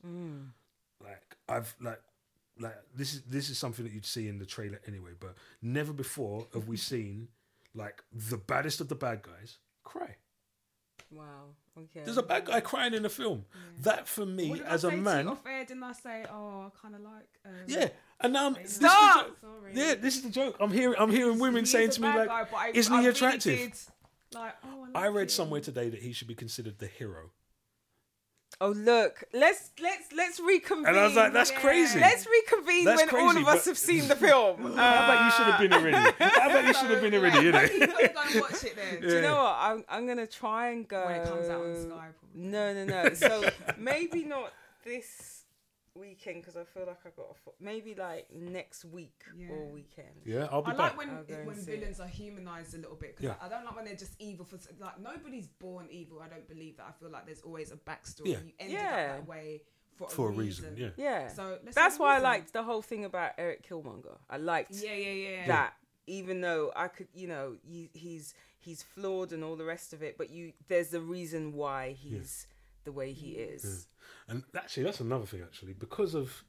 Speaker 1: Like I've like like this is this is something that you'd see in the trailer anyway, but never before have we seen like the baddest of the bad guys cry.
Speaker 2: Wow. Okay.
Speaker 1: There's a bad guy crying in the film. That for me,
Speaker 3: What did
Speaker 1: as
Speaker 3: I
Speaker 1: a
Speaker 3: say to you
Speaker 1: man,
Speaker 3: off air, didn't I say, oh, I kind of like. Um,
Speaker 1: yeah. And now I'm, this is the
Speaker 2: Stop!
Speaker 1: joke.
Speaker 3: Sorry.
Speaker 1: Yeah, this is the joke. I'm hearing I'm hearing women
Speaker 3: He's
Speaker 1: saying to me
Speaker 3: bad
Speaker 1: like,
Speaker 3: guy, I-
Speaker 1: "Isn't
Speaker 3: I
Speaker 1: he
Speaker 3: really
Speaker 1: attractive?"
Speaker 3: did, like, oh,
Speaker 1: I
Speaker 3: like
Speaker 1: read
Speaker 3: him.
Speaker 1: somewhere today that he should be considered the hero.
Speaker 2: Oh look, let's let's let's reconvene.
Speaker 1: And I was like, that's
Speaker 3: Yeah.
Speaker 1: crazy.
Speaker 2: Let's reconvene
Speaker 1: That's
Speaker 2: when all of us have seen the film.
Speaker 1: How about you should have been already? Uh, How about you should have been already,
Speaker 3: Like,
Speaker 1: innit?
Speaker 3: you gotta go watch it then.
Speaker 2: Do you know what? I'm I'm gonna try and go.
Speaker 3: When it comes out on Sky, probably.
Speaker 2: No, no, no. So maybe not this weekend because I feel like I got a fo- maybe like next week
Speaker 3: Yeah.
Speaker 2: or weekend.
Speaker 1: Yeah, I'll be
Speaker 3: I
Speaker 1: back.
Speaker 3: like when
Speaker 2: I'll go and
Speaker 3: when
Speaker 2: see it.
Speaker 3: villains are humanized a little bit because
Speaker 1: Yeah.
Speaker 3: I, I don't like when they're just evil for like nobody's born evil. I don't believe that. I feel like there's always a backstory.
Speaker 1: Yeah.
Speaker 3: You ended
Speaker 2: Yeah.
Speaker 3: up that way for,
Speaker 1: For
Speaker 3: a
Speaker 1: a reason, yeah.
Speaker 2: Yeah.
Speaker 3: So let's
Speaker 2: That's why I liked the whole thing about Eric Killmonger. I liked
Speaker 3: Yeah, yeah, yeah.
Speaker 2: that even though I could, you know, you, he's he's flawed and all the rest of it, but you there's a reason why he's the way he is.
Speaker 1: And actually, that's another thing. Actually, because of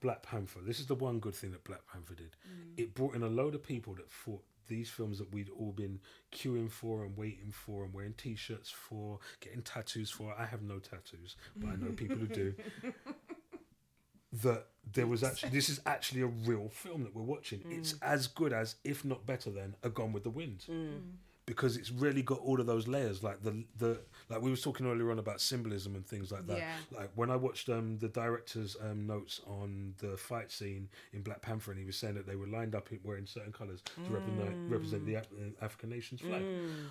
Speaker 1: Black Panther, this is the one good thing that Black Panther did. Mm. It brought in a load of people that thought these films that we'd all been queuing for and waiting for and wearing T-shirts for, getting tattoos for. I have no tattoos, but I know people who do. That there was actually this is actually a real film that we're watching. It's mm. as good as, if not better than, A Gone with the Wind mm. Because it's really got all of those layers like the the like we were talking earlier on about symbolism and things like that.
Speaker 3: Yeah.
Speaker 1: like when i watched um the director's um notes on the fight scene in black panther and he was saying that they were lined up in wearing certain colors to represent represent the Af- uh, african nation's flag. I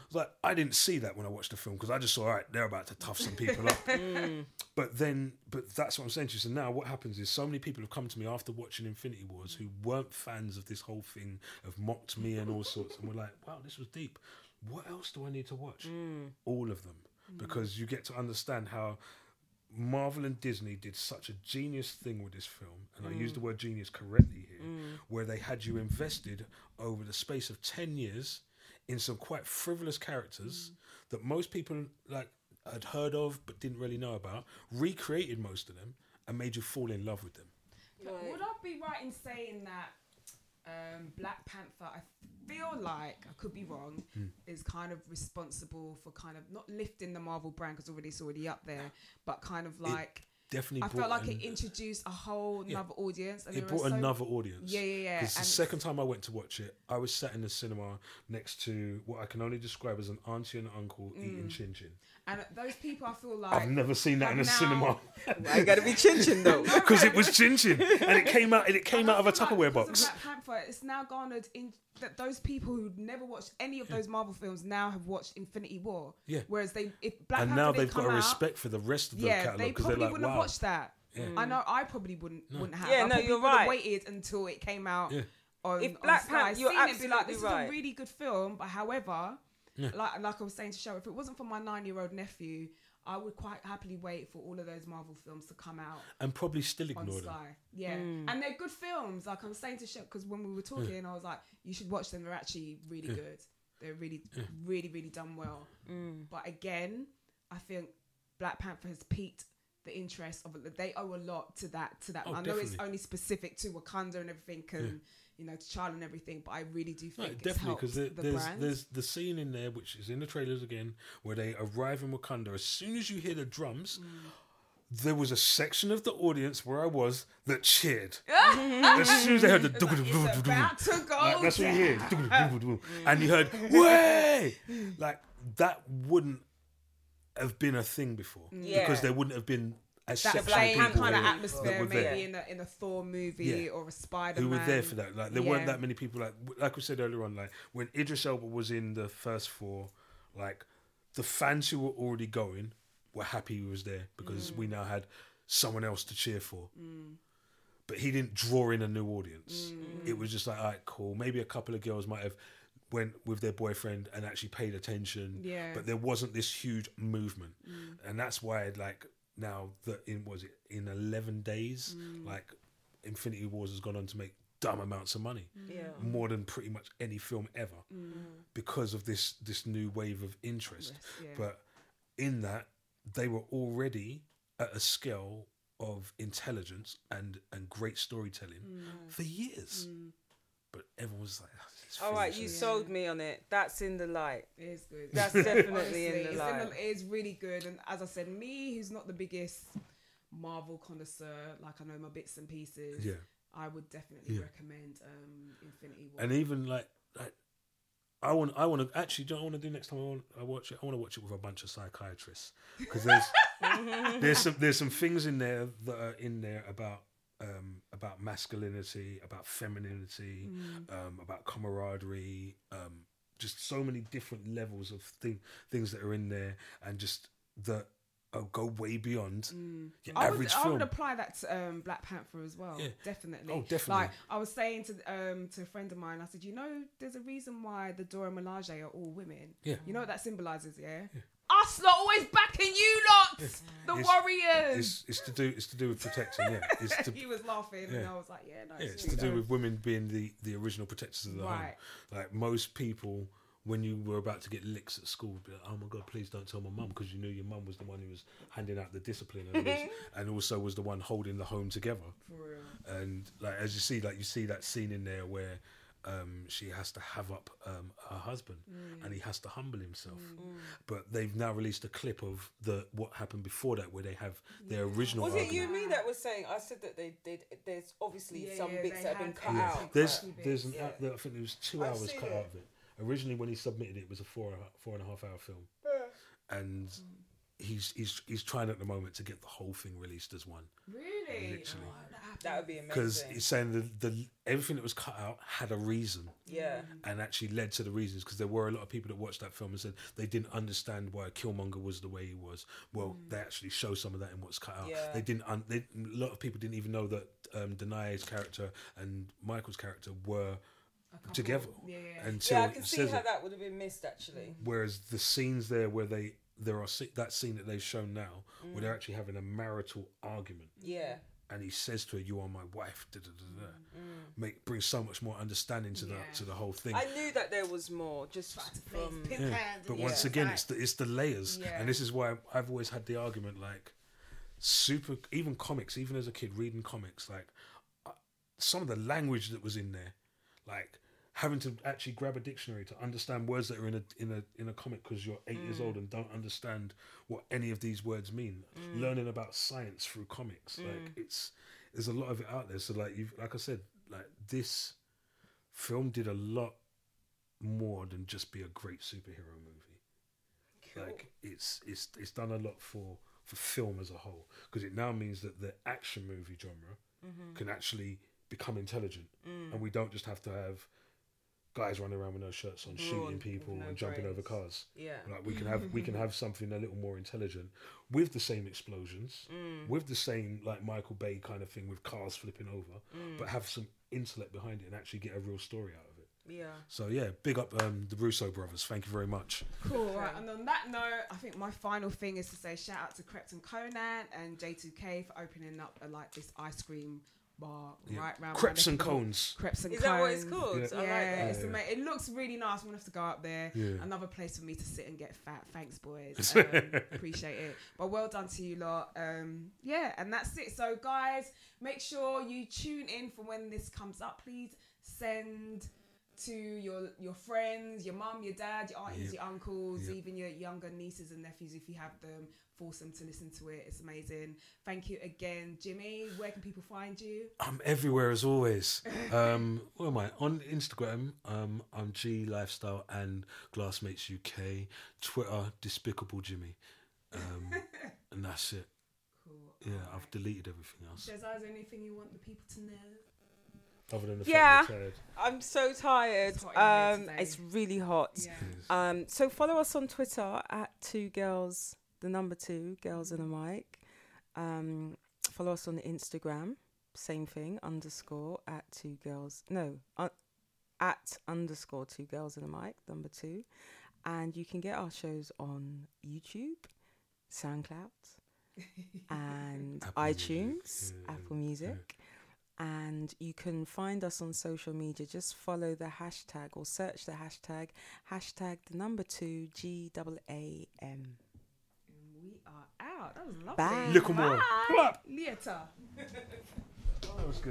Speaker 1: was like i didn't see that when i watched the film because i just saw all right they're about to tough some people up. But then but that's what i'm saying to you. So now what happens is so many people have come to me after watching infinity wars who weren't fans of this whole thing have mocked me and all sorts and were like wow this was deep what else do i need to watch? Mm. All of them. Because you get to understand how marvel and disney did such a genius thing with this film and i use the mm. word genius correctly here mm. where they had you invested over the space of 10 years in some quite frivolous characters that most people like had heard of but didn't really know about recreated most of them and made you fall in love with them.
Speaker 3: But Would I be right in saying that um, Black Panther? I feel like I could be wrong.
Speaker 1: Hmm.
Speaker 3: Is kind of responsible for kind of not lifting the Marvel brand because already it's already up there, but kind of like
Speaker 1: definitely
Speaker 3: I felt like
Speaker 1: an-
Speaker 3: it introduced a whole
Speaker 1: Yeah.
Speaker 3: another audience. And
Speaker 1: it brought
Speaker 3: so-
Speaker 1: another audience.
Speaker 3: Yeah, yeah, yeah.
Speaker 1: Because the second time I went to watch it, I was sat in the cinema next to what I can only describe as an auntie and uncle eating chin chin.
Speaker 3: And those people, I feel like
Speaker 1: I've never seen that in a
Speaker 3: have
Speaker 1: cinema
Speaker 2: Why you gotta be chin chin though?
Speaker 1: because it was chin chin and it came out and it came
Speaker 3: I
Speaker 1: out of a
Speaker 3: feel like
Speaker 1: Tupperware
Speaker 3: of
Speaker 1: box.
Speaker 3: Black Panther, it's now garnered in that those people who'd never watched any of those Marvel films now have watched Infinity War.
Speaker 1: Yeah.
Speaker 3: Whereas they, if Black
Speaker 1: And
Speaker 3: Panther
Speaker 1: now they've got
Speaker 3: come
Speaker 1: a
Speaker 3: out,
Speaker 1: respect for the rest of the
Speaker 3: yeah,
Speaker 1: catalog
Speaker 3: they probably
Speaker 1: like,
Speaker 3: wouldn't
Speaker 1: wow.
Speaker 3: have watched that.
Speaker 1: Yeah.
Speaker 3: I know I probably wouldn't wouldn't have.
Speaker 2: Yeah,
Speaker 3: I
Speaker 2: no, you're
Speaker 3: would have
Speaker 2: right.
Speaker 3: waited until it came out.
Speaker 1: Yeah.
Speaker 3: On,
Speaker 2: If
Speaker 3: on
Speaker 2: Black
Speaker 3: Sky.
Speaker 2: Panther- you're
Speaker 3: Seen it be like, this
Speaker 2: right.
Speaker 3: is a really good film, but however, like like I was saying to show, if it wasn't for my nine year old nephew, I would quite happily wait for all of those Marvel films to come out
Speaker 1: And probably still ignore them.
Speaker 3: Yeah,
Speaker 2: Hmm.
Speaker 3: and they're good films. Like I'm saying to Shep, because when we were talking, I was like, you should watch them. They're actually really good. They're really, really, really done well.
Speaker 2: Hmm.
Speaker 3: But again, I think Black Panther has piqued the interest of. They owe a lot to that. To that.
Speaker 1: Oh,
Speaker 3: I know it's only specific to Wakanda and everything, and you know, T'Challa and everything. But I really do
Speaker 1: No,
Speaker 3: think it's
Speaker 1: definitely, because there,
Speaker 3: the
Speaker 1: there's
Speaker 3: brand.
Speaker 1: there's the scene in there which is in the trailers again, where they arrive in Wakanda. As soon as you hear the drums,
Speaker 3: Mm.
Speaker 1: there was a section of the audience where I was that cheered. as soon as they heard the
Speaker 3: It's about to go
Speaker 1: like, that's what you hear,
Speaker 3: down.
Speaker 1: and you heard way, like that wouldn't have been a thing before
Speaker 2: Yeah.
Speaker 1: because there wouldn't have been
Speaker 3: that
Speaker 1: exceptional
Speaker 3: same kind of atmosphere, maybe
Speaker 1: there.
Speaker 3: in a in a Thor movie
Speaker 1: Yeah.
Speaker 3: or a Spider
Speaker 1: who were there for that. Like there weren't that many people. Like like we said earlier on, like when Idris Elba was in the first Thor, like the fans who were already going were happy he was there because we mm. now had someone else to cheer for. Mm. But he didn't draw in a new audience. Mm. It was just like, all right, cool. Maybe a couple of girls might have went with their boyfriend and actually paid attention.
Speaker 3: Yeah.
Speaker 1: But there wasn't this huge movement, and that's why like now that in was it in eleven days, mm. like Infinity Wars has gone on to make dumb amounts of money, mm.
Speaker 2: Yeah.
Speaker 1: more than pretty much any film ever, mm. because of this this new wave of interest.
Speaker 3: yeah.
Speaker 1: But in that, they were already at a scale of intelligence and and great storytelling for years. But everyone was like, "Oh, it's
Speaker 2: All right, you
Speaker 1: finished."
Speaker 2: sold me on it. That's in the light.
Speaker 3: It is good.
Speaker 2: That's definitely in the
Speaker 3: it's
Speaker 2: light.
Speaker 3: it is really good. And as I said, me, who's not the biggest Marvel connoisseur, like I know my bits and pieces.
Speaker 1: Yeah.
Speaker 3: I would definitely
Speaker 1: Yeah.
Speaker 3: recommend um, Infinity War.
Speaker 1: and even like, like I want I want to actually do you know what I want to do next time I, want, I watch it I want to watch it with a bunch of psychiatrists because there's there's some there's some things in there that are in there about um, about masculinity, about femininity, um, about camaraderie, um, just so many different levels of thing, things that are in there, and just that uh, go way beyond your
Speaker 3: I would,
Speaker 1: average
Speaker 3: I would apply that to um, Black Panther as well.
Speaker 1: Yeah.
Speaker 3: Definitely.
Speaker 1: Oh, definitely.
Speaker 3: Like I was saying to um, to a friend of mine, I said, you know, there's a reason why the Dora Milaje are all women.
Speaker 1: Yeah.
Speaker 3: You know what that symbolizes, yeah? Us lot always backing you lot, the
Speaker 1: It's-
Speaker 3: warriors.
Speaker 1: It's, it's to do it's to do with protecting. Yeah, it's to
Speaker 3: he was laughing, and I was like, yeah, no,
Speaker 1: yeah, it's
Speaker 3: sweet.
Speaker 1: to do with women being the the original protectors of the
Speaker 3: Right.
Speaker 1: home. Like most people. When you were about to get licks at school, would be like, oh my god, please don't tell my mum because you knew your mum was the one who was handing out the discipline and, was, and also was the one holding the home together.
Speaker 3: For real.
Speaker 1: and like as you see like you see that scene in there where um, she has to have up um, her husband
Speaker 3: Mm.
Speaker 1: and he has to humble himself but they've now released a clip of the what happened before that where they have their original
Speaker 2: Was it you and me that was saying? I said that they did. There's obviously
Speaker 3: Yeah,
Speaker 2: some
Speaker 3: yeah,
Speaker 2: bits that have been cut
Speaker 1: yeah.
Speaker 2: out.
Speaker 1: there's
Speaker 3: Quite a few
Speaker 1: there's an
Speaker 2: bits.
Speaker 1: app that I think it was 2
Speaker 2: I've
Speaker 1: hours cut
Speaker 2: it.
Speaker 1: out of it originally when he submitted it it was a four four and a half hour film and he's he's he's trying at the moment to get the whole thing released as one
Speaker 3: Really?
Speaker 1: Literally.
Speaker 3: Oh, that
Speaker 2: would be amazing.
Speaker 1: because he's saying the, the everything that was cut out had a reason
Speaker 2: Yeah.
Speaker 1: and actually led to the reasons because there were a lot of people that watched that film and said they didn't understand why Killmonger was the way he was. Well, they actually show some of that in what's cut out.
Speaker 2: Yeah.
Speaker 1: They didn't. Un- they, a lot of people didn't even know that um, Danai's character and Michael's character were together
Speaker 3: Yeah, yeah.
Speaker 1: until
Speaker 2: Yeah, I can see how
Speaker 1: it.
Speaker 2: that would have been missed actually.
Speaker 1: Whereas the scenes there where they there are that scene that they've shown now where they're actually having a marital argument
Speaker 2: Yeah.
Speaker 1: And he says to her, "You are my wife." Da, da, da, da. Make brings so much more understanding to
Speaker 3: Yeah.
Speaker 1: the to the whole thing.
Speaker 2: I knew that there was more just
Speaker 3: Tried to
Speaker 2: from.
Speaker 3: place pimp
Speaker 1: But
Speaker 3: and
Speaker 1: once again, it's the it's the layers,
Speaker 3: Yeah.
Speaker 1: and this is why I've always had the argument like super even comics, even as a kid reading comics, like uh, some of the language that was in there, like having to actually grab a dictionary to understand words that are in a in a in a comic because you're eight years mm. old and don't understand what any of these words mean. Mm. Learning about science through comics, mm. like it's there's a lot of it out there. So like you've like I said, like this film did a lot more than just be a great superhero movie. Like it's it's it's done a lot for for film as a whole because it now means that the action movie genre mm-hmm. can actually become intelligent, and we don't just have to have guys running around with no shirts on, shooting
Speaker 2: Brawn
Speaker 1: people
Speaker 2: no
Speaker 1: and jumping over cars.
Speaker 2: Yeah.
Speaker 1: Like we can have we can have something a little more intelligent with the same explosions, mm. with the same like Michael Bay kind of thing with cars flipping over, mm. but have some intellect behind it and actually get a real story out of it.
Speaker 2: Yeah.
Speaker 1: So yeah, big up um, the Russo brothers. Thank you very much.
Speaker 3: Cool. Right. And on that note, I think my final thing is to say shout out to Krept and Konan and J2K for opening up a, like this ice cream bar
Speaker 1: Yeah.
Speaker 3: right round. my
Speaker 1: Crepes and cones.
Speaker 3: Crepes and
Speaker 2: Is
Speaker 3: cones.
Speaker 2: that what it's called?
Speaker 1: Yeah.
Speaker 2: I like that.
Speaker 3: it's
Speaker 1: Yeah.
Speaker 3: ama- it looks really nice. I'm gonna have to go up there.
Speaker 1: Yeah.
Speaker 3: Another place for me to sit and get fat. Thanks, boys. Um, appreciate it. But well done to you lot. Um, yeah, and that's it. So, guys, make sure you tune in for when this comes up. Please send to your your friends, your mum, your dad, your aunties,
Speaker 1: Yep.
Speaker 3: your uncles,
Speaker 1: Yep.
Speaker 3: even your younger nieces and nephews if you have them. Force them to listen to it. It's amazing. Thank you again, Jimmy. Where can people find you?
Speaker 1: I'm everywhere as always. Um, where am I? On Instagram, um, I'm G Lifestyle and Glassmates UK. Twitter, Despicable Jimmy. Um, and that's it.
Speaker 3: Cool.
Speaker 1: Yeah,
Speaker 3: Alright.
Speaker 1: I've deleted everything else.
Speaker 3: Is there anything you want the people to know?
Speaker 1: Other than the
Speaker 2: Yeah.
Speaker 1: fact that you're tired.
Speaker 2: I'm so tired.
Speaker 3: It's hot in here
Speaker 2: Um, it's really hot.
Speaker 3: Yeah.
Speaker 2: Um, so follow us on Twitter at two girls, the number two girls in a mic. Um, follow us on Instagram, same thing underscore at two girls. No, uh, at underscore two girls in a mic, number two, and you can get our shows on YouTube, SoundCloud, and
Speaker 1: Apple
Speaker 2: iTunes,
Speaker 1: yeah,
Speaker 2: Apple
Speaker 1: yeah.
Speaker 2: Music. And you can find us on social media. Just follow the hashtag or search the hashtag hashtag the number two G double A M.
Speaker 3: And we are out. That was lovely.
Speaker 2: Bye.
Speaker 1: Little more.
Speaker 3: Bye. Later.
Speaker 1: Oh, that was good.